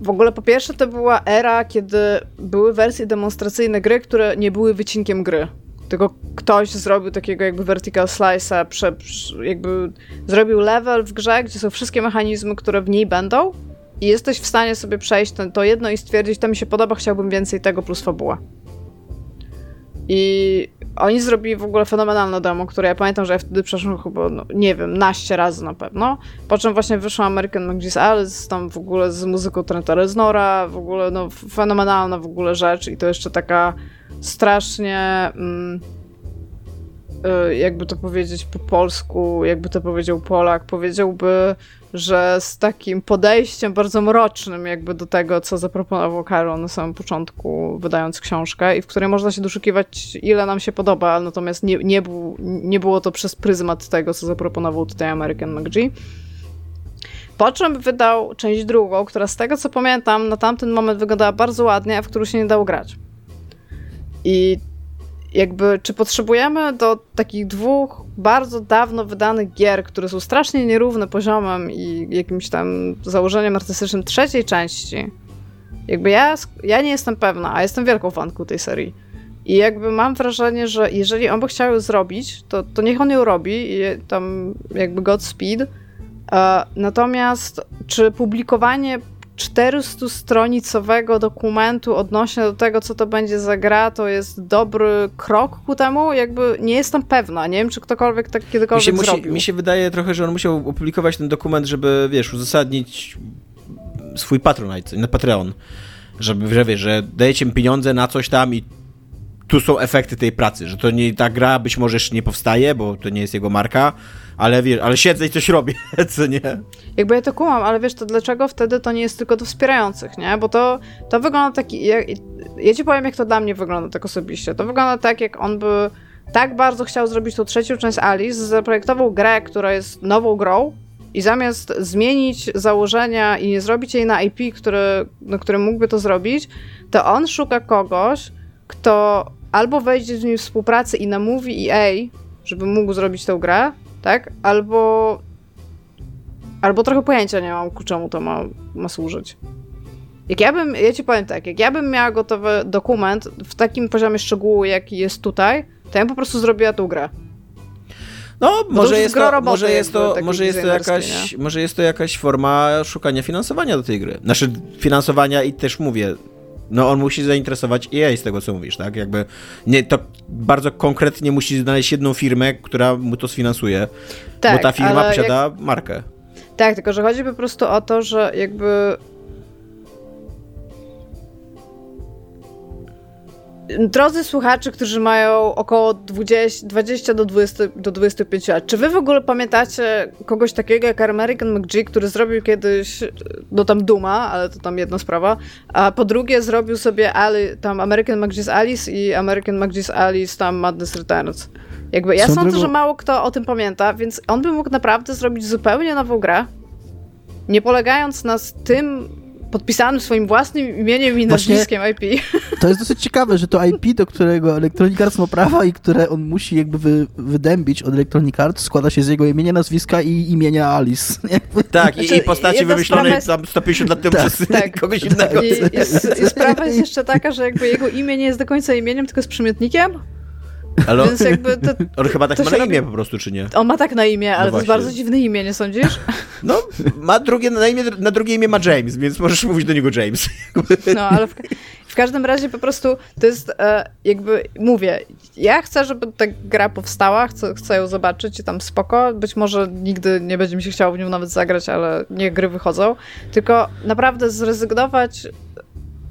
W ogóle po pierwsze to była era, kiedy były wersje demonstracyjne gry, które nie były wycinkiem gry. Tylko ktoś zrobił takiego jakby vertical slice'a, prze, jakby zrobił level w grze, gdzie są wszystkie mechanizmy, które w niej będą i jesteś w stanie sobie przejść ten, to jedno i stwierdzić, to mi się podoba, chciałbym więcej tego plus fabuła. I oni zrobili w ogóle fenomenalne demo, które ja pamiętam, że ja wtedy przeszłam chyba, no, nie wiem, naście razy na pewno. Po czym właśnie wyszła American McGee's Alice, tam w ogóle z muzyką Trenta Reznora, w ogóle no fenomenalna w ogóle rzecz i to jeszcze taka strasznie... Mm, jakby to powiedzieć po polsku, jakby to powiedział Polak, powiedziałby że z takim podejściem bardzo mrocznym jakby do tego, co zaproponował Caron na samym początku, wydając książkę i w której można się doszukiwać, ile nam się podoba, natomiast nie, nie, był, nie było to przez pryzmat tego, co zaproponował tutaj American McGee. Po czym wydał część drugą, która z tego co pamiętam na tamten moment wyglądała bardzo ładnie, a w którą się nie dało grać. I jakby, czy potrzebujemy do takich dwóch bardzo dawno wydanych gier, które są strasznie nierówne poziomem i jakimś tam założeniem artystycznym trzeciej części? Jakby ja, ja nie jestem pewna, a jestem wielką fanką tej serii. I jakby mam wrażenie, że jeżeli on by chciał ją zrobić, to, to niech on ją robi i tam jakby Godspeed. Uh, natomiast czy publikowanie 400-stronicowego dokumentu odnośnie do tego, co to będzie za gra, to jest dobry krok ku temu? Jakby nie jestem pewna. Nie wiem, czy ktokolwiek tak kiedykolwiek mi się, zrobił. Musi, mi się wydaje trochę, że on musiał opublikować ten dokument, żeby, wiesz, uzasadnić swój Patronite, na Patreon. Żeby, że wiesz, że dajecie mi pieniądze na coś tam i tu są efekty tej pracy, że to nie ta gra być może jeszcze nie powstaje, bo to nie jest jego marka, ale wiesz, ale siedzę i coś robię, (laughs) co nie? Jakby ja to kumam, ale wiesz, to dlaczego wtedy to nie jest tylko do wspierających, nie? Bo to, to wygląda taki, ja, ja ci powiem, jak to dla mnie wygląda tak osobiście. To wygląda tak, jak on by tak bardzo chciał zrobić tą trzecią część Alice, zaprojektował grę, która jest nową grą i zamiast zmienić założenia i nie zrobić jej na IP, który, na którym mógłby to zrobić, to on szuka kogoś, kto albo wejdzie z nim w współpracę i namówi EA, żeby mógł zrobić tę grę, tak? Albo albo trochę pojęcia nie mam, ku czemu to ma, ma służyć. Jak ja bym, ja ci powiem tak, jak ja bym miała gotowy dokument w takim poziomie szczegółu, jaki jest tutaj, to ja bym po prostu zrobiła tą grę. No, może jest, to, może jest to, może jest to jakaś, nie? może jest to jakaś forma szukania finansowania do tej gry. Znaczy finansowania i też mówię, no on musi zainteresować EA z tego, co mówisz, tak? Jakby nie, to bardzo konkretnie musi znaleźć jedną firmę, która mu to sfinansuje, tak, bo ta firma posiada jak... markę. Tak, tylko że chodzi po prostu o to, że jakby Drodzy słuchacze, którzy mają około 20, 20 do, 20, do 25 lat, czy wy w ogóle pamiętacie kogoś takiego jak American McGee, który zrobił kiedyś, no tam Duma, ale to tam jedna sprawa, a po drugie zrobił sobie Ali, tam American McGee's Alice i American McGee's Alice tam Madness Returns. Jakby ja Są sądzę, drogą- że mało kto o tym pamięta, więc on by mógł naprawdę zrobić zupełnie nową grę, nie polegając na tym podpisanym swoim własnym imieniem i Właśnie- nazwiskiem IP. To jest dosyć ciekawe, że to IP, do którego Electronic Arts ma prawa i które on musi jakby wy, wydębić od Electronic Arts, składa się z jego imienia, nazwiska i imienia Alice. (laughs) Tak, i, Znaczy, i postaci wymyślonej jest- tam 150 lat temu Tak, przez tak. kogoś innego. I, i, I sprawa jest jeszcze taka, że jakby jego imię nie jest do końca imieniem, tylko jest przymiotnikiem, Ale on, więc jakby to, (laughs) on chyba tak ma na imię po prostu, czy nie? on ma tak na imię, ale to jest bardzo dziwne imię, nie sądzisz? (laughs) No, ma drugie na imię, na drugie imię ma James, więc możesz mówić do niego James. (laughs) No, ale w, w każdym razie po prostu to jest e, jakby, mówię, ja chcę, żeby ta gra powstała, chcę, chcę ją zobaczyć i tam spoko, być może nigdy nie będzie mi się chciało w nią nawet zagrać, ale niech gry wychodzą, tylko naprawdę zrezygnować,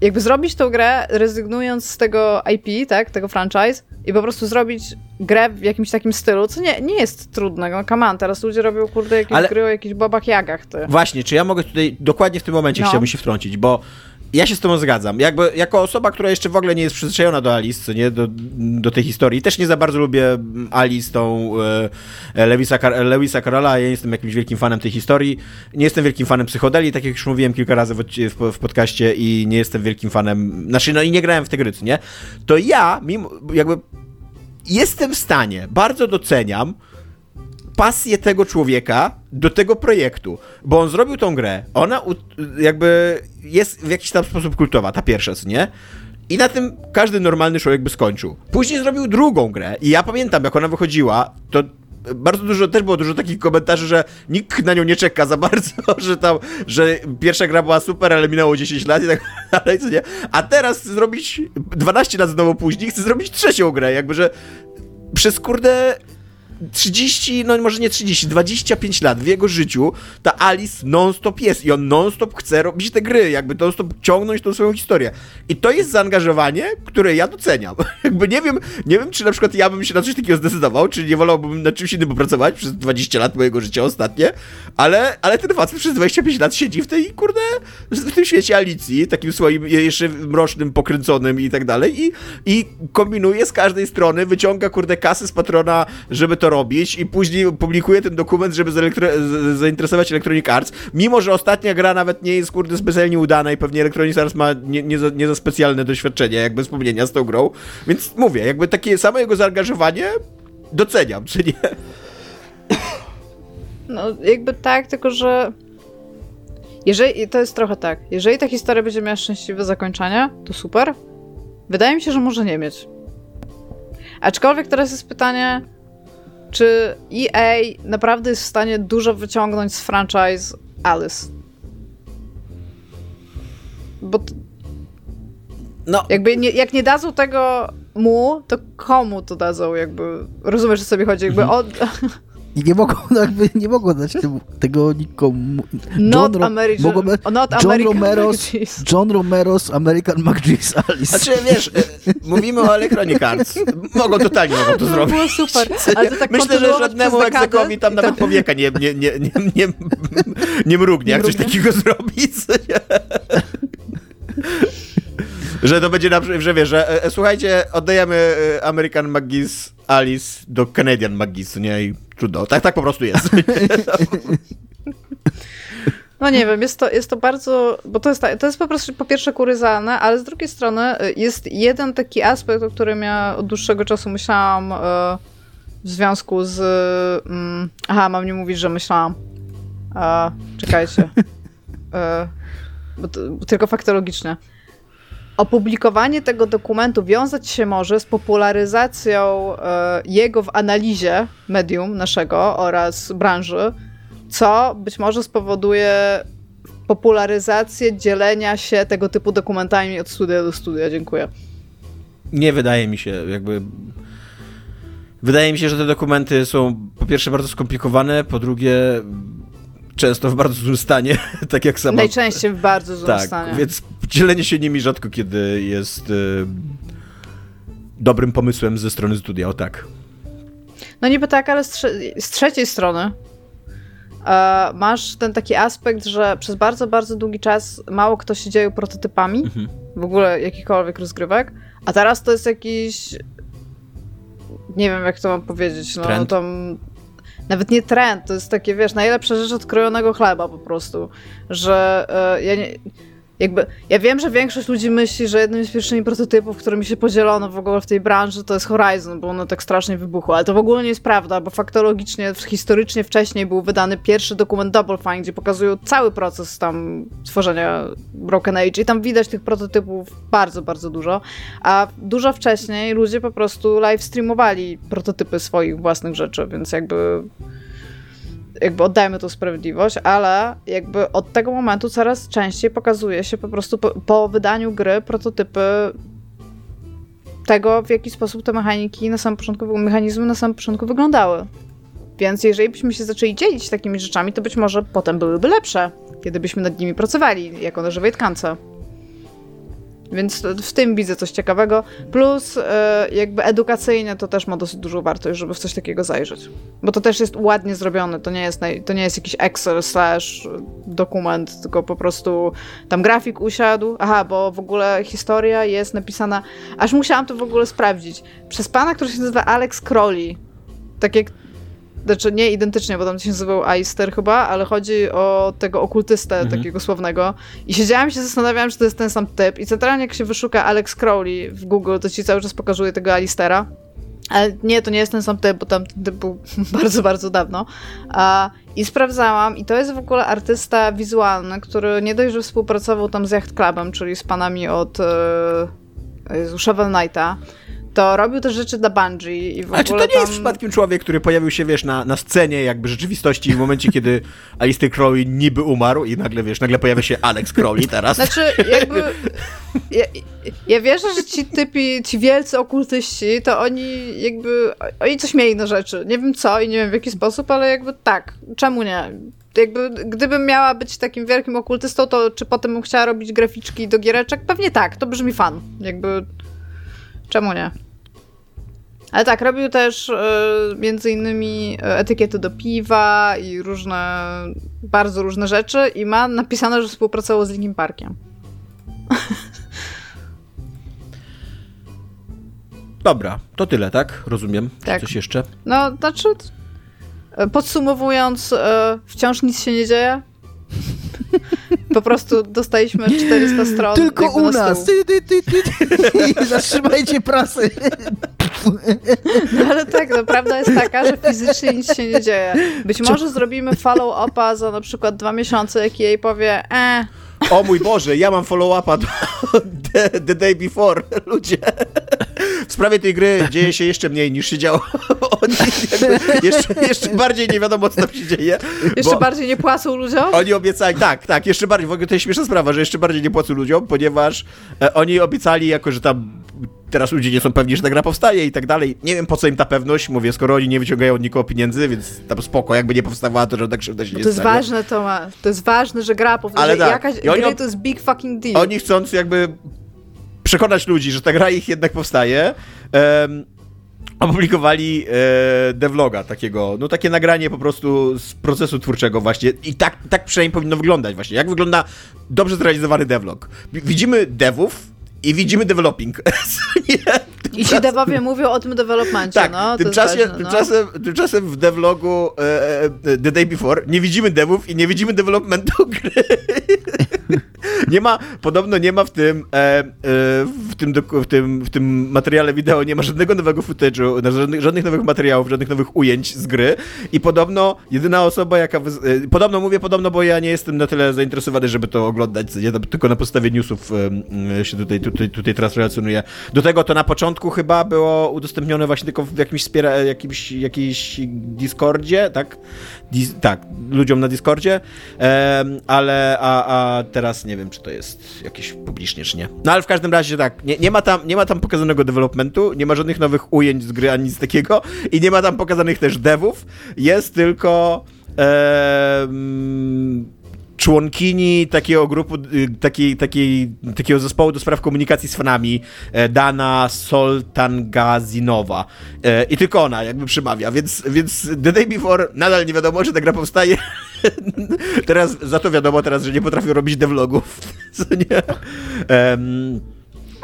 jakby zrobić tą grę, rezygnując z tego IP, tak, tego franchise i po prostu zrobić grę w jakimś takim stylu, co nie, nie jest trudne, no come on, teraz ludzie robią kurde jakieś Ale- gry o jakichś bobach jagach, ty. Właśnie, czy ja mogę tutaj dokładnie w tym momencie No. chciałbym się wtrącić, bo ja się z tobą zgadzam. Jakby, jako osoba, która jeszcze w ogóle nie jest przyzwyczajona do Alice, nie, do, do tej historii, też nie za bardzo lubię Alice, tą e, Lewisa, Lewisa Carola, ja nie jestem jakimś wielkim fanem tej historii, nie jestem wielkim fanem psychodeli, tak jak już mówiłem kilka razy w, w, w podcaście i nie jestem wielkim fanem, znaczy no i nie grałem w te gry, nie, to ja, mimo, jakby jestem w stanie, bardzo doceniam pasję tego człowieka do tego projektu, bo on zrobił tą grę, ona jakby jest w jakiś tam sposób kultowa, ta pierwsza, co nie? I na tym każdy normalny człowiek by skończył. Później zrobił drugą grę i ja pamiętam, jak ona wychodziła, to bardzo dużo, też było dużo takich komentarzy, że nikt na nią nie czeka za bardzo, (laughs) że tam, że pierwsza gra była super, ale minęło 10 lat i tak (laughs) dalej, co nie? A teraz chce zrobić 12 lat znowu później, chce zrobić trzecią grę, jakby, że przez kurde 30, no może nie 30, 25 lat w jego życiu ta Alice non-stop jest i on non-stop chce robić te gry, jakby non-stop ciągnąć tą swoją historię. I to jest zaangażowanie, które ja doceniam. (laughs) Jakby nie wiem, nie wiem, czy na przykład ja bym się na coś takiego zdecydował, czy nie wolałbym nad czymś innym popracować przez 20 lat mojego życia ostatnie, ale, ale ten facet przez 25 lat siedzi w tej, kurde, w tym świecie Alicji, takim swoim jeszcze mrocznym, pokręconym i tak dalej i, i kombinuje z każdej strony, wyciąga, kurde, kasy z patrona, żeby to robić i później publikuje ten dokument, żeby z- zainteresować Electronic Arts, mimo, że ostatnia gra nawet nie jest, kurde, specjalnie udana i pewnie Electronic Arts ma nie, nie, za, nie za specjalne doświadczenie, jakby wspomnienia z tą grą, więc mówię, jakby takie samo jego zaangażowanie doceniam, czy nie? No, jakby tak, tylko że. Jeżeli, to jest trochę tak. Jeżeli ta historia będzie miała szczęśliwe zakończenie, to super. Wydaje mi się, że może nie mieć. Aczkolwiek teraz jest pytanie, czy EA naprawdę jest w stanie dużo wyciągnąć z franchise Alice? Bo No, jakby nie, jak nie dadzą tego mu, to komu to dadzą? Jakby rozumiesz, o co mi chodzi? Jakby od, (laughs) I nie mogą, no (laughs) jakby nie mogą dać tego nikomu. not Ro- American, mogą not John American Romero's, McGee's. John Romero's American McGee's Alice. Znaczy, wiesz, e, mówimy o Electronic Arts. Mogą totalnie mogą to To zrobić. było super. Ale to tak Myślę, że żadnemu egzekowi tam nawet powieka nie, nie, nie, nie, nie, nie mrugnie, jak coś takiego zrobi. (laughs) Że to będzie na że wiesz, że e, e, słuchajcie, oddajemy e, American McGee's Alice do Canadian McGee's, nie? I. Tak, tak po prostu jest. (laughs) No nie wiem, jest to, jest to bardzo, bo to jest, to jest po prostu po pierwsze kuryzalne, ale z drugiej strony y, jest jeden taki aspekt, o którym ja od dłuższego czasu myślałam w związku z... mm, aha, mam nie mówić, że myślałam. Czekajcie. Bo to, tylko faktologicznie. Opublikowanie tego dokumentu wiązać się może z popularyzacją e, jego w analizie medium naszego oraz branży, co być może spowoduje popularyzację dzielenia się tego typu dokumentami od studia do studia. Dziękuję. Nie wydaje mi się, jakby. Wydaje mi się, że te dokumenty są po pierwsze bardzo skomplikowane, po drugie często w bardzo złym stanie, (laughs) tak jak sama. Najczęściej w bardzo złym tak, stanie. więc dzielenie się nimi rzadko kiedy jest. y, dobrym pomysłem ze strony studia, o tak. No niby tak, ale z, trze z trzeciej strony e, masz ten taki aspekt, że przez bardzo, bardzo długi czas mało kto się dzieje prototypami, mhm. w ogóle jakichkolwiek rozgrywek, a teraz to jest jakiś nie wiem jak to mam powiedzieć, no trend. tam nawet nie trend, to jest takie, wiesz, najlepsza rzecz od krojonego chleba po prostu, że e, ja nie, jakby, ja wiem, że większość ludzi myśli, że jednym z pierwszych prototypów, którymi się podzielono w ogóle w tej branży, to jest Horizon, bo ono tak strasznie wybuchło, ale to w ogóle nie jest prawda, bo faktologicznie, historycznie wcześniej był wydany pierwszy dokument Double Fine, gdzie pokazują cały proces tam tworzenia Broken Age i tam widać tych prototypów bardzo, bardzo dużo, a dużo wcześniej ludzie po prostu live streamowali prototypy swoich własnych rzeczy, więc jakby jakby oddajmy tu sprawiedliwość, ale jakby od tego momentu coraz częściej pokazuje się po prostu po, po wydaniu gry prototypy tego, w jaki sposób te mechaniki na samym początku, mechanizmy na samym początku wyglądały. Więc jeżeli byśmy się zaczęli dzielić takimi rzeczami, to być może potem byłyby lepsze, kiedy byśmy nad nimi pracowali, jako na żywej tkance. Więc w tym widzę coś ciekawego. Plus e, jakby edukacyjnie to też ma dosyć dużą wartość, żeby w coś takiego zajrzeć. Bo to też jest ładnie zrobione. To nie jest, to nie jest jakiś Excel slash dokument, tylko po prostu tam grafik usiadł. Aha, bo w ogóle historia jest napisana, aż musiałam to w ogóle sprawdzić, przez pana, który się nazywa Alex Crowley. Tak jak znaczy nie identycznie, bo tam się nazywał Aister chyba, ale chodzi o tego okultystę mhm. takiego sławnego. I siedziałam się zastanawiałam, czy to jest ten sam typ. I centralnie jak się wyszuka Alex Crowley w Google, to ci cały czas pokazuje tego Alistera. Ale nie, to nie jest ten sam typ, bo tam ten typ był (laughs) bardzo, bardzo dawno. A, I sprawdzałam, i to jest w ogóle artysta wizualny, który nie dość, że współpracował tam z Yacht Clubem, czyli z panami od e, Shovel Knighta, to robił też rzeczy dla Bungie i w A czy to nie tam... jest przypadkiem człowiek, który pojawił się, wiesz, na, na scenie jakby rzeczywistości w momencie, kiedy (laughs) Alistair Crowley niby umarł i nagle, wiesz, nagle pojawia się Alex Crowley teraz? Znaczy, jakby... (laughs) Ja, ja wierzę, że ci typi, ci wielcy okultyści, to oni jakby... Oni coś mieli na rzeczy. Nie wiem co i nie wiem w jaki sposób, ale jakby tak. Czemu nie? jakby, gdybym miała być takim wielkim okultystą, to czy potem bym chciała robić graficzki do giereczek? Pewnie tak, to brzmi fan. Jakby, czemu nie? Ale tak, robił też y, między innymi e, etykiety do piwa i różne, bardzo różne rzeczy i ma napisane, że współpracował z Linkin Parkiem. (laughs) Dobra, to tyle, tak? Rozumiem. Tak. Czy coś jeszcze? No, znaczy, podsumowując, wciąż nic się nie dzieje. Po prostu dostaliśmy 400 stron. Tylko u nas! Ty, ty, ty, ty, Zatrzymajcie prasy! No ale tak, no prawda jest taka, że fizycznie nic się nie dzieje. Być może zrobimy follow-upa za na przykład dwa miesiące, jak jej powie, e, o mój Boże, ja mam follow-upa the, the Day Before, ludzie. W sprawie tej gry dzieje się jeszcze mniej niż się działo. Oni jeszcze, jeszcze bardziej nie wiadomo, co tam się dzieje. Jeszcze bardziej nie płacą ludziom? Oni obiecali, tak, tak, jeszcze bardziej, w ogóle to jest śmieszna sprawa, że jeszcze bardziej nie płacą ludziom, ponieważ e, oni obiecali jako, że tam teraz ludzie nie są pewni, że ta gra powstaje i tak dalej. Nie wiem, po co im ta pewność, mówię, skoro oni nie wyciągają od nikogo pieniędzy, więc tam spoko, jakby nie powstawała, to żadna krzywda się no nie To jest stanie. ważne, to ma, to jest ważne, że gra powstaje, Ale tak. jakaś I oni, to jest big fucking deal. Oni chcąc jakby przekonać ludzi, że ta gra ich jednak powstaje, um, opublikowali e, devloga takiego, no takie nagranie po prostu z procesu twórczego właśnie i tak, tak przynajmniej powinno wyglądać właśnie. Jak wygląda dobrze zrealizowany devlog? Widzimy devów, i widzimy developing. (laughs) I ci devowie mówią o tym developmencie, tak, no. Tymczasem, ważne, no. tymczasem, w devlogu e, e, The Day Before nie widzimy devów i nie widzimy developmentu (laughs) gry. nie ma, podobno nie ma w tym, e, e, w, tym w, tym, w tym materiale wideo nie ma żadnego nowego footage'u, żadnych, żadnych nowych materiałów, żadnych nowych ujęć z gry i podobno jedyna osoba, jaka, e, podobno mówię podobno, bo ja nie jestem na tyle zainteresowany, żeby to oglądać, ja tylko na podstawie newsów e, się tutaj, tutaj, tutaj teraz relacjonuję. Do tego to na początku chyba było udostępnione właśnie tylko w jakimś, wspiera, jakimś, jakimś Discordzie, tak? Dis, tak, ludziom na Discordzie, ale a, a teraz nie wiem, czy to jest jakieś publicznie, czy nie. No ale w każdym razie tak, nie, nie, ma, tam, nie ma tam pokazanego developmentu, nie ma żadnych nowych ujęć z gry, ani nic takiego i nie ma tam pokazanych też devów, jest tylko członkini takiego grupu, y, takiej, takiej, takiego zespołu do spraw komunikacji z fanami, e, Dana Soltangazinowa. E, I tylko ona jakby przemawia, więc, więc The Day Before nadal nie wiadomo, czy ta gra powstaje. (laughs) teraz za to wiadomo teraz, że nie potrafią robić devlogów. (laughs) Co nie? Um,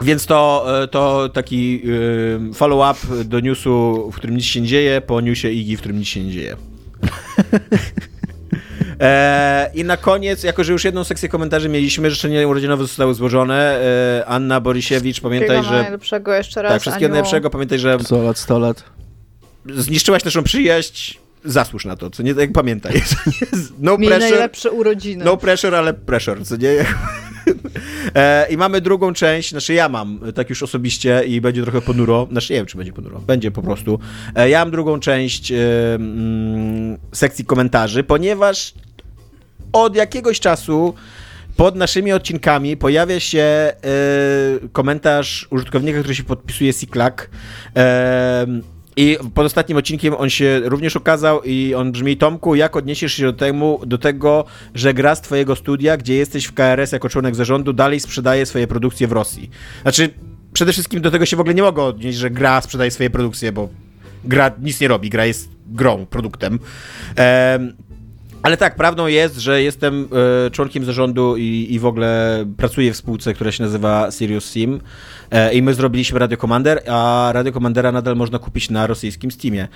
więc to, e, to taki follow-up do newsu, w którym nic się nie dzieje, po newsie Igi, w którym nic się nie dzieje. (laughs) E, I na koniec, jako że już jedną sekcję komentarzy mieliśmy, życzenia urodzinowe zostały złożone. E, Anna Borisiewicz, pamiętaj, Wszystkiego że. najlepszego jeszcze raz. Tak, wszystkiego Aniu. najlepszego. Pamiętaj, że 100 lat, 100 lat. zniszczyłaś naszą przyjaźń. Zasłuż na to, co nie, jak pamiętaj. (laughs) No Miej pressure, najlepsze urodziny. no pressure, ale pressure, co nie? (laughs) E, I mamy drugą część, znaczy ja mam, tak już osobiście i będzie trochę ponuro, znaczy nie wiem, czy będzie ponuro, będzie po prostu. E, ja mam drugą część e, mm, sekcji komentarzy, ponieważ od jakiegoś czasu pod naszymi odcinkami pojawia się e, komentarz użytkownika, który się podpisuje Siklak. E, I pod ostatnim odcinkiem on się również ukazał i on brzmi Tomku, jak odniesiesz się do, temu, do tego, że gra z twojego studia, gdzie jesteś w KRS jako członek zarządu, dalej sprzedaje swoje produkcje w Rosji? Znaczy, przede wszystkim do tego się w ogóle nie mogę odnieść, że gra sprzedaje swoje produkcje, bo gra nic nie robi, gra jest grą, produktem. Em, ale tak, prawdą jest, że jestem e, członkiem zarządu i, i w ogóle pracuję w spółce, która się nazywa Sirius Sim e, i my zrobiliśmy Radio Commander, a Radio Commandera nadal można kupić na rosyjskim Steamie.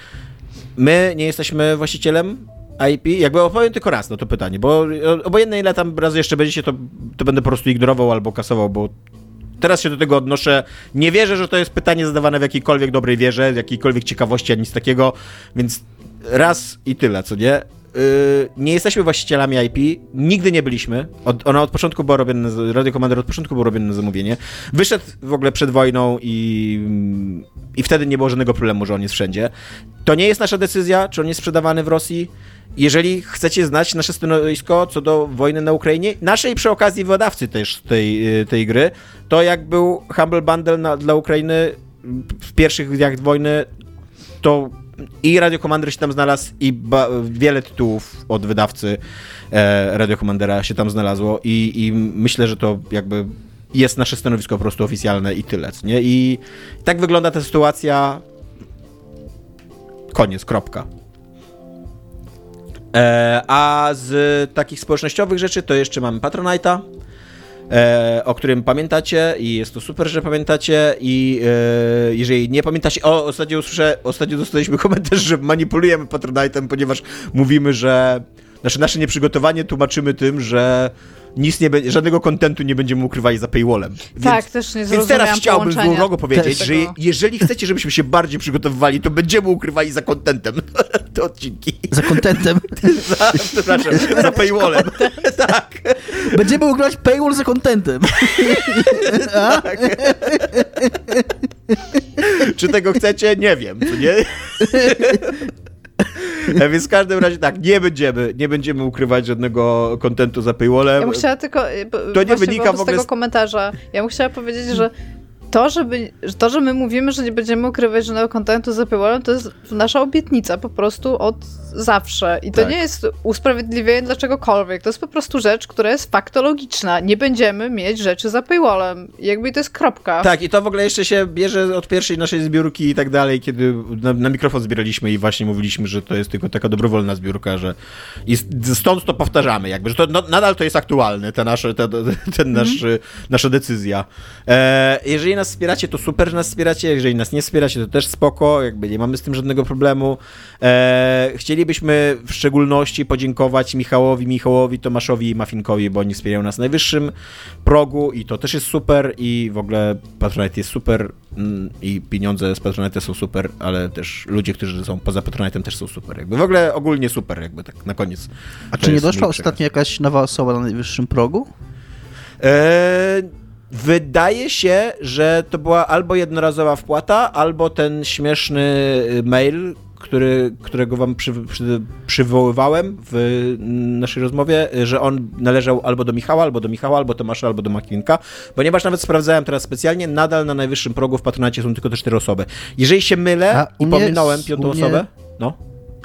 My nie jesteśmy właścicielem IP, jakby opowiem tylko raz na to pytanie, bo obojętnie ile tam razy jeszcze będziecie, to, to będę po prostu ignorował albo kasował, bo teraz się do tego odnoszę. Nie wierzę, że to jest pytanie zadawane w jakiejkolwiek dobrej wierze, w jakiejkolwiek ciekawości, ani nic takiego, więc raz i tyle, co nie? Yy, nie jesteśmy właścicielami IP, nigdy nie byliśmy. Od, ona od początku była z- Radio Commander od początku był robiony na zamówienie. Wyszedł w ogóle przed wojną i, i wtedy nie było żadnego problemu, że on jest wszędzie. To nie jest nasza decyzja, czy on jest sprzedawany w Rosji. Jeżeli chcecie znać nasze stanowisko co do wojny na Ukrainie, naszej przy okazji wydawcy też tej, y, tej gry, to jak był Humble Bundle na, dla Ukrainy w pierwszych dniach wojny, to i Radio Commander się tam znalazł i ba- wiele tytułów od wydawcy e, Radio Commandera się tam znalazło i, i myślę, że to jakby jest nasze stanowisko po prostu oficjalne i tyle, nie? I tak wygląda ta sytuacja. Koniec, kropka. E, a z takich społecznościowych rzeczy to jeszcze mamy Patronite'a, o którym pamiętacie i jest to super, że pamiętacie i e, jeżeli nie pamiętacie, o, ostatnio usłyszę, ostatnio dostaliśmy komentarz, że manipulujemy Patronite'em, ponieważ mówimy, że znaczy nasze nieprzygotowanie tłumaczymy tym, że nic nie będzie, żadnego kontentu nie będziemy ukrywali za paywallem. Więc, tak, też nie więc teraz chciałbym złowrogo powiedzieć, Też że tego. jeżeli chcecie, żebyśmy się bardziej przygotowywali, to będziemy ukrywali za kontentem (laughs) te odcinki. Za kontentem. (laughs) Za, przepraszam, (laughs) za paywallem. tak. Będziemy ukrywać paywall za kontentem. Czy tego chcecie? Nie wiem, nie? (laughs) E, Więc w każdym razie tak, nie będziemy, nie będziemy ukrywać żadnego kontentu za paywallem. Ja bym chciała tylko. bo- To nie wynika w ogóle tego z- komentarza. Ja bym chciała powiedzieć, że to, żeby, że to, że my mówimy, że nie będziemy ukrywać żadnego kontentu za paywallem, to jest nasza obietnica po prostu od zawsze. I to Tak. nie jest usprawiedliwienie dla czegokolwiek. To jest po prostu rzecz, która jest faktologiczna. Nie będziemy mieć rzeczy za paywallem. Jakby to jest kropka. Tak, i to w ogóle jeszcze się bierze od pierwszej naszej zbiórki i tak dalej, kiedy na, na mikrofon zbieraliśmy i właśnie mówiliśmy, że to jest tylko taka dobrowolna zbiórka, że i stąd to powtarzamy, jakby, że to no, nadal to jest aktualne, te nasze, te, te, ten nasz, y, nasza decyzja. E, jeżeli nas wspieracie, to super, że nas wspieracie, jeżeli nas nie wspieracie, to też spoko, jakby nie mamy z tym żadnego problemu. E, chcielibyśmy w szczególności podziękować Michałowi, Michałowi, Tomaszowi i Mafinkowi, bo oni wspierają nas w najwyższym progu i to też jest super i w ogóle Patronite jest super mm, i pieniądze z Patronite są super, ale też ludzie, którzy są poza Patronite'em też są super. Jakby w ogóle ogólnie super, jakby tak na koniec. A czy nie doszła ostatnio jakaś nowa osoba na najwyższym progu? Eee, wydaje się, że to była albo jednorazowa wpłata, albo ten śmieszny y, mail, który, którego wam przy, przy, przywoływałem w naszej rozmowie, y, że on należał albo do Michała, albo do Michała, albo Tomasza, albo do Makwinka, ponieważ nawet sprawdzałem teraz specjalnie, nadal na najwyższym progu w patronacie są tylko te cztery osoby. Jeżeli się mylę A i pominąłem piątą mnie- osobę, no,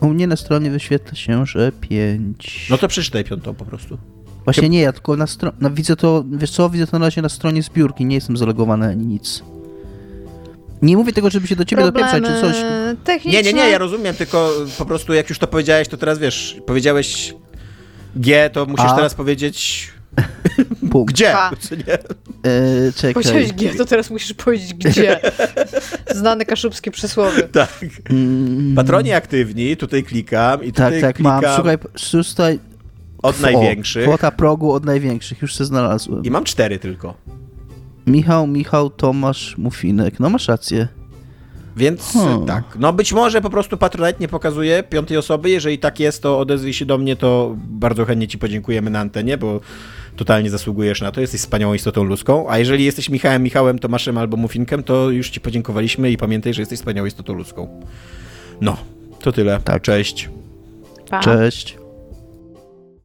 U mnie na stronie wyświetla się, że pięć. no to przeczytaj piątą po prostu. Właśnie nie, ja tylko na stronie, no, widzę to, wiesz co, widzę to na razie na stronie zbiórki, nie jestem zalogowany ani nic. Nie mówię tego, żeby się do ciebie dopieprzać czy coś. techniczne. Nie, nie, nie, ja rozumiem, tylko po prostu jak już to powiedziałeś, to teraz wiesz, powiedziałeś G, to musisz A. teraz powiedzieć (laughs) Punkt. gdzie. Nie? E, czekaj. Powiedziałeś G, to teraz musisz powiedzieć gdzie. (laughs) Znane kaszubskie przysłowie. Tak. Mm, Patroni aktywni, tutaj klikam i Tak, tutaj tak, klikam mam. Słuchaj, tutaj od kwo- największych Kwota progu od największych, już się znalazłem. i mam cztery tylko. Michał, Michał, Tomasz, Mufinek. No masz rację. Więc Hmm. tak, no być może po prostu Patronite nie pokazuje piątej osoby, jeżeli tak jest, to odezwij się do mnie, to bardzo chętnie ci podziękujemy na antenie, bo totalnie zasługujesz na to, jesteś wspaniałą istotą ludzką, a jeżeli jesteś Michałem, Michałem, Tomaszem albo Mufinkiem, to już ci podziękowaliśmy i pamiętaj, że jesteś wspaniałą istotą ludzką. No, to tyle. Tak. Cześć. Pa. Cześć.